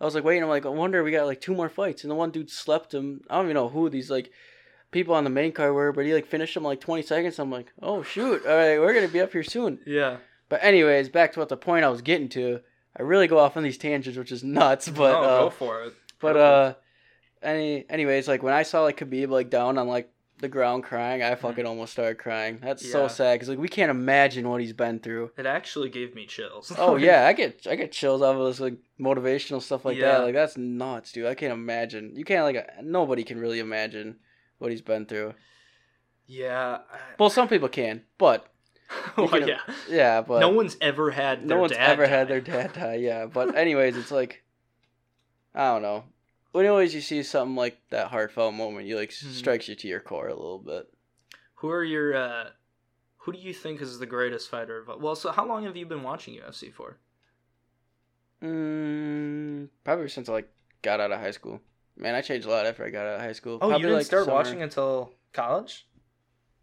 I was like, waiting. I'm like, I wonder we got like two more fights, and the one dude slept him. I don't even know who these like people on the main card were, but he like finished him like 20 seconds. I'm like, oh shoot, all right, we're gonna be up here soon. Yeah. But anyways, back to what the point I was getting to. I really go off on these tangents, which is nuts. But no, uh, go for it. But uh, any anyways, like when I saw like Khabib like down on like the ground crying, I fucking almost started crying. That's so Mm-hmm. Sad because like we can't imagine what he's been through. it actually gave me chills. Oh yeah, I get I get chills off of this like motivational stuff like Yeah. that. Like that's nuts, dude. I can't imagine. You can't like nobody can really imagine what he's been through. yeah. Well, some people can, but well, can- yeah. yeah, but no one's ever had. no one's ever had their dad die. Yeah, but anyways, it's like I don't know. When always you see something like that heartfelt moment, you like Mhm. strikes you to your core a little bit. Who are your? uh Who do you think is the greatest fighter? Of, well, so how long have you been watching UFC for? Mm, probably since I like got out of high school. Man, I changed a lot after I got out of high school. Oh, probably, you didn't like, start summer. watching until college.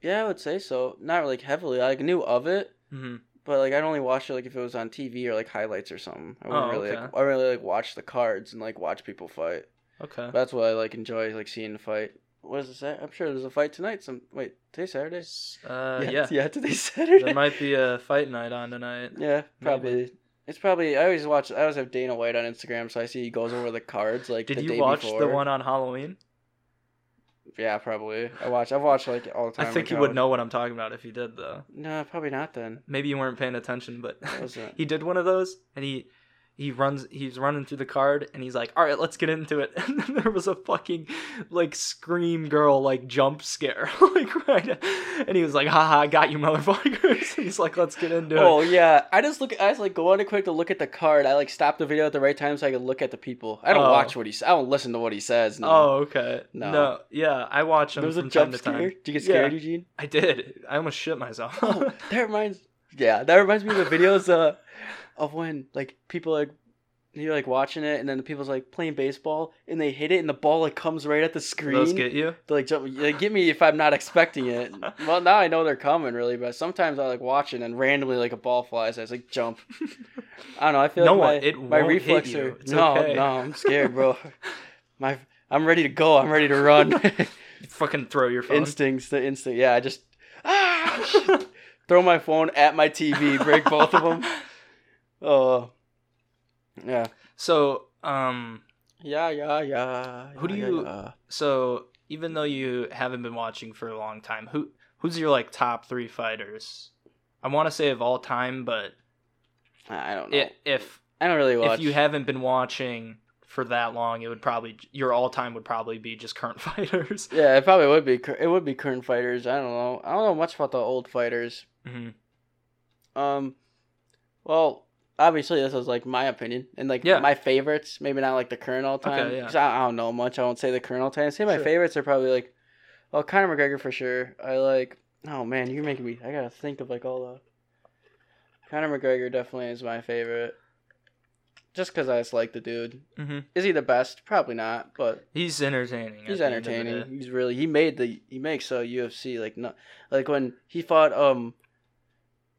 Yeah, I would say so. Not like heavily. I like, knew of it, Mm-hmm. but like I'd only watch it like if it was on TV or like highlights or something. I wouldn't Oh, really okay. like, I really like watch the cards and like watch people fight. Okay. That's what I like enjoy like seeing the fight. What is it? Sat- I'm sure there's a fight tonight. Some wait, today's Saturday. Uh, yeah. yeah, today's Saturday. there might be a fight night on tonight. Yeah, probably. It's probably. I always watch. I always have Dana White on Instagram, so I see he goes over the cards like. Did the you day watch before. the one on Halloween? Yeah, probably. I watch. I've watched like all the time. I think you would know what I'm talking about if you did, though. No, probably not then. Maybe you weren't paying attention, but What was that? he did one of those, and he he runs he's running through the card and he's like all right let's get into it and then there was a fucking like scream girl like jump scare like right and he was like haha i got you motherfuckers he's like let's get into it. Oh yeah, I just look. I just like go on it quick to look at the card. I like stop the video at the right time so I can look at the people. I don't Oh. watch what he. i don't listen to what he says. No. oh okay No. no. yeah i watch him there was a jump time scare. time Did you get scared, Yeah. Eugene? i did i almost shit myself Oh, that reminds. Yeah, that reminds me of the videos uh, of when like people like you're like watching it and then the people's like playing baseball and they hit it and the ball like comes right at the screen. those get you They, like jump, they get me if I'm not expecting it. well, now I know they're coming really, but sometimes I like watching and randomly like a ball flies. I just like jump. I don't know. I feel No, like my, it my reflex are no, okay. no. I'm scared, bro. my I'm ready to go. I'm ready to run. fucking throw your phone Instincts, the instinct. Yeah, I just ah, throw my phone at my TV, break both of them. Oh, yeah, so um yeah, yeah, yeah. Who do you- yeah. So even though you haven't been watching for a long time, who who's your like top three fighters? I want to say of all time, but I don't know. i if I don't really watch. if you haven't been watching for that long, it would probably your all time would probably be just current fighters. Yeah, it probably would be. It would be current fighters. I don't know. I don't know much about the old fighters. hmm Um, well, obviously this is like my opinion and like Yeah. my favorites. Maybe not like the current all time. Okay, yeah. I, I don't know much. I won't say the current all time. I say my Sure. favorites are probably like, well, Conor McGregor for sure. I like. Oh man, you're making me. I gotta think of like all the. Conor McGregor definitely is my favorite. Just because I just like the dude. hmm Is he the best? Probably not, but He's entertaining. He's the end of the entertaining. He's really he made the he makes uh UFC like not like when he fought um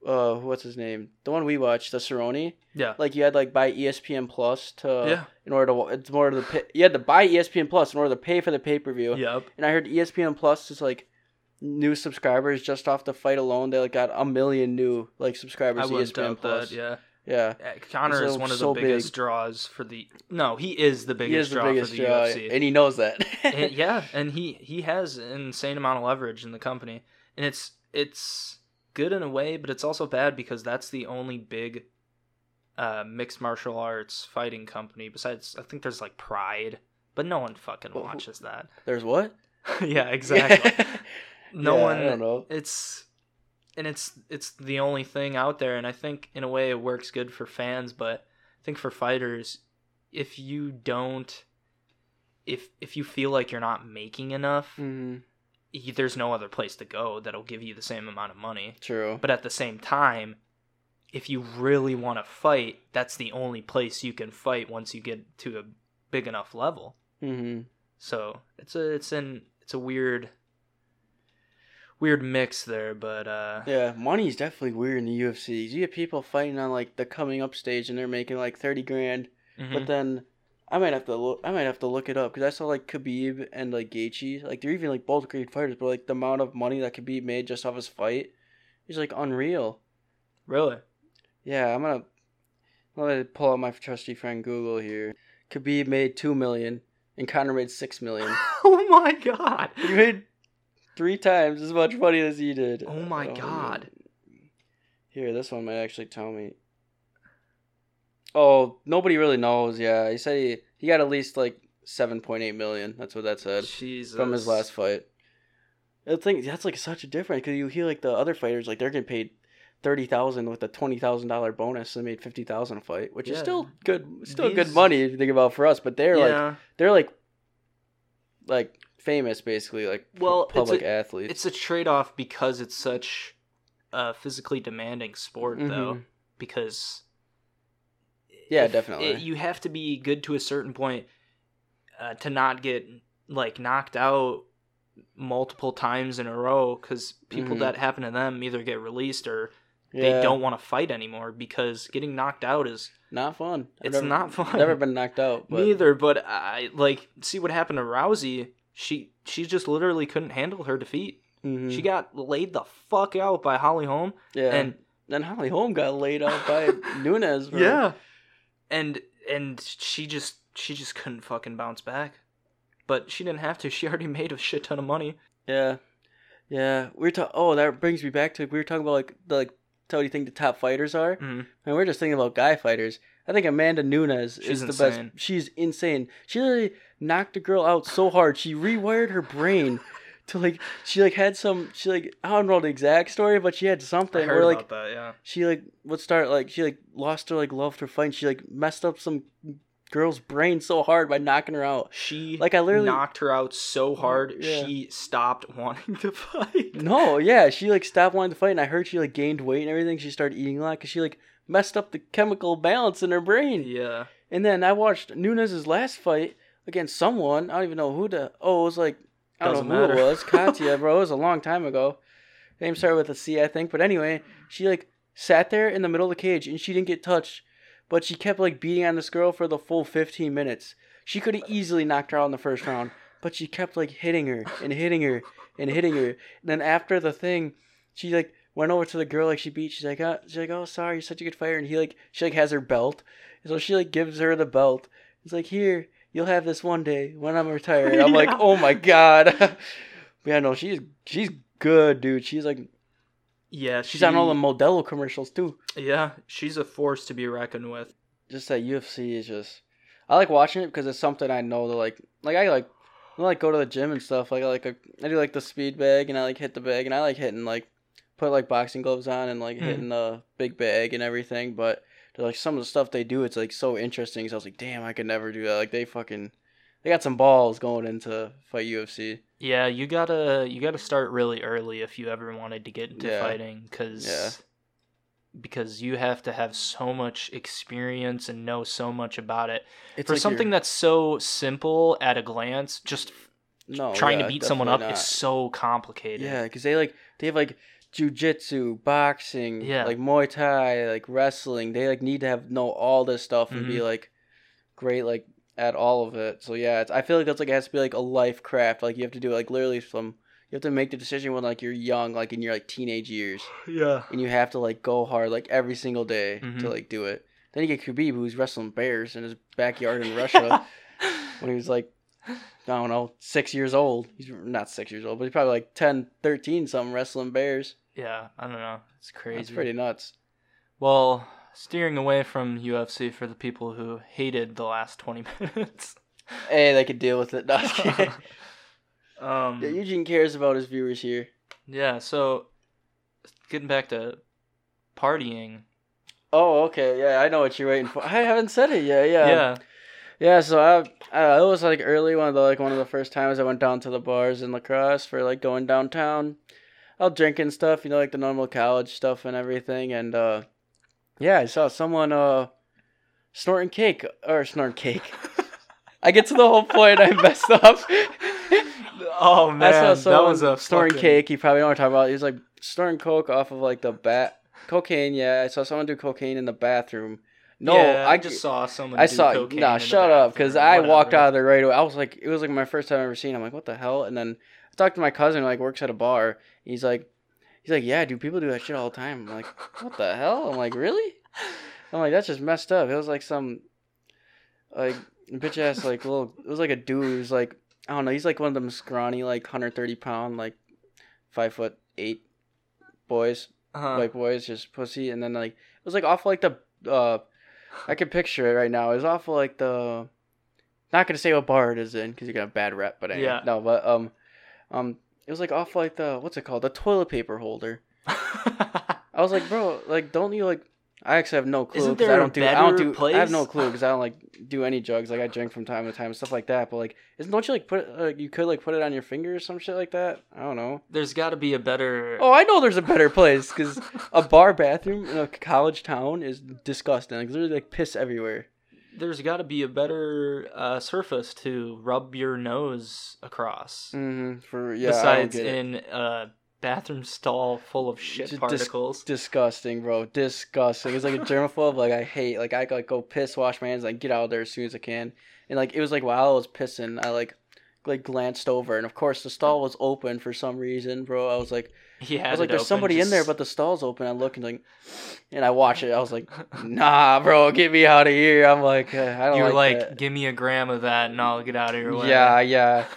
uh what's his name the one we watched the Cerrone Yeah. like you had like buy ESPN Plus to yeah. in order to it's more to the pay, you had to buy ESPN Plus in order to pay for the pay per view Yep. and I heard ESPN Plus is like new subscribers just off the fight alone they like got a million new like subscribers I to ESPN Plus that. Yeah. yeah Uh, Conor is one of the so biggest big. draws for the. No, he is the biggest is the draw biggest for the draw UFC. and he knows that and, yeah, and he he has an insane amount of leverage in the company, and it's it's good in a way, but it's also bad because that's the only big uh, mixed martial arts fighting company. Besides, I think there's like Pride, but no one fucking watches that. there's what yeah, exactly. no Yeah, one. I don't know It's and it's it's the only thing out there, and I think in a way it works good for fans, but I think for fighters, if you don't. If, if you feel like you're not making enough, hmm y- there's no other place to go that'll give you the same amount of money. true But at the same time, if you really want to fight, that's the only place you can fight once you get to a big enough level. hmm So it's a it's an it's a weird weird mix there, but uh Yeah, money's definitely weird in the UFC. You get people fighting on like the coming up stage and they're making like thirty grand, mhm. but then I might have to look. I might have to look it up because I saw like Khabib and like Gaethje. Like they're even like both great fighters, but like the amount of money that Khabib made just off his fight is like unreal. really Yeah, I'm gonna. let me pull out my trusty friend Google here. Khabib made two million and Conor made six million. oh my god. he made three times as much money as he did. Oh my oh, God. Here, this one might actually tell me. Oh, nobody really knows. Yeah, he said he, he got at least like seven point eight million. That's what that said Jesus. from his last fight. I think that's like such a difference because you hear like the other fighters like they're getting paid thirty thousand with a twenty thousand dollar bonus. They made fifty thousand a fight, which is still good. Still good money if you think about for us. But they're like they're like like famous basically like Well, it's public a- athletes. it's a trade-off because it's such a physically demanding sport though Mhm. because Yeah, if- definitely. it- you have to be good to a certain point uh, to not get like knocked out multiple times in a row because people Mhm. that happen to them either get released or Yeah, they don't want to fight anymore because getting knocked out is not fun. I've It's never- not fun. Never been knocked out. But neither but i like see what happened to rousey she she just literally couldn't handle her defeat Mhm. she got laid the fuck out by holly holm yeah, and then Holly Holm got laid out by Nunes. For, and and she just she just couldn't fucking bounce back but she didn't have to she already made a shit ton of money yeah, yeah. We are talking. Oh, that brings me back to we were talking about like the like. How do you think the top fighters are? Mhm. And we're just thinking about guy fighters. I think Amanda Nunes She's is the insane. best. She's insane. She literally knocked a girl out so hard she rewired her brain to like she like had some she like I don't know the exact story, but she had I something heard where like about that. Yeah. she like would start like she like lost her like love to fight. She like messed up some girl's brain so hard by knocking her out. She Like I literally knocked her out so hard Yeah. she stopped wanting to fight. No, yeah, she like stopped wanting to fight, and I heard she like gained weight and everything. She started eating a lot because she like messed up the chemical balance in her brain. Yeah. And then I watched Nunes' last fight against someone. I don't even know who the. Oh, it was like I don't Doesn't know who matter. it was. Katya, bro. It was a long time ago. Name started with a C, I think. But anyway, she like sat there in the middle of the cage and she didn't get touched, but she kept like beating on this girl for the full 15 minutes. She could have easily knocked her out in the first round, but she kept like hitting her and hitting her and hitting her. And then after the thing, she like went over to the girl like she beat. She's like, oh, she's like, oh, sorry, you're such a good fighter. And he like, she like has her belt, so she like gives her the belt. He's like, here, you'll have this one day when I'm retired. I'm like, oh my god. yeah, no, she's she's good, dude. She's like, Yeah. she's she, on all the Modelo commercials too. Yeah, she's a force to be reckoned with. Just that UFC is just, I like watching it because it's something I know to like, like I like, I like go to the gym and stuff. Like I like a, I do like the speed bag and I like hit the bag and I like hitting like, put like boxing gloves on and like Mhm. hitting the big bag and everything. But like some of the stuff they do, it's like so interesting. So I was like, damn, I could never do that. Like they fucking, they got some balls going into fight UFC. Yeah, you gotta you gotta start really early if you ever wanted to get into Yeah. fighting, because Yeah. because you have to have so much experience and know so much about it It's for like something you're- that's so simple at a glance. Just no, trying yeah, to beat someone up definitely is so complicated. Yeah, because they like they have like jujitsu, boxing, Yeah. like Muay Thai, like wrestling. They like need to have know all this stuff and be Mhm. like great like at all of it. So yeah, it's, I feel like that's like it has to be like a life craft. Like you have to do it, like literally from you have to make the decision when like you're young, like in your like teenage years, yeah. and you have to like go hard like every single day Mhm. to like do it. Then you get Khabib, who's wrestling bears in his backyard in Russia when he was like I don't know, six years old. He's not six years old, but he's probably like 10, 13 something wrestling bears. Yeah, I don't know. It's crazy. That's pretty nuts. Well, steering away from UFC for the people who hated the last twenty minutes. Hey, they could deal with it. No, I'm just kidding. um, yeah, Eugene cares about his viewers here. Yeah, so getting back to partying. Oh, okay. Yeah, I know what you're waiting for. I haven't said it yet. Yeah. Yeah. Yeah, so I, uh, it was like early one of the like one of the first times I went down to the bars in La Crosse for like going downtown. I drinking stuff, you know, like the normal college stuff and everything, and uh, yeah, I saw someone uh snorting cake or snorting cake. I get to the whole point, I messed up. oh man, I saw someone that was a snorting fucking- cake. You probably don't want to talk about. He was like snorting coke off of like the bat cocaine. Yeah, I saw someone do cocaine in the bathroom. No, Yeah, I I just saw someone. I do saw cocaine nah, shut up, because I walked out of there right away. I was like, it was like my first time ever seen. I'm like, what the hell? And then I talked to my cousin, who like works at a bar. He's like, he's like, yeah, dude, people do that shit all the time. I'm like, what the hell? I'm like, really? I'm like, that's just messed up. It was like some, like bitch ass like little. It was like a dude. who's like, I don't know. He's like one of them scrawny, like 130 pound, like five foot eight boys Uh-huh. like boys just pussy and then like it was like off like the uh i can picture it right now it was off of like the not gonna say what bar it is in because you're gonna have bad rep but anyway Yeah. no but um um it was like off like the what's it called the toilet paper holder i was like bro like don't you like i actually have no clue Isn't 'cause there i don't do i don't do i have no clue because i don't like do any drugs like i drink from time to time and stuff like that but like isn't don't you like put it like you could like put it on your finger or some shit like that i don't know There's got to be a better. Oh, I know there's a better place because a bar bathroom in a college town is disgusting. Like, there's like piss everywhere. There's got to be a better uh, surface to rub your nose across. Mm-hmm. For yeah, Besides in a bathroom stall full of shit Just dis- particles. disgusting, bro. Disgusting. It's like a germaphobe. Like I hate. Like I like go piss, wash my hands, like get out of there as soon as I can. And like it was like while I was pissing, I like like glanced over, and of course the stall was open for some reason, bro. I was like, yeah, I was like, there's somebody in there, but the stall's open. I look and like, and I watch it. I was like, nah, bro, get me out of here. I'm like, uh, I don't you're like, like, give me a gram of that, and I'll get out of here." Yeah, yeah.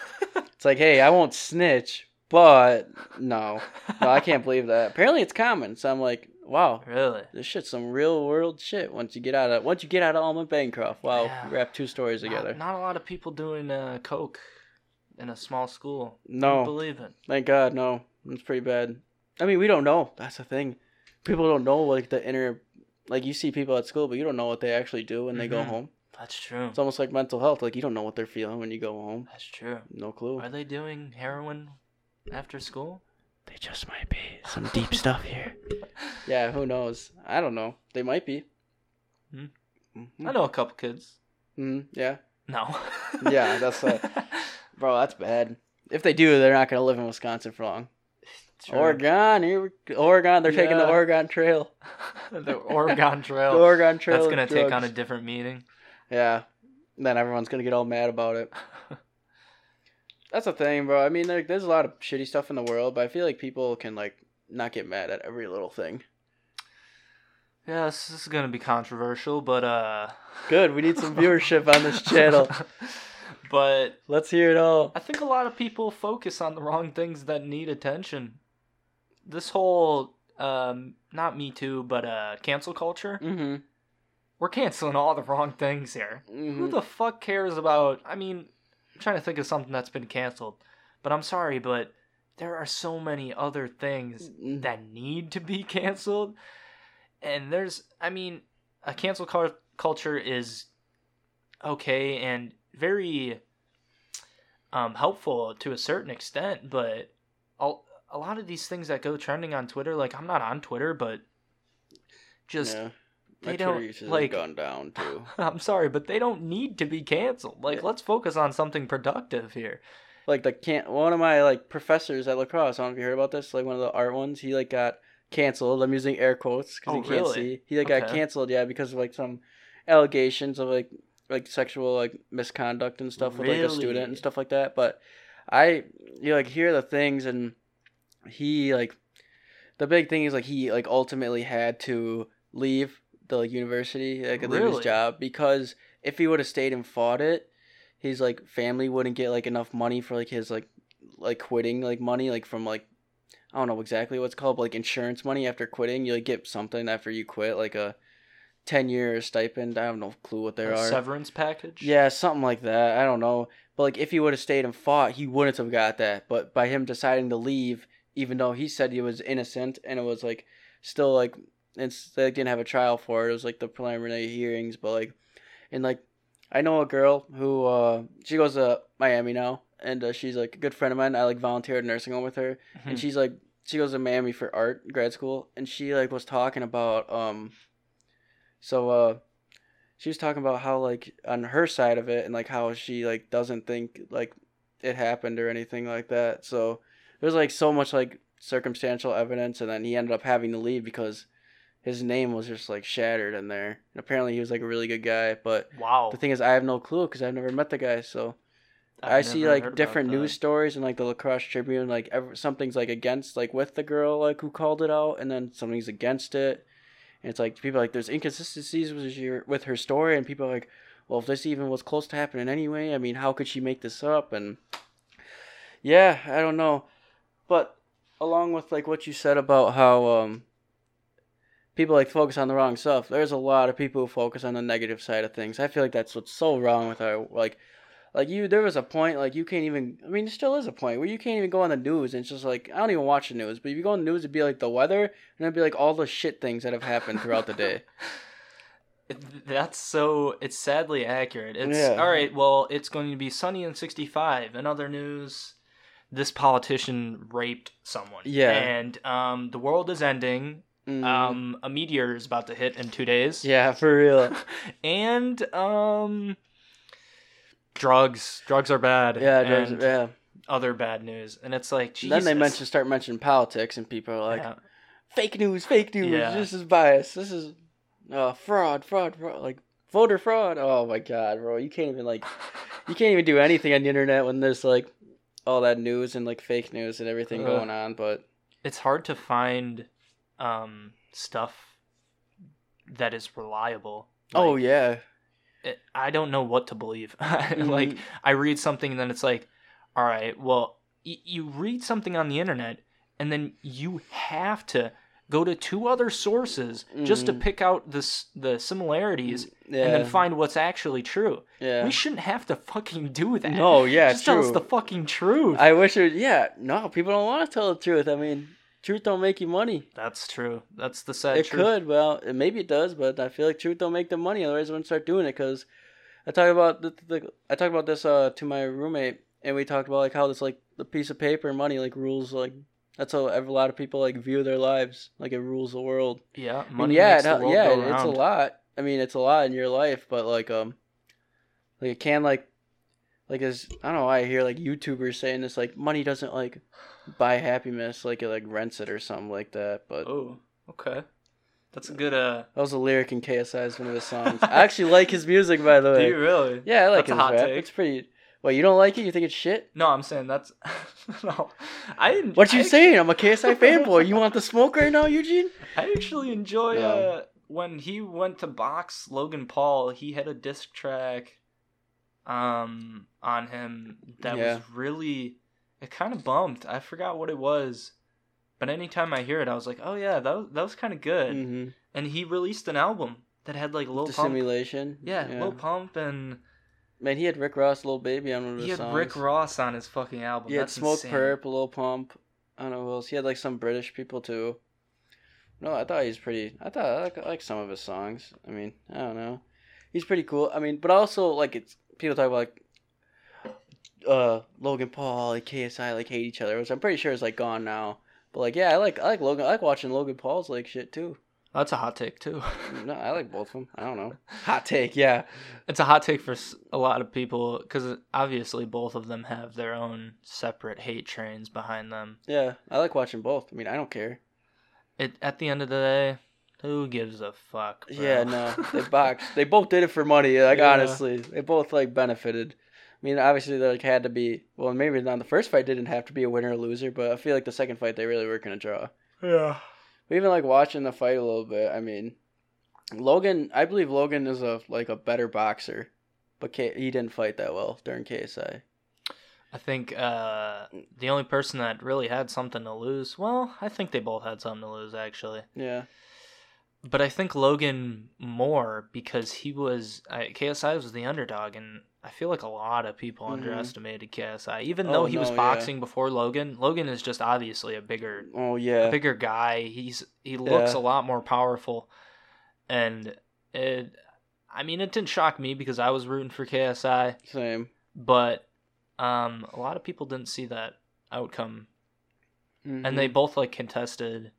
It's like, hey, I won't snitch, but no, no, I can't believe that. Apparently, it's common. So I'm like, Wow. Really? This shit's some real world shit. Once you get out of once you get out of Alma Bancroft, wow, Yeah. wrap two stories together. Not, a lot of people doing uh, coke in a small school. No. Don't believe it. Thank God, no. It's pretty bad. I mean, we don't know. That's the thing. People don't know like the inner, like you see people at school, but you don't know what they actually do when they go Mhm. home. That's true. It's almost like mental health. Like you don't know what they're feeling when you go home. That's true. No clue. Are they doing heroin after school? They just might be some deep stuff here. Yeah, who knows? I don't know. They might be. Hmm. Mhm. I know a couple kids. Mhm, Yeah, No. Yeah, that's uh, bro. That's bad. If they do, they're not gonna live in Wisconsin for long. True. Oregon, here we, Oregon. They're taking the Oregon Trail. the Oregon Trail. The Oregon Trail. That's gonna take on a different meaning. Yeah. Then everyone's gonna get all mad about it. That's the thing, bro. I mean, there, there's a lot of shitty stuff in the world, but I feel like people can like not get mad at every little thing. Yeah, this, this is gonna be controversial, but uh. Good. We need some viewership on this channel. but Let's hear it all. I think a lot of people focus on the wrong things that need attention. This whole um not me too, but uh cancel culture. Mm-hmm. We're canceling all the wrong things here. Who mm-hmm. the fuck cares about I mean, I'm trying to think of something that's been canceled. But I'm sorry, but there are so many other things Mm-hmm. that need to be canceled. And there's, I mean, a cancel cul- culture is okay and very um, helpful to a certain extent, but a, lot of these things that go trending on Twitter, like I'm not on Twitter, but just yeah. they don't, like- gone down too. I'm sorry, but they don't need to be canceled. Like, Yeah. let's focus on something productive here. like the can't one of my like professors at La Crosse. I don't know if you heard about this. Like one of the art ones, he like got canceled. I'm using air quotes because Oh, he can't really? see. He like got canceled, yeah, because of like some allegations of like like sexual like misconduct and stuff with like a student and stuff like that. But I you like hear the things and he like the big thing is like he like ultimately had to leave the like university like leave his job because if he would have stayed and fought it his like family wouldn't get like enough money for like his like like quitting like money like from like I don't know exactly what's called but, like insurance money after quitting you like get something after you quit like a 10 year stipend I have no clue what there A are. severance package. yeah something like that I don't know. But like if he would have stayed and fought he wouldn't have got that but by him deciding to leave even though he said he was innocent and it was like still like it's they didn't have a trial for it. It was like the preliminary hearings but like and like I know a girl who uh she goes to Miami now and uh, she's like a good friend of mine. I like volunteered nursing home with her. Mhm. and she's like she goes to Miami for art grad school and she like was talking about um so uh she was talking about how like on her side of it and like how she like doesn't think like it happened or anything like that. So there's like so much like circumstantial evidence and then he ended up having to leave because his name was just like shattered in there and apparently he was like a really good guy but wow. the thing is i have no clue because i've never met the guy so I've I see like different news stories and like the La Crosse Tribune, like ever, something's like against like with the girl like who called it out, and then something's against it, and it's like people are like there's inconsistencies with your with her story, and people are like, well, if this even was close to happening anyway, I mean, how could she make this up? And yeah, I don't know, but along with like what you said about how um people like focus on the wrong stuff, there's a lot of people who focus on the negative side of things. I feel like that's what's so wrong with our like like you there was a point like you can't even i mean there still is a point where you can't even go on the news and it's just like i don't even watch the news but if you go on the news it'd be like the weather and it'd be like all the shit things that have happened throughout the day That's so. It's sadly accurate. It's Yeah. all right. Well, it's going to be sunny and 65. In other news, this politician raped someone. Yeah. And um, the world is ending. Mm. Um, a meteor is about to hit in two days. yeah for real and um, drugs. Drugs are bad. yeah there's, and yeah Other bad news, and it's like Jesus. then they mention start mentioning politics and people are like Yeah. fake news fake news Yeah. this is bias this is uh, fraud fraud fraud like voter fraud oh my god bro you can't even like you can't even do anything on the internet when there's like all that news and like fake news and everything Ugh. going on but it's hard to find um stuff that is reliable. oh yeah it, I don't know what to believe. like Mhm. I read something and then it's like, all right, well, y- you read something on the internet and then you have to go to two other sources just to Mhm. pick out this the similarities Yeah. and then find what's actually true. yeah. We shouldn't have to fucking do that. No, yeah, just tell us the fucking truth. I wish it. Yeah, no, people don't want to tell the truth. I mean, truth don't make you money. That's true. That's the sad it truth. could, well, maybe it does, but I feel like truth don't make them money. Otherwise, I wouldn't start doing it. Because I talk about the, the I talked about this uh to my roommate, and we talked about like how this like the piece of paper and money like rules like that's how a lot of people like view their lives. Like it rules the world. Yeah, money yeah, it, yeah, it's a lot. I mean, it's a lot in your life, but like um, like it can like, like as I don't know, why I hear like YouTubers saying this like money doesn't like buy happiness, like it like rents it or something like that. But Oh, okay. That's a good. Uh, that was a lyric in KSI's one of his songs. I actually like his music, by the do way. you really? Yeah, I like That's a his hot rap. take. It's pretty. Well, you don't like it? You think it's shit? No, I'm saying that's no. I en- What you I saying? I'm a KSI fanboy. You want the smoke right now, Eugene? I actually enjoy Yeah. uh, when he went to box Logan Paul. He had a disc track, um, on him that Yeah. was really. It kind of bumped. I forgot what it was, but anytime I hear it, I was like, "Oh yeah, that was that was kind of good." Mm-hmm. And he released an album that had like Lil The Pump. simulation. Yeah, Lil Pump and Man, he had Rick Ross, Little Baby on one of his he had songs. Rick Ross on his fucking album. He had That's Smoke insane. Perp, Lil Pump. I don't know who else. He had like some British people too. No, I thought he was pretty. I thought I like, I like some of his songs. I mean, I don't know. He's pretty cool. I mean, but also like it's people talk about like uh Logan Paul, like KSI, like hate each other, which I'm pretty sure is like gone now. But like, yeah, I like I like Logan. I like watching Logan Paul's like shit too. That's a hot take too. No, I like both of them. I don't know. Hot take, yeah. it's a hot take for a lot of people because obviously both of them have their own separate hate trains behind them. Yeah, I like watching both. I mean, I don't care. It at the end of the day, who gives a fuck? bro? Yeah, no, they boxed. They both did it for money. Like Yeah. honestly, they both like benefited. I mean, obviously, they like had to be. Well, maybe not. The first fight didn't have to be a winner or loser, but I feel like the second fight they really were gonna draw. yeah. But even like watching the fight a little bit, I mean, Logan. I believe Logan is a like a better boxer, but K- he didn't fight that well during KSI. I think uh, the only person that really had something to lose. Well, I think they both had something to lose actually. Yeah, But I think Logan more because he was I, KSI was the underdog, and I feel like a lot of people Mhm. underestimated KSI. Even Oh, though he was no, yeah. boxing before Logan, Logan is just obviously a bigger, Oh a yeah, bigger guy. He's he looks Yeah. a lot more powerful, and it. I mean, it didn't shock me because I was rooting for KSI, same. but um, a lot of people didn't see that outcome and they Mhm. both like contested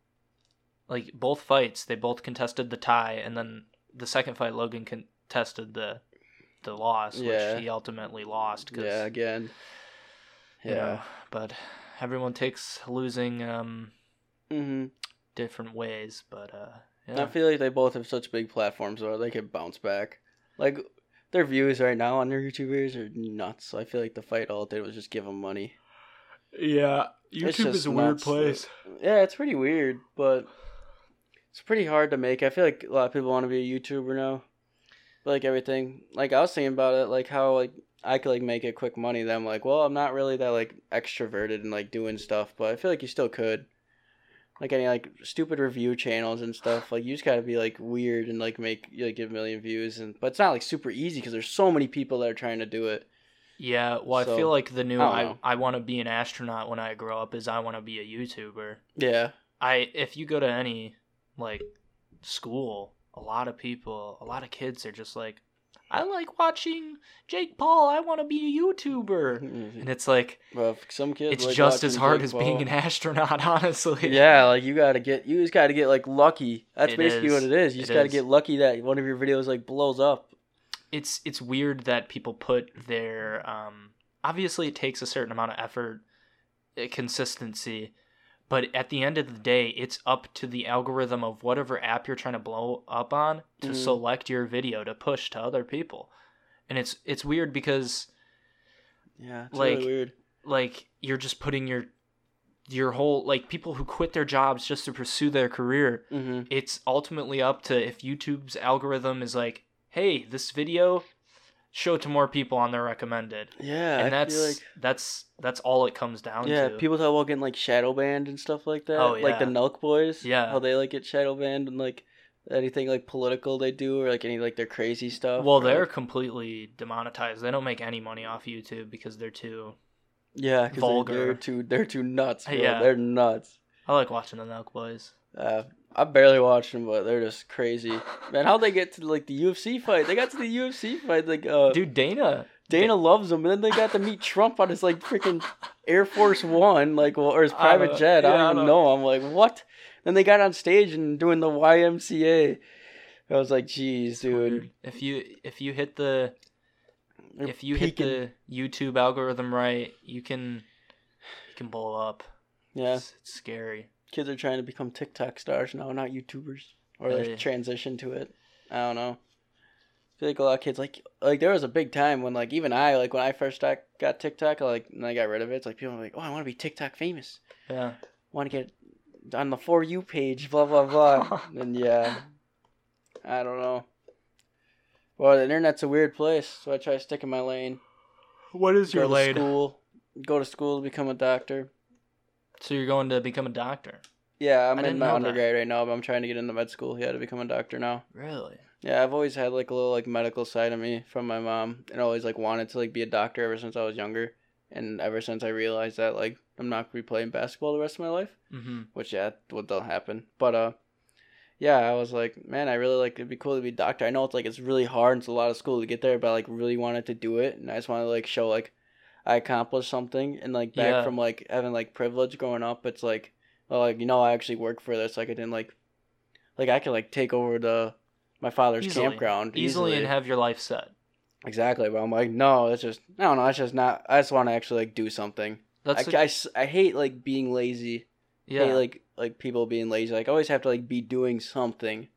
like both fights they both contested the tie and then the second fight logan contested the the loss Yeah. which he ultimately lost cause, yeah again. you know, Yeah. but everyone takes losing um hmm different ways but uh I feel like they both have such big platforms where they can bounce back. Like their views right now on their YouTubers are nuts. I feel like the fight all it did was just give them money. yeah It's just nuts. Yeah, it's pretty weird, but it's pretty hard to make. I feel like a lot of people want to be a YouTuber now. Like everything, like I was thinking about it, like how like I could like make it quick money. Then I'm like, well, I'm not really that like extroverted and like doing stuff, but I feel like you still could. Like any like stupid review channels and stuff, like you just gotta be like weird and like make like get a million views, and but it's not like super easy because there's so many people that are trying to do it. yeah well i feel like the new I i. I want to be an astronaut when i grow up is i want to be a youtuber Yeah, I if you go to any like school, a lot of people, a lot of kids are just like, I like watching Jake Paul. I want to be a YouTuber, and it's like well, some kids. it's like just as hard Jake as Paul. being an astronaut, honestly. Yeah, like you gotta get you just gotta get like lucky. That's It basically is. what it is. You just gotta is. get lucky that one of your videos like blows up. it's it's weird that people put their um obviously it takes a certain amount of effort uh, consistency but at the end of the day it's up to the algorithm of whatever app you're trying to blow up on to Mhm. select your video to push to other people and it's it's weird because Yeah, it's Like- really weird. like you're just putting your your whole like people who quit their jobs just to pursue their career hmm it's ultimately up to if YouTube's algorithm is like, hey, this video show to more people on their recommended. Yeah, and I that's like that's that's all it comes down yeah, to. Yeah, people talk about getting like shadow banned and stuff like that. Oh, yeah. like the. Nelk boys. Yeah. how they like get shadow banned and like anything like political they do or like any like their crazy stuff. well, they're like- completely demonetized. They don't make any money off YouTube because they're too. yeah, vulgar. They, they're too they're too nuts. Bro. Yeah. they're nuts. I like watching the Nelk Boys. Uh, I barely watch them, but they're just crazy. Man, how'd they get to like the UFC fight? They got to the UFC fight. Like, uh, Dude, Dana. Dana loves them, and then they got to meet Trump on his like freaking Air Force One, like, well, or his private jet. I don't I don't- know. I'm like, what? Then they got on stage and doing the YMCA. I was like, geez, dude. If you if you hit the They're if you peaking. hit the YouTube algorithm right, you can you can blow up. yeah, It's, it's scary. Kids are trying to become TikTok stars now, not YouTubers, or they oh, Hey. transition to it. I don't know. I feel like a lot of kids like like there was a big time when like even I like when I first got, got TikTok like and I got rid of it. It's like people were like, oh, I want to be TikTok famous. Yeah. Want to get on the for you page, blah blah blah. and yeah, I don't know. Well, the internet's a weird place, so I try to stick in my lane. What is Go your to lane? school, go to school to become a doctor. So you're going to become a doctor? Yeah, I'm I in my know that. undergrad right now, but I'm trying to get into med school. Yeah, to become a doctor now. Really? Yeah, I've always had like a little like medical side of me from my mom, and always like wanted to like be a doctor ever since I was younger. And ever since I realized that like I'm not gonna be playing basketball the rest of my life, Mm-hmm. which yeah, what will happen. But uh, yeah, I was like, man, I really like it'd be cool to be a doctor. I know it's like it's really hard, and it's a lot of school to get there, but I like really wanted to do it, and I just wanted to like show like I accomplished something, and like back Yeah. from like having like privilege growing up, it's like, well, like you know, I actually work for this. Like I didn't like, like I could like take over the my father's Easily. campground Easily, easily and have your life set. exactly. But I'm like, no, it's just I don't know. It's just not. I just want to actually like do something. I, That's I, s- I hate like being lazy yeah. hate like like people being lazy. Like I always have to like be doing something,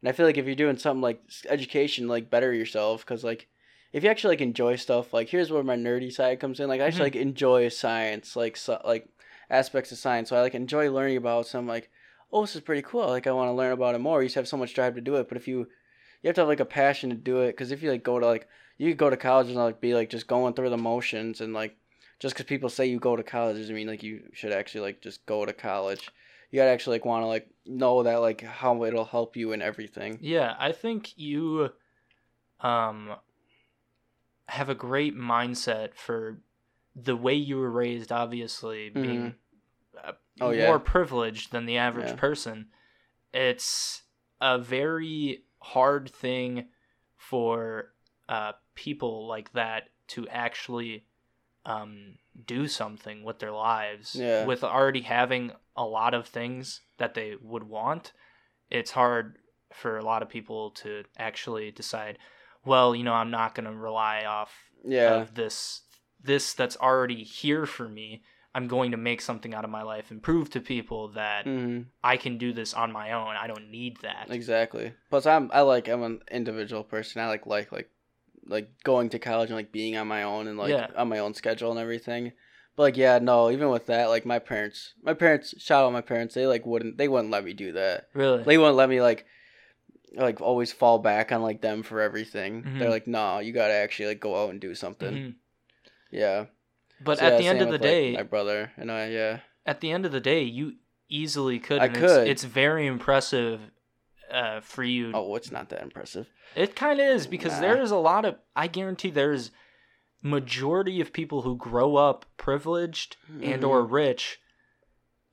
and I feel like if you're doing something like education, like better yourself because like if you actually like enjoy stuff, like here's where my nerdy side comes in. Like I actually like enjoy science, like so, like aspects of science. So I like enjoy learning about some like oh this is pretty cool. Like I want to learn about it more. You just have so much drive to do it, but if you you have to have like a passion to do it because if you like go to like you could go to college and like be like just going through the motions and like just because people say you go to college doesn't mean like you should actually like just go to college you gotta actually like want to like know that like how it'll help you in everything Yeah, I think you um have a great mindset for the way you were raised obviously being uh, Oh, more privileged than the average Yeah. person. It's a very hard thing for uh, people like that to actually um, do something with their lives Yeah. with already having a lot of things that they would want it's hard for a lot of people to actually decide well you know i'm not going to rely off yeah. of this this that's already here for me. I'm going to make something out of my life and prove to people that hmm i can do this on my own. I don't need that. Exactly. Plus i'm i like i'm an individual person. I like like like like going to college and like being on my own and like Yeah. on my own schedule and everything. But like yeah no even with that like my parents my parents shout out my parents they like wouldn't they wouldn't let me do that. Really? They wouldn't let me like like always fall back on like them for everything Mhm. they're like no you gotta actually like go out and do something Mhm. yeah but So, at yeah, the end of the with, like, day my brother and I, yeah, at the end of the day you easily could I could. It's, it's very impressive uh, for you oh, it's not that impressive. It kind of is because Nah. there is a lot of I guarantee there's majority of people who grow up privileged and or Mm-hmm. rich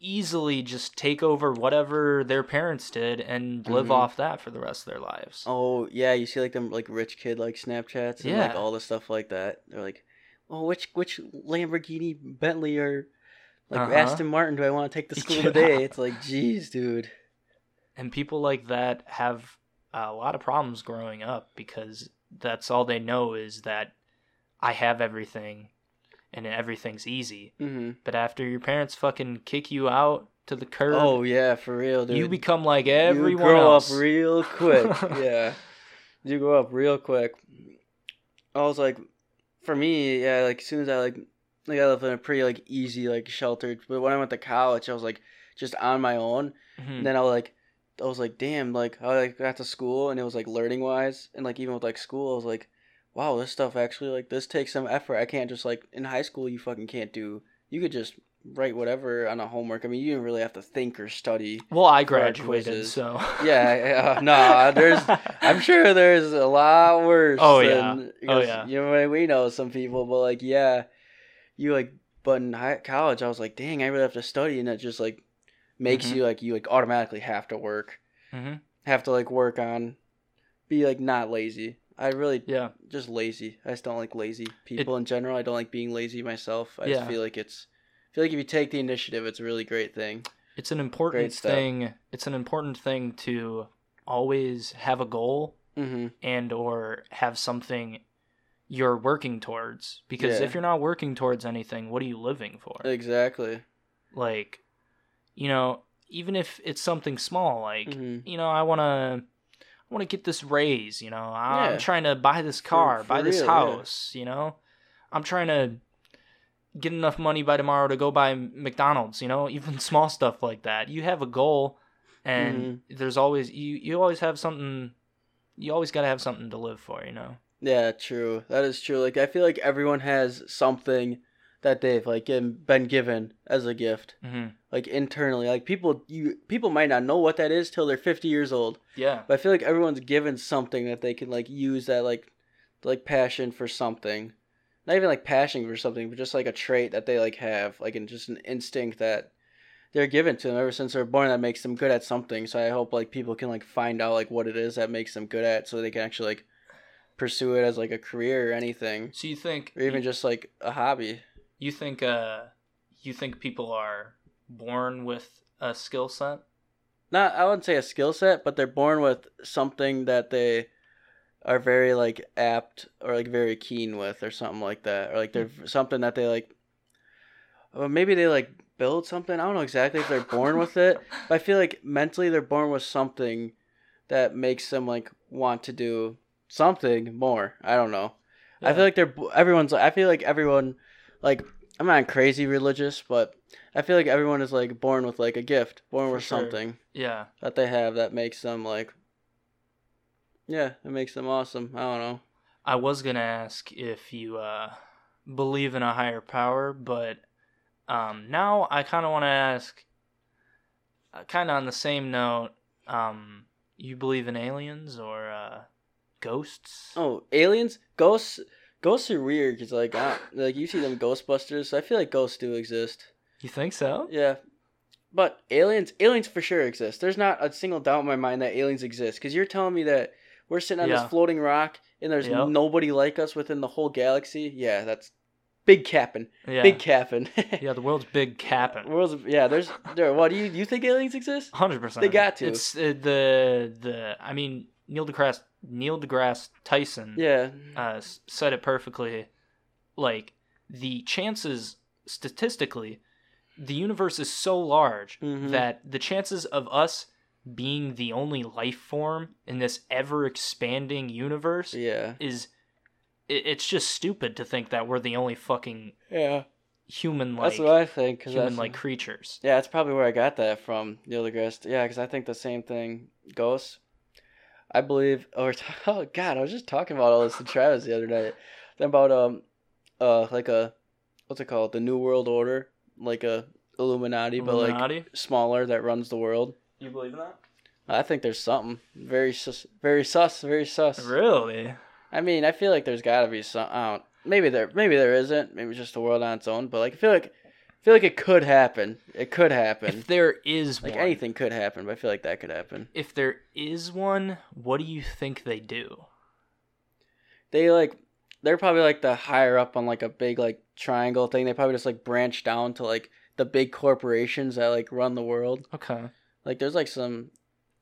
easily just take over whatever their parents did and live Mhm. off that for the rest of their lives. Oh yeah, you see like them like rich kid like Snapchats and like all the stuff like that. They're like, oh, which which Lamborghini, Bentley, or like Uh-huh. Aston Martin do I want to take to school Yeah. today? It's like, geez, dude. And people like that have a lot of problems growing up because that's all they know is that I have everything and everything's easy. hmm But after your parents fucking kick you out to the curb, Oh yeah, for real, dude. you become like everyone you grow else. up real quick. yeah, you grow up real quick. I was like, for me, yeah, like as soon as I like, like I lived in a pretty like easy like sheltered. But when I went to college, I was like just on my own. Mhm. And then I was like, I was like, damn, like I like got to school and it was like learning wise, and like even with like school, I was like, wow, this stuff actually like this takes some effort. I can't just like in high school you fucking can't do. You could just write whatever on a homework. I mean, you didn't really have to think or study. Well, I graduated, so Yeah, yeah, nah, there's. I'm sure there's a lot worse. Oh, yeah. than- Oh, yeah. You know, we know some people, but like, yeah, you like, but in high, college, I was like, dang, I really have to study, and it just like makes Mhm. you like you like automatically have to work, Mhm. have to like work on, be like not lazy. I really yeah, just lazy. I just don't like lazy people in general. I don't like being lazy myself. I Yeah. just feel like it's. I feel like if you take the initiative, it's a really great thing. it's an important thing. It's an important thing to always have a goal Mm-hmm. and or have something you're working towards because Yeah. if you're not working towards anything what are you living for Exactly. like you know even if it's something small like hmm you know i want to i want to get this raise you know i'm Yeah. trying to buy this car for buy this real, yeah. house you know i'm trying to get enough money by tomorrow to go buy mcdonald's you know even small stuff like that you have a goal and Mm-hmm. there's always you you always have something you always got to have something to live for you know Yeah, true. That is true. Like I feel like everyone has something that they've like been given as a gift, hmm like internally. Like people, you people might not know what that is till they're fifty years old. yeah But I feel like everyone's given something that they can like use that like like passion for something. Not even like passion for something, but just like a trait that they like have, like and just an instinct that they're given to them ever since they're born that makes them good at something. So I hope like people can like find out like what it is that makes them good at, so they can actually like pursue it as like a career or anything, so you think or even just like a hobby. You think uh you think people are born with a skill set? Not I wouldn't say a skill set, but they're born with something that they are very like apt or like very keen with or something like that. Or like they're something that they like or maybe they like build something. I don't know exactly if they're born with it but i feel like mentally they're born with something that makes them like want to do something more. I don't know. I feel like they're everyone's i feel like everyone like i'm not crazy religious but i feel like everyone is like born with like a gift born For with sure. something yeah. that they have that makes them like yeah it makes them awesome. I don't know. I was gonna ask if you uh, believe in a higher power, but um, now I kind of want to ask, uh, kind of on the same note, um, you believe in aliens or uh, ghosts? oh aliens? Ghosts ghosts are weird because like I, like you see them ghostbusters so i feel like ghosts do exist You think so? yeah but aliens aliens for sure exist there's not a single doubt in my mind that aliens exist because you're telling me that we're sitting on Yeah. this floating rock and there's Yep. nobody like us within the whole galaxy yeah that's big capping Yeah. big capping yeah, the world's big capping. World's, yeah there's there what do you you think aliens exist Hundred percent. They got to. It's uh, the the. I mean, Neil deGrasse Neil deGrasse Tyson. yeah uh, said it perfectly. Like the chances statistically, the universe is so large Mhm. that the chances of us being the only life form in this ever expanding universe yeah is it, it's just stupid to think that we're the only fucking yeah human like That's what I think. Human like creatures. yeah, that's probably where I got that from. Neil deGrasse. Yeah, because I think the same thing. Ghosts. I believe. Or oh god, I was just talking about all this to Travis the other night. Then About um, uh, like a, what's it called? The New World Order, like a Illuminati, but like smaller that runs the world. you believe in that? I think there's something very sus, very sus, very sus. Really? I mean, I feel like there's got to be some. I don't. Maybe there, maybe there isn't. Maybe it's just the world on its own. But like, I feel like, I feel like it could happen. It could happen. If there is like one, anything could happen, but I feel like that could happen. if there is one, what do you think they do? They like, they're probably like the higher up on like a big like triangle thing. They probably just like branch down to like the big corporations that like run the world. Okay. Like, there's like some,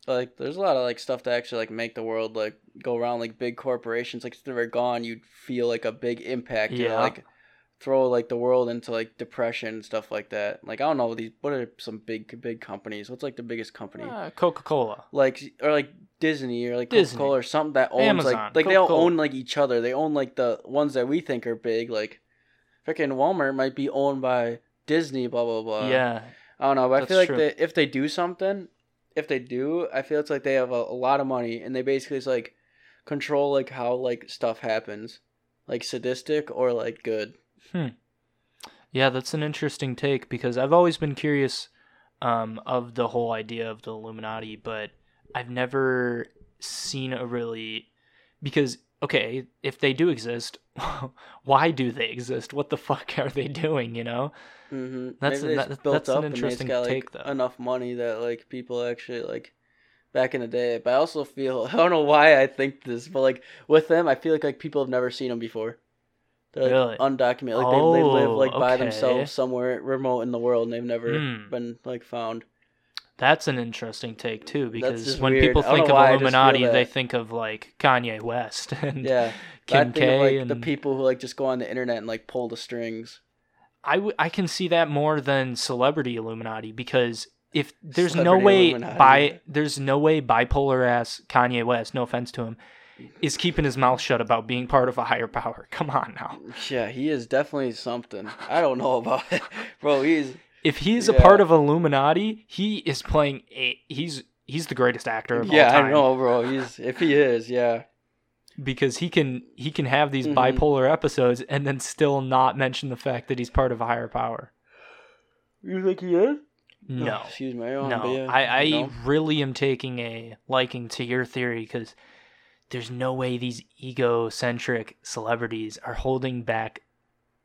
like, there's a lot of like stuff to actually like make the world like go around. Like big corporations, like if they're gone, you'd feel like a big impact. Yeah. Yeah. like throw like the world into like depression and stuff like that. Like I don't know these. What are some big big companies? What's like the biggest company? Uh, Coca Cola. like or like Disney or like. Coca Cola or something that owns Amazon, like like they all own like each other. They own like the ones that we think are big. Like freaking Walmart might be owned by Disney. Blah blah blah. yeah. I don't know, but I feel like true. they, if they do something, if they do, I feel it's like they have a, a lot of money and they basically just like control like how like stuff happens, like sadistic or like good. Yeah, that's an interesting take because I've always been curious um, of the whole idea of the Illuminati, but I've never seen a really because okay, if they do exist, why do they exist? What the fuck are they doing? You know? Mm-hmm. That's- that- built that's an up and they just interesting got like though. enough money that like people actually like back in the day. But I also feel I don't know why I think this, but like with them, I feel like like people have never seen them before. They're like Really? undocumented. Like they, they live Oh, like by okay. themselves somewhere remote in the world, and they've never Hmm. been like found. That's an interesting take too because just when weird. people I don't think know of why, I just feel Illuminati, they that. think of like Kanye West and Yeah, I Kim think of, K like and the people who like just go on the internet and like pull the strings. I, w- I can see that more than celebrity Illuminati because if there's no Celebrity way Illuminati. bi there's no way bipolar ass Kanye West, no offense to him, is keeping his mouth shut about being part of a higher power. Come on now. Yeah, he is definitely something. I don't know about it, bro. He's If he's a part of Illuminati, he is playing a he's he's the greatest actor of yeah, all time Yeah, I know, bro. He's if he is, yeah. because he can he can have these Mhm. bipolar episodes and then still not mention the fact that he's part of a higher power. You think he is? No. Oh, excuse me. I No, yeah, I, I no. really am taking a liking to your theory because there's no way these egocentric celebrities are holding back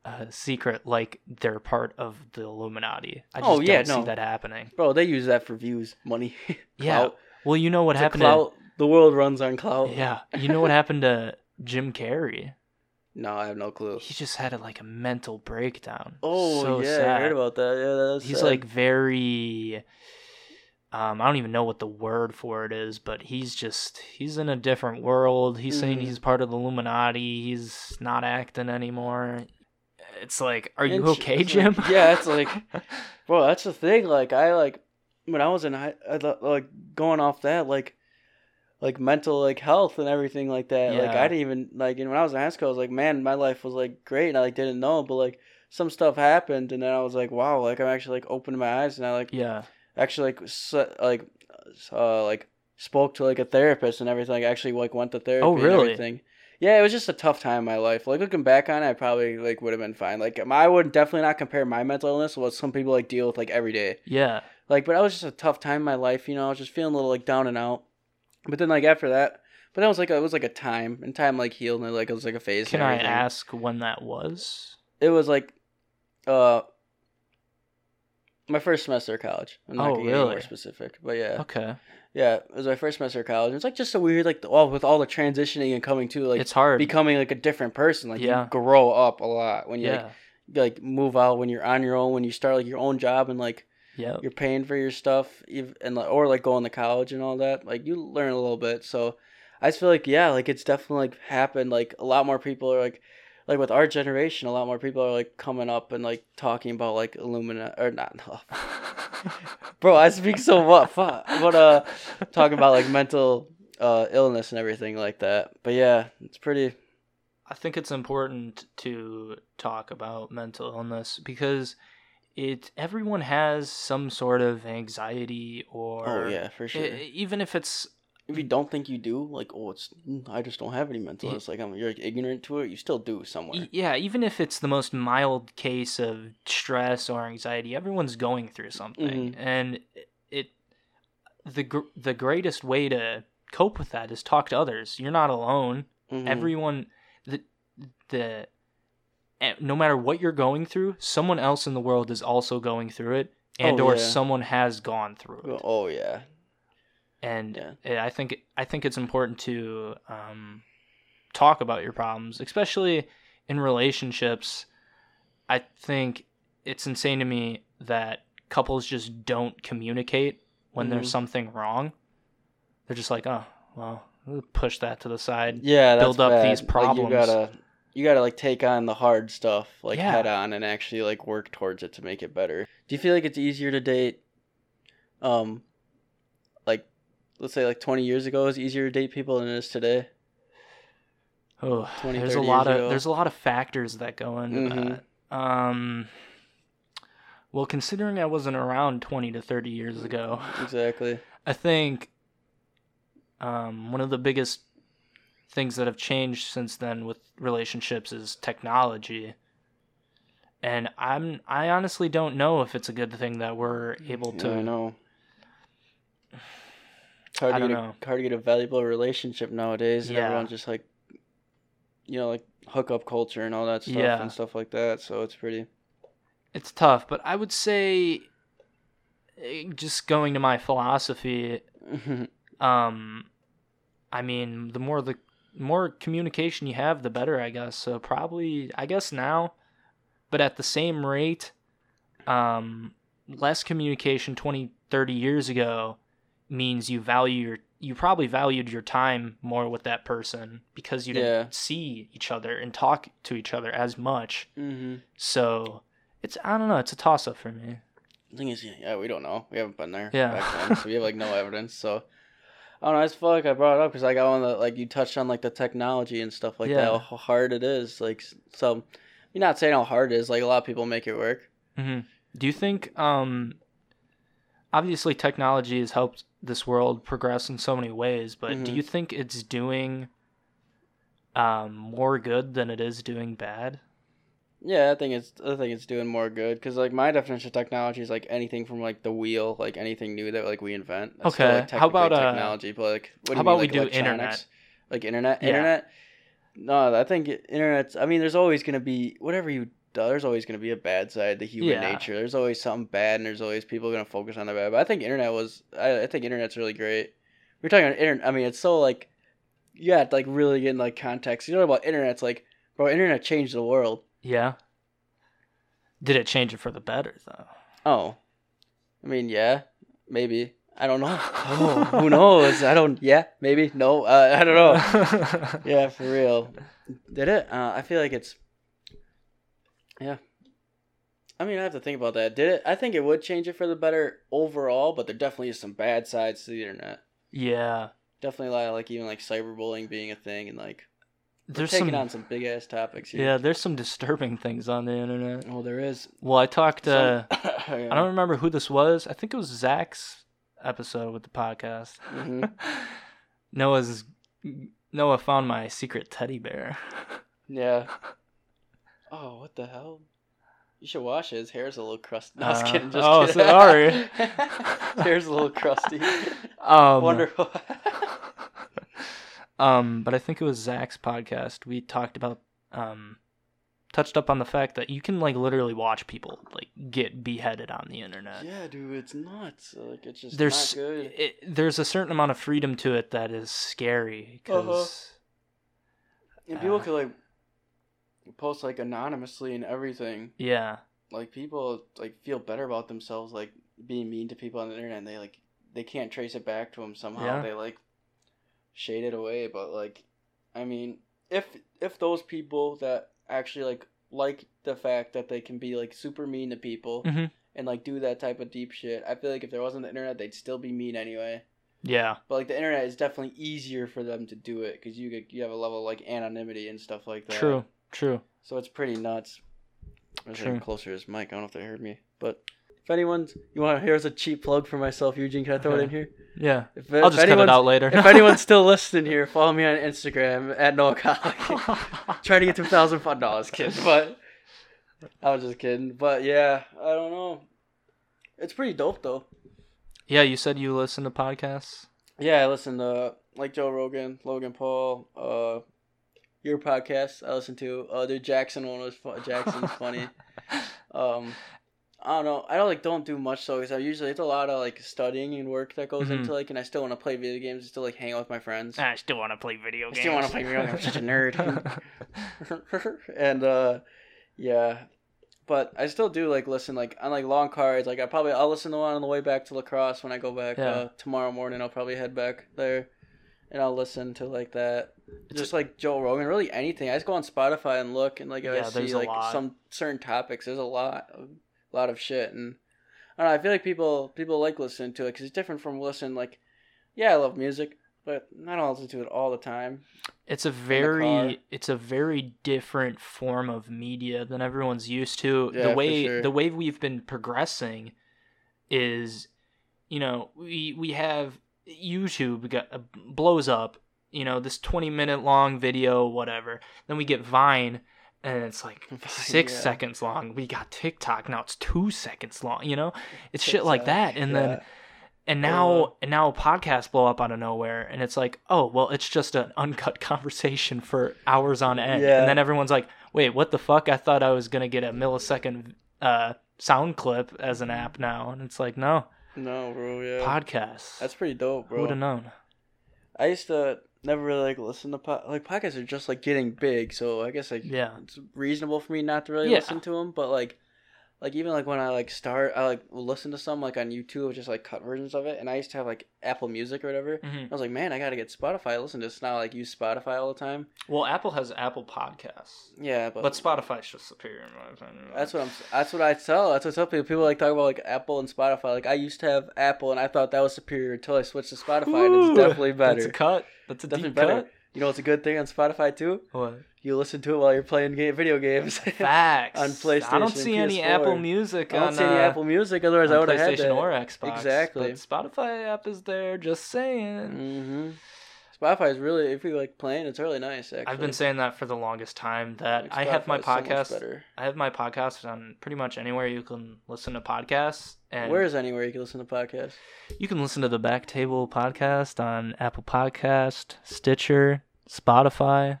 a secret like they're part of the Illuminati. I just Oh, yeah, don't see no. that happening. bro. They use that for views, money. Yeah. Well, you know what It's happened clout. The world runs on to clout. yeah, you know what happened to Jim Carrey? No, I have no clue. He just had a, like a mental breakdown. Oh so yeah, I sad. heard about that. Yeah, that's he's sad. like very um i don't even know what the word for it is but he's just he's in a different world he's saying Mhm. he's part of the illuminati he's not acting anymore it's like are you okay it's jim like- yeah, it's like, well, That's the thing. Like I like when I was in high, I like going off that like. Like mental, like health and everything like that. Like I didn't even like. And when I was in high school, I was like, man, my life was like great, and I like didn't know. But like some stuff happened, and then I was like, wow, like I'm actually like opening my eyes, and I like yeah actually like s- like uh like spoke to like a therapist and everything. Like actually like went to therapy. Oh, And really? everything. Yeah, it was just a tough time in my life. Like looking back on it, I probably like would have been fine. Like I would definitely not compare my mental illness with what some people like deal with like every day. yeah Like, but I was just a tough time in my life. You know, I was just feeling a little like down and out. But then like after that, but that was like a, it was like a time and time like healed and like it was like a phase. can and i ask when that was It was like, uh. My first semester of college. I'm not Oh, gonna get more specific, but yeah. okay Yeah, it was my first semester of college. It's like just a weird, like all with all the transitioning and coming to like it's hard becoming like a different person. Like Yeah. you grow up a lot when you yeah like, like move out when you're on your own when you start like your own job and like yeah you're paying for your stuff and like, or like going to college and all that. Like you learn a little bit. So I just feel like yeah, like it's definitely like happened. Like a lot more people are like. Like with our generation, a lot more people are like coming up and like talking about like Illumina or not, bro. I speak so much, fuck. but uh, talking about like mental uh illness and everything like that. But yeah, it's pretty. I think it's important to talk about mental illness because it everyone has some sort of anxiety or oh yeah, for sure. e- even if it's if you don't think you do, like, oh, it's mm, I just don't have any mental. It's like I'm you're like, ignorant to it. You still do somewhere. yeah, even if it's the most mild case of stress or anxiety, everyone's going through something, Mhm. and it the gr- the greatest way to cope with that is talk to others. You're not alone. Mhm. Everyone the the eh, no matter what you're going through, someone else in the world is also going through it, and Oh, or yeah. someone has gone through it. Oh yeah. And Yeah. I think I think it's important to um, talk about your problems, especially in relationships. I think it's insane to me that couples just don't communicate when there's Mhm. something wrong. They're just like, oh, well, we'll push that to the side. Yeah, that's Build up bad. these Like, problems. you gotta you gotta like take on the hard stuff like Yeah. head on and actually like work towards it to make it better. Do you feel like it's easier to date? Um, like let's say like 20 years ago is easier to date people than it is today. Oh, 20, there's a lot of ago. there's a lot of factors that go into Mhm. that. Um, well, considering I wasn't around 20 to 30 years ago, Exactly. I think um, one of the biggest things that have changed since then with relationships is technology. And I'm I honestly don't know if it's a good thing that we're able to Yeah, I know. It's hard I to don't get know. a, hard to get a valuable relationship nowadays. and Yeah. Everyone's just like, you know, like hookup culture and all that stuff Yeah. and stuff like that. So it's pretty. it's tough, but I would say eh, just going to my philosophy um i mean the more the more communication you have the better i guess so probably i guess now but at the same rate um less communication 20 30 years ago means you value your you probably valued your time more with that person because you didn't Yeah. see each other and talk to each other as much mm-hmm. so it's i don't know it's a toss up for me The thing is, yeah, we don't know. We haven't been there. Yeah. Back then, so we have like no evidence. So. I don't know. It's like I brought it up because like I want to like you touched on like the technology and stuff like that. How hard it is. Like so, you're not saying how hard it is. Like a lot of people make it work. hmm Do you think, um, obviously, technology has helped this world progress in so many ways, but do Mhm. you think it's doing um, more good than it is doing bad? Yeah, I think it's I think it's doing more good because like my definition of technology is like anything from like the wheel, like anything new that like we invent. That's still, Okay, like, how about, uh, technology? But like, what do how you mean, about we like, do internet? Like internet, Yeah. internet. No, I think internet's. I mean, there's always gonna be whatever you. There's always gonna be a bad side to human Yeah. nature. There's always something bad, and there's always people gonna focus on the bad. But I think internet was. I, I think internet's really great. We're talking about internet. I mean, it's so like, you have to like really get in like context. You know about internet's like, bro, internet changed the world. Yeah. Did it change it for the better though? Oh, I mean, yeah, maybe. I don't know. Oh, who knows? I don't. Yeah, maybe. No, uh, I don't know. Yeah, for real. Did it? Uh, I feel like it's. Yeah. I mean, I have to think about that. Did it? I think it would change it for the better overall, but there definitely is some bad sides to the internet. yeah. Definitely a lot of like even like cyberbullying being a thing and like There's taking some. on some big ass topics here. Yeah, there's some disturbing things on the internet. Oh, there is. Well, I talked to. Some- I don't remember who this was. I think it was Zach's episode with the podcast. Mhm. Noah's Noah found my secret teddy bear. Yeah. Oh, what the hell? You should wash it. His hair's a little crusty. No, I was Uh, kidding. Just oh, kidding. sorry. His hair's a little crusty. Um, Wonderful. um, but I think it was Zach's podcast. We talked about um, touched up on the fact that you can like literally watch people like get beheaded on the internet. yeah, dude, it's nuts. Like it's just there's not good. it, there's a certain amount of freedom to it that is scary because Uh-huh. And people uh, could like post like anonymously and everything. yeah Like people like feel better about themselves like being mean to people on the internet. And they like they can't trace it back to them somehow. Yeah. They like shade it away. But like, I mean, if if those people that actually like like the fact that they can be like super mean to people Mhm. and like do that type of deep shit, I feel like if there wasn't the internet, they'd still be mean anyway. yeah But like the internet is definitely easier for them to do it because you get, you have a level of like anonymity and stuff like that. true true So it's pretty nuts. I was True. getting closer to his mic. I don't know if they heard me, but if anyone's you want to here's a cheap plug for myself, Eugene. Can I throw it in here? yeah If, I'll if just cut it out later if anyone's still listening here, follow me on Instagram at Noah Kollock. Trying to get to a thousand fun dollars, kid. But I was just kidding. But yeah, I don't know. It's pretty dope though. yeah you said you listen to podcasts Yeah, I listen to like Joe Rogan, Logan Paul, uh, your podcast. I listen to. Uh, the Jackson one was fun. Jackson's funny. Um, I don't know. I don't like don't do much though because I usually it's a lot of like studying and work that goes Mhm. into like, and I still want to play video games. I still like hang out with my friends. I still want to play video I games. still want to play video games. I'm such a nerd. and uh, yeah, but I still do like listen like on like long cards. Like I probably I'll listen to one on the way back to La Crosse when I go back Yeah. uh, tomorrow morning. I'll probably head back there, and I'll listen to like that. Just like Joe Rogan, really anything. I just go on Spotify and look, and like if Yeah, I see like some certain topics. There's a lot, a lot of shit, and I don't know. I feel like people people like listening to it because it's different from listening. Like, yeah, I love music, but I don't listen to it all the time. it's a very it's a very different form of media than everyone's used to Yeah, the way sure. the way we've been progressing is you know we we have youtube got, uh, blows up you know, this 20 minute long video, whatever. Then we get Vine, and it's like six yeah. seconds long. We got TikTok now; it's two seconds long. You know, it's shit like that. And then and now Uh. and now podcasts blow up out of nowhere, and it's like, oh well, it's just an uncut conversation for hours on end. Yeah. And then everyone's like, wait, what the fuck? I thought I was gonna get a millisecond uh, sound clip as an app now, and it's like, no, No, bro. Yeah. podcasts. That's pretty dope, Who bro. would have known? I used to never really like listen to pod- like podcasts are just like getting big, so I guess like Yeah. it's reasonable for me not to really Yeah. listen to them. But like, like even like when I like start, I like listen to some like on YouTube, just like cut versions of it. And I used to have like Apple Music or whatever. hmm I was like, man, I gotta get Spotify. I listen to this now. Like use Spotify all the time. Well, Apple has Apple Podcasts, Yeah, but, but Spotify's just superior in my opinion. that's what I'm. That's what I tell. That's what I tell people. People like talk about like Apple and Spotify. Like I used to have Apple, and I thought that was superior until I switched to Spotify, and it's definitely better. That's a cut. That's a definitely deep better. cut. You know it's a good thing on Spotify too? What? You listen to it while you're playing game, video games. Facts. On PlayStation. I don't see any PS4. Apple Music I don't on, see any uh, Apple Music, otherwise I would have had PlayStation that. or Xbox. Exactly. But Spotify app is there. Just saying. hmm Spotify is really, if you like playing, it's really nice. Actually, I've been saying that for the longest time. That Like, I have my is so podcast. I have my podcast on pretty much anywhere you can listen to podcasts. And Where is anywhere you can listen to podcasts? you can listen to the Back Table podcast on Apple Podcast, Stitcher, Spotify,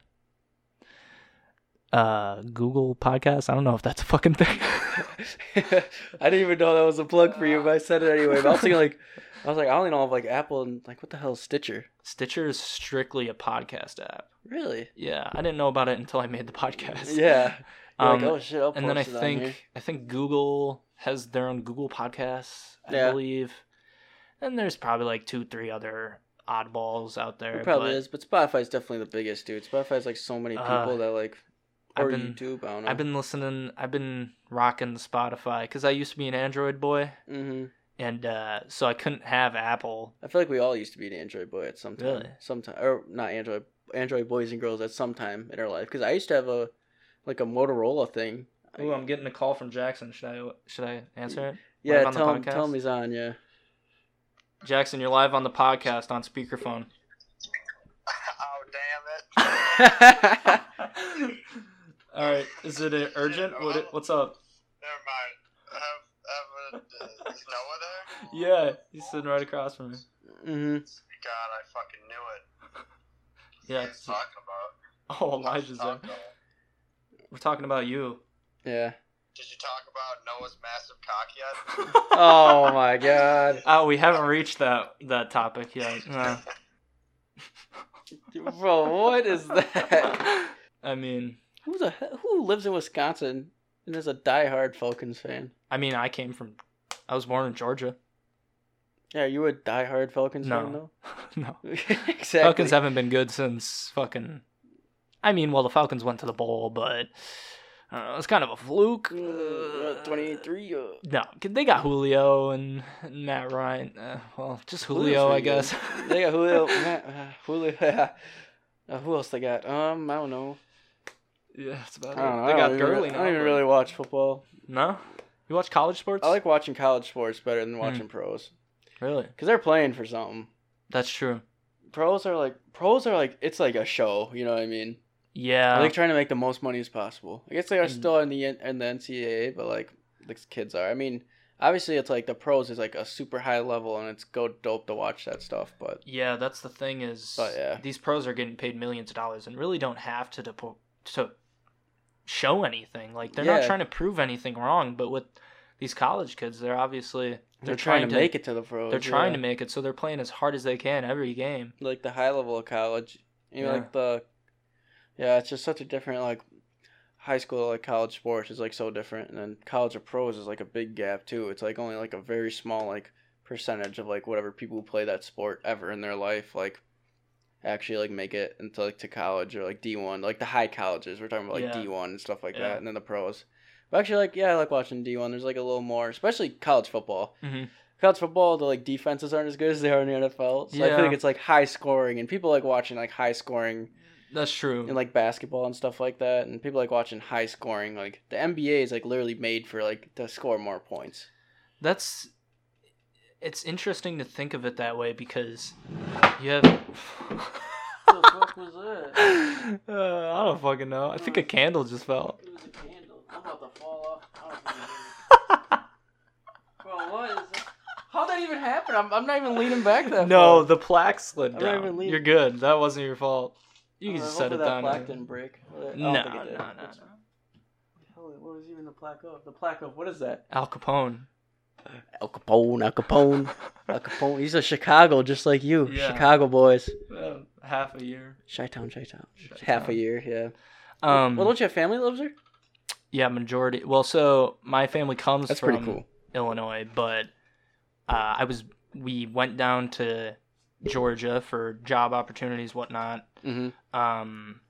uh, Google Podcast. I don't know if that's a fucking thing. I didn't even know that was a plug for you, but I said it anyway. But I was thinking like, I was like, I only know of like Apple and like what the hell is Stitcher? Stitcher is strictly a podcast app. Really? Yeah, I didn't know about it until I made the podcast. Yeah. Um, like, oh shit! I'll and then I post it on here." think I think Google has their own Google Podcasts, I Yeah. believe. And there's probably like two, three other oddballs out there. It probably but is, but Spotify's definitely the biggest, dude. Spotify's like so many people Uh, that like, I've or been- YouTube. I don't know. I've been listening. I've been rocking the Spotify because I used to be an Android boy, hmm and uh, so I couldn't have Apple. I feel like we all used to be an Android boy at some time. Really? Sometime, or not Android, Android boys and girls at some time in our life. Because I used to have a, like a Motorola thing. Ooh, I'm getting a call from Jackson. Should I should I answer it? yeah, live on the tell him, podcast? tell him he's on. Yeah. Jackson, you're live on the podcast on speakerphone. Oh damn it! All right, is it uh, urgent? What it, what's up? Never mind. Have, have a, uh, is Noah there? Yeah, he's sitting right across from me. hmm God, I fucking knew it. Yeah, What are talking about? oh Elijah's there. We're talking about you. Yeah. Did you talk about Noah's massive cock yet? Oh my god, Oh, we haven't reached that that topic yet. No. bro, what is that? I mean, Who the who lives in Wisconsin and is a diehard Falcons fan? I mean, I came from. I was born in Georgia. Yeah, are you a diehard Falcons No. fan though? no, exactly. Falcons haven't been good since fucking. I mean, well, the Falcons went to the bowl, but I don't know, it's kind of a fluke. Uh, 23. Uh, No, they got Julio and Matt Ryan. Uh, well, just Julio, I guess. they got Julio. Matt, uh, Julio. uh, who else they got? Um, I don't know. Yeah, that's about I don't know. They I got don't even, Gurley I don't even really watch football. No, you watch college sports? I like watching college sports better than watching pros really. because they're playing for something. That's true. Pros are like pros are like it's like a show. You know what I mean? Yeah. They're like trying to make the most money as possible. I guess they are Mm. still in the in the NCAA, but like the kids are. I mean, obviously it's like the pros is like a super high level, and it's go dope to watch that stuff. But Yeah, that's the thing is yeah. these pros are getting paid millions of dollars and really don't have to depo- to show anything. Like they're not trying to prove anything wrong, but with these college kids, they're obviously they're, trying, to make it to the pros. They're trying yeah. to make it, so they're playing as hard as they can every game. like the high level of college. You know, Yeah. like the yeah, it's just such a different like high school like college sports is like so different, and then college of pros is like a big gap too. It's like only like a very small like percentage of like whatever people who play that sport ever in their life like actually like make it into like to college or like D one like the high colleges. We're talking about like Yeah. D one and stuff like Yeah. that, and then the pros. But actually, like yeah, I like watching D one. There's like a little more, especially college football hmm college football, the like defenses aren't as good as they are in the NFL. So I Yeah. feel like it's like high scoring, and people like watching like high scoring That's true. And like basketball and stuff like that. And people like watching high scoring. Like the NBA is like literally made for like to score more points. That's it's interesting to think of it that way because you have what the fuck was that? Uh, I don't fucking know. I think a candle just fell. It was a candle. I'm about to fall off. I don't Bro, what is that? How'd that even happen? I'm, I'm not even leaning back that No, far. the plaque slid I'm not even down. leaning- You're good. That wasn't your fault. You can just set it hopefully that down. plaque didn't break. No, no, think it did. no, no. What was even the plaque of? The plaque of what is that? Al Capone. Al Capone, Al Capone, Al Capone. He's a Chicago, just like you, Yeah. Chicago boys. Uh, half a year. Chi Town, Chi Town. Chi-town. Half a year, yeah. Um, well, don't you have family lives there? yeah, majority. Well, so my family comes That's from pretty cool. Illinois, but uh, I was we went down to Georgia for job opportunities, whatnot. Mm-hmm. Um,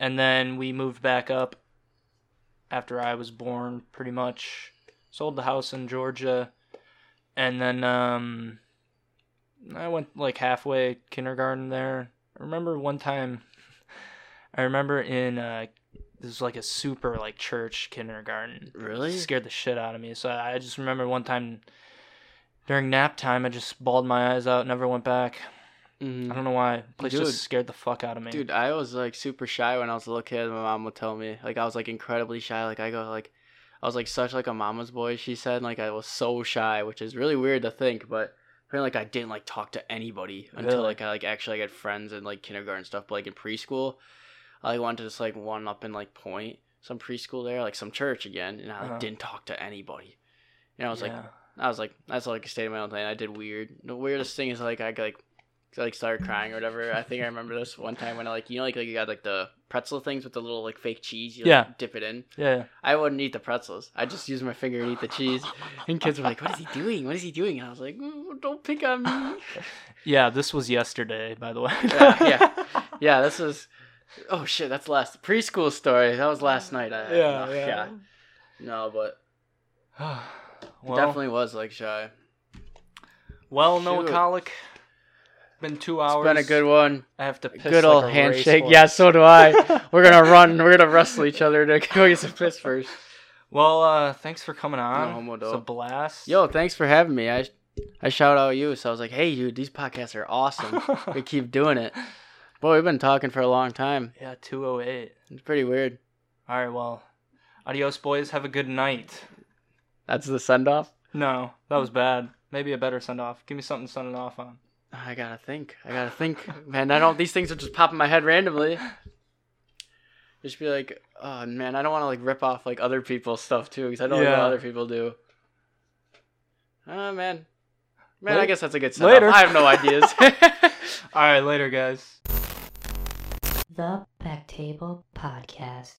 and then we moved back up after I was born, pretty much. Sold the house in Georgia, and then um, I went like halfway kindergarten there. I remember one time. I remember in uh, this was like a super like church kindergarten. Really? It scared the shit out of me. So I just remember one time during nap time, I just bawled my eyes out, never went back. Mm-hmm. I don't know why. Place Dude. just scared the fuck out of me. Dude, I was like super shy when I was a little kid. My mom would tell me like I was like incredibly shy. Like I go like I was like such like a mama's boy. She said like I was so shy, which is really weird to think, but apparently like I didn't like talk to anybody until Really? like I like actually like, had friends in like kindergarten stuff. But like in preschool, I like, wanted to just like one up in like Point, some preschool there, like some church again, and I like, Uh-huh. didn't talk to anybody. And I was like, I was like, that's like a state of my own thing. I did weird. The weirdest thing is like I like, like started crying or whatever. I think I remember this one time when I like you know like, like you got like the pretzel things with the little like fake cheese. You, like, Yeah. Dip it in. yeah. I wouldn't eat the pretzels. I just use my finger and eat the cheese. And kids were like, "What is he doing? What is he doing?" And I was like, "Mm, "Don't pick on me." Yeah, this was yesterday, by the way. Yeah, yeah. yeah, this was. Oh shit, that's last preschool story. That was last night. I, yeah, no, yeah. No, but well, definitely was like shy. Well, Shoot. Kollock. Been two It's hours. been a good one. I have to piss good like old a handshake. Yeah, so do I. we're gonna run. We're gonna wrestle each other to go get some piss first. Well, uh, thanks for coming on. No it's a blast. Yo, thanks for having me. I I shout out you. So I was like, hey, dude, these podcasts are awesome. we keep doing it. Boy, we've been talking for a long time. Yeah, 208. It's pretty weird. All right, well, adios, boys. Have a good night. That's the send off. No, that was bad. Maybe a better send off. Give me something to send it off on. I gotta think. I gotta think. Man, I don't. These things are just popping in my head randomly. Just be like, oh man, I don't want to like rip off like other people's stuff too, because I don't yeah. know what other people do. Oh man, man, I guess that's a good send Later. I have no ideas. All right, later, guys. The Back Table Podcast.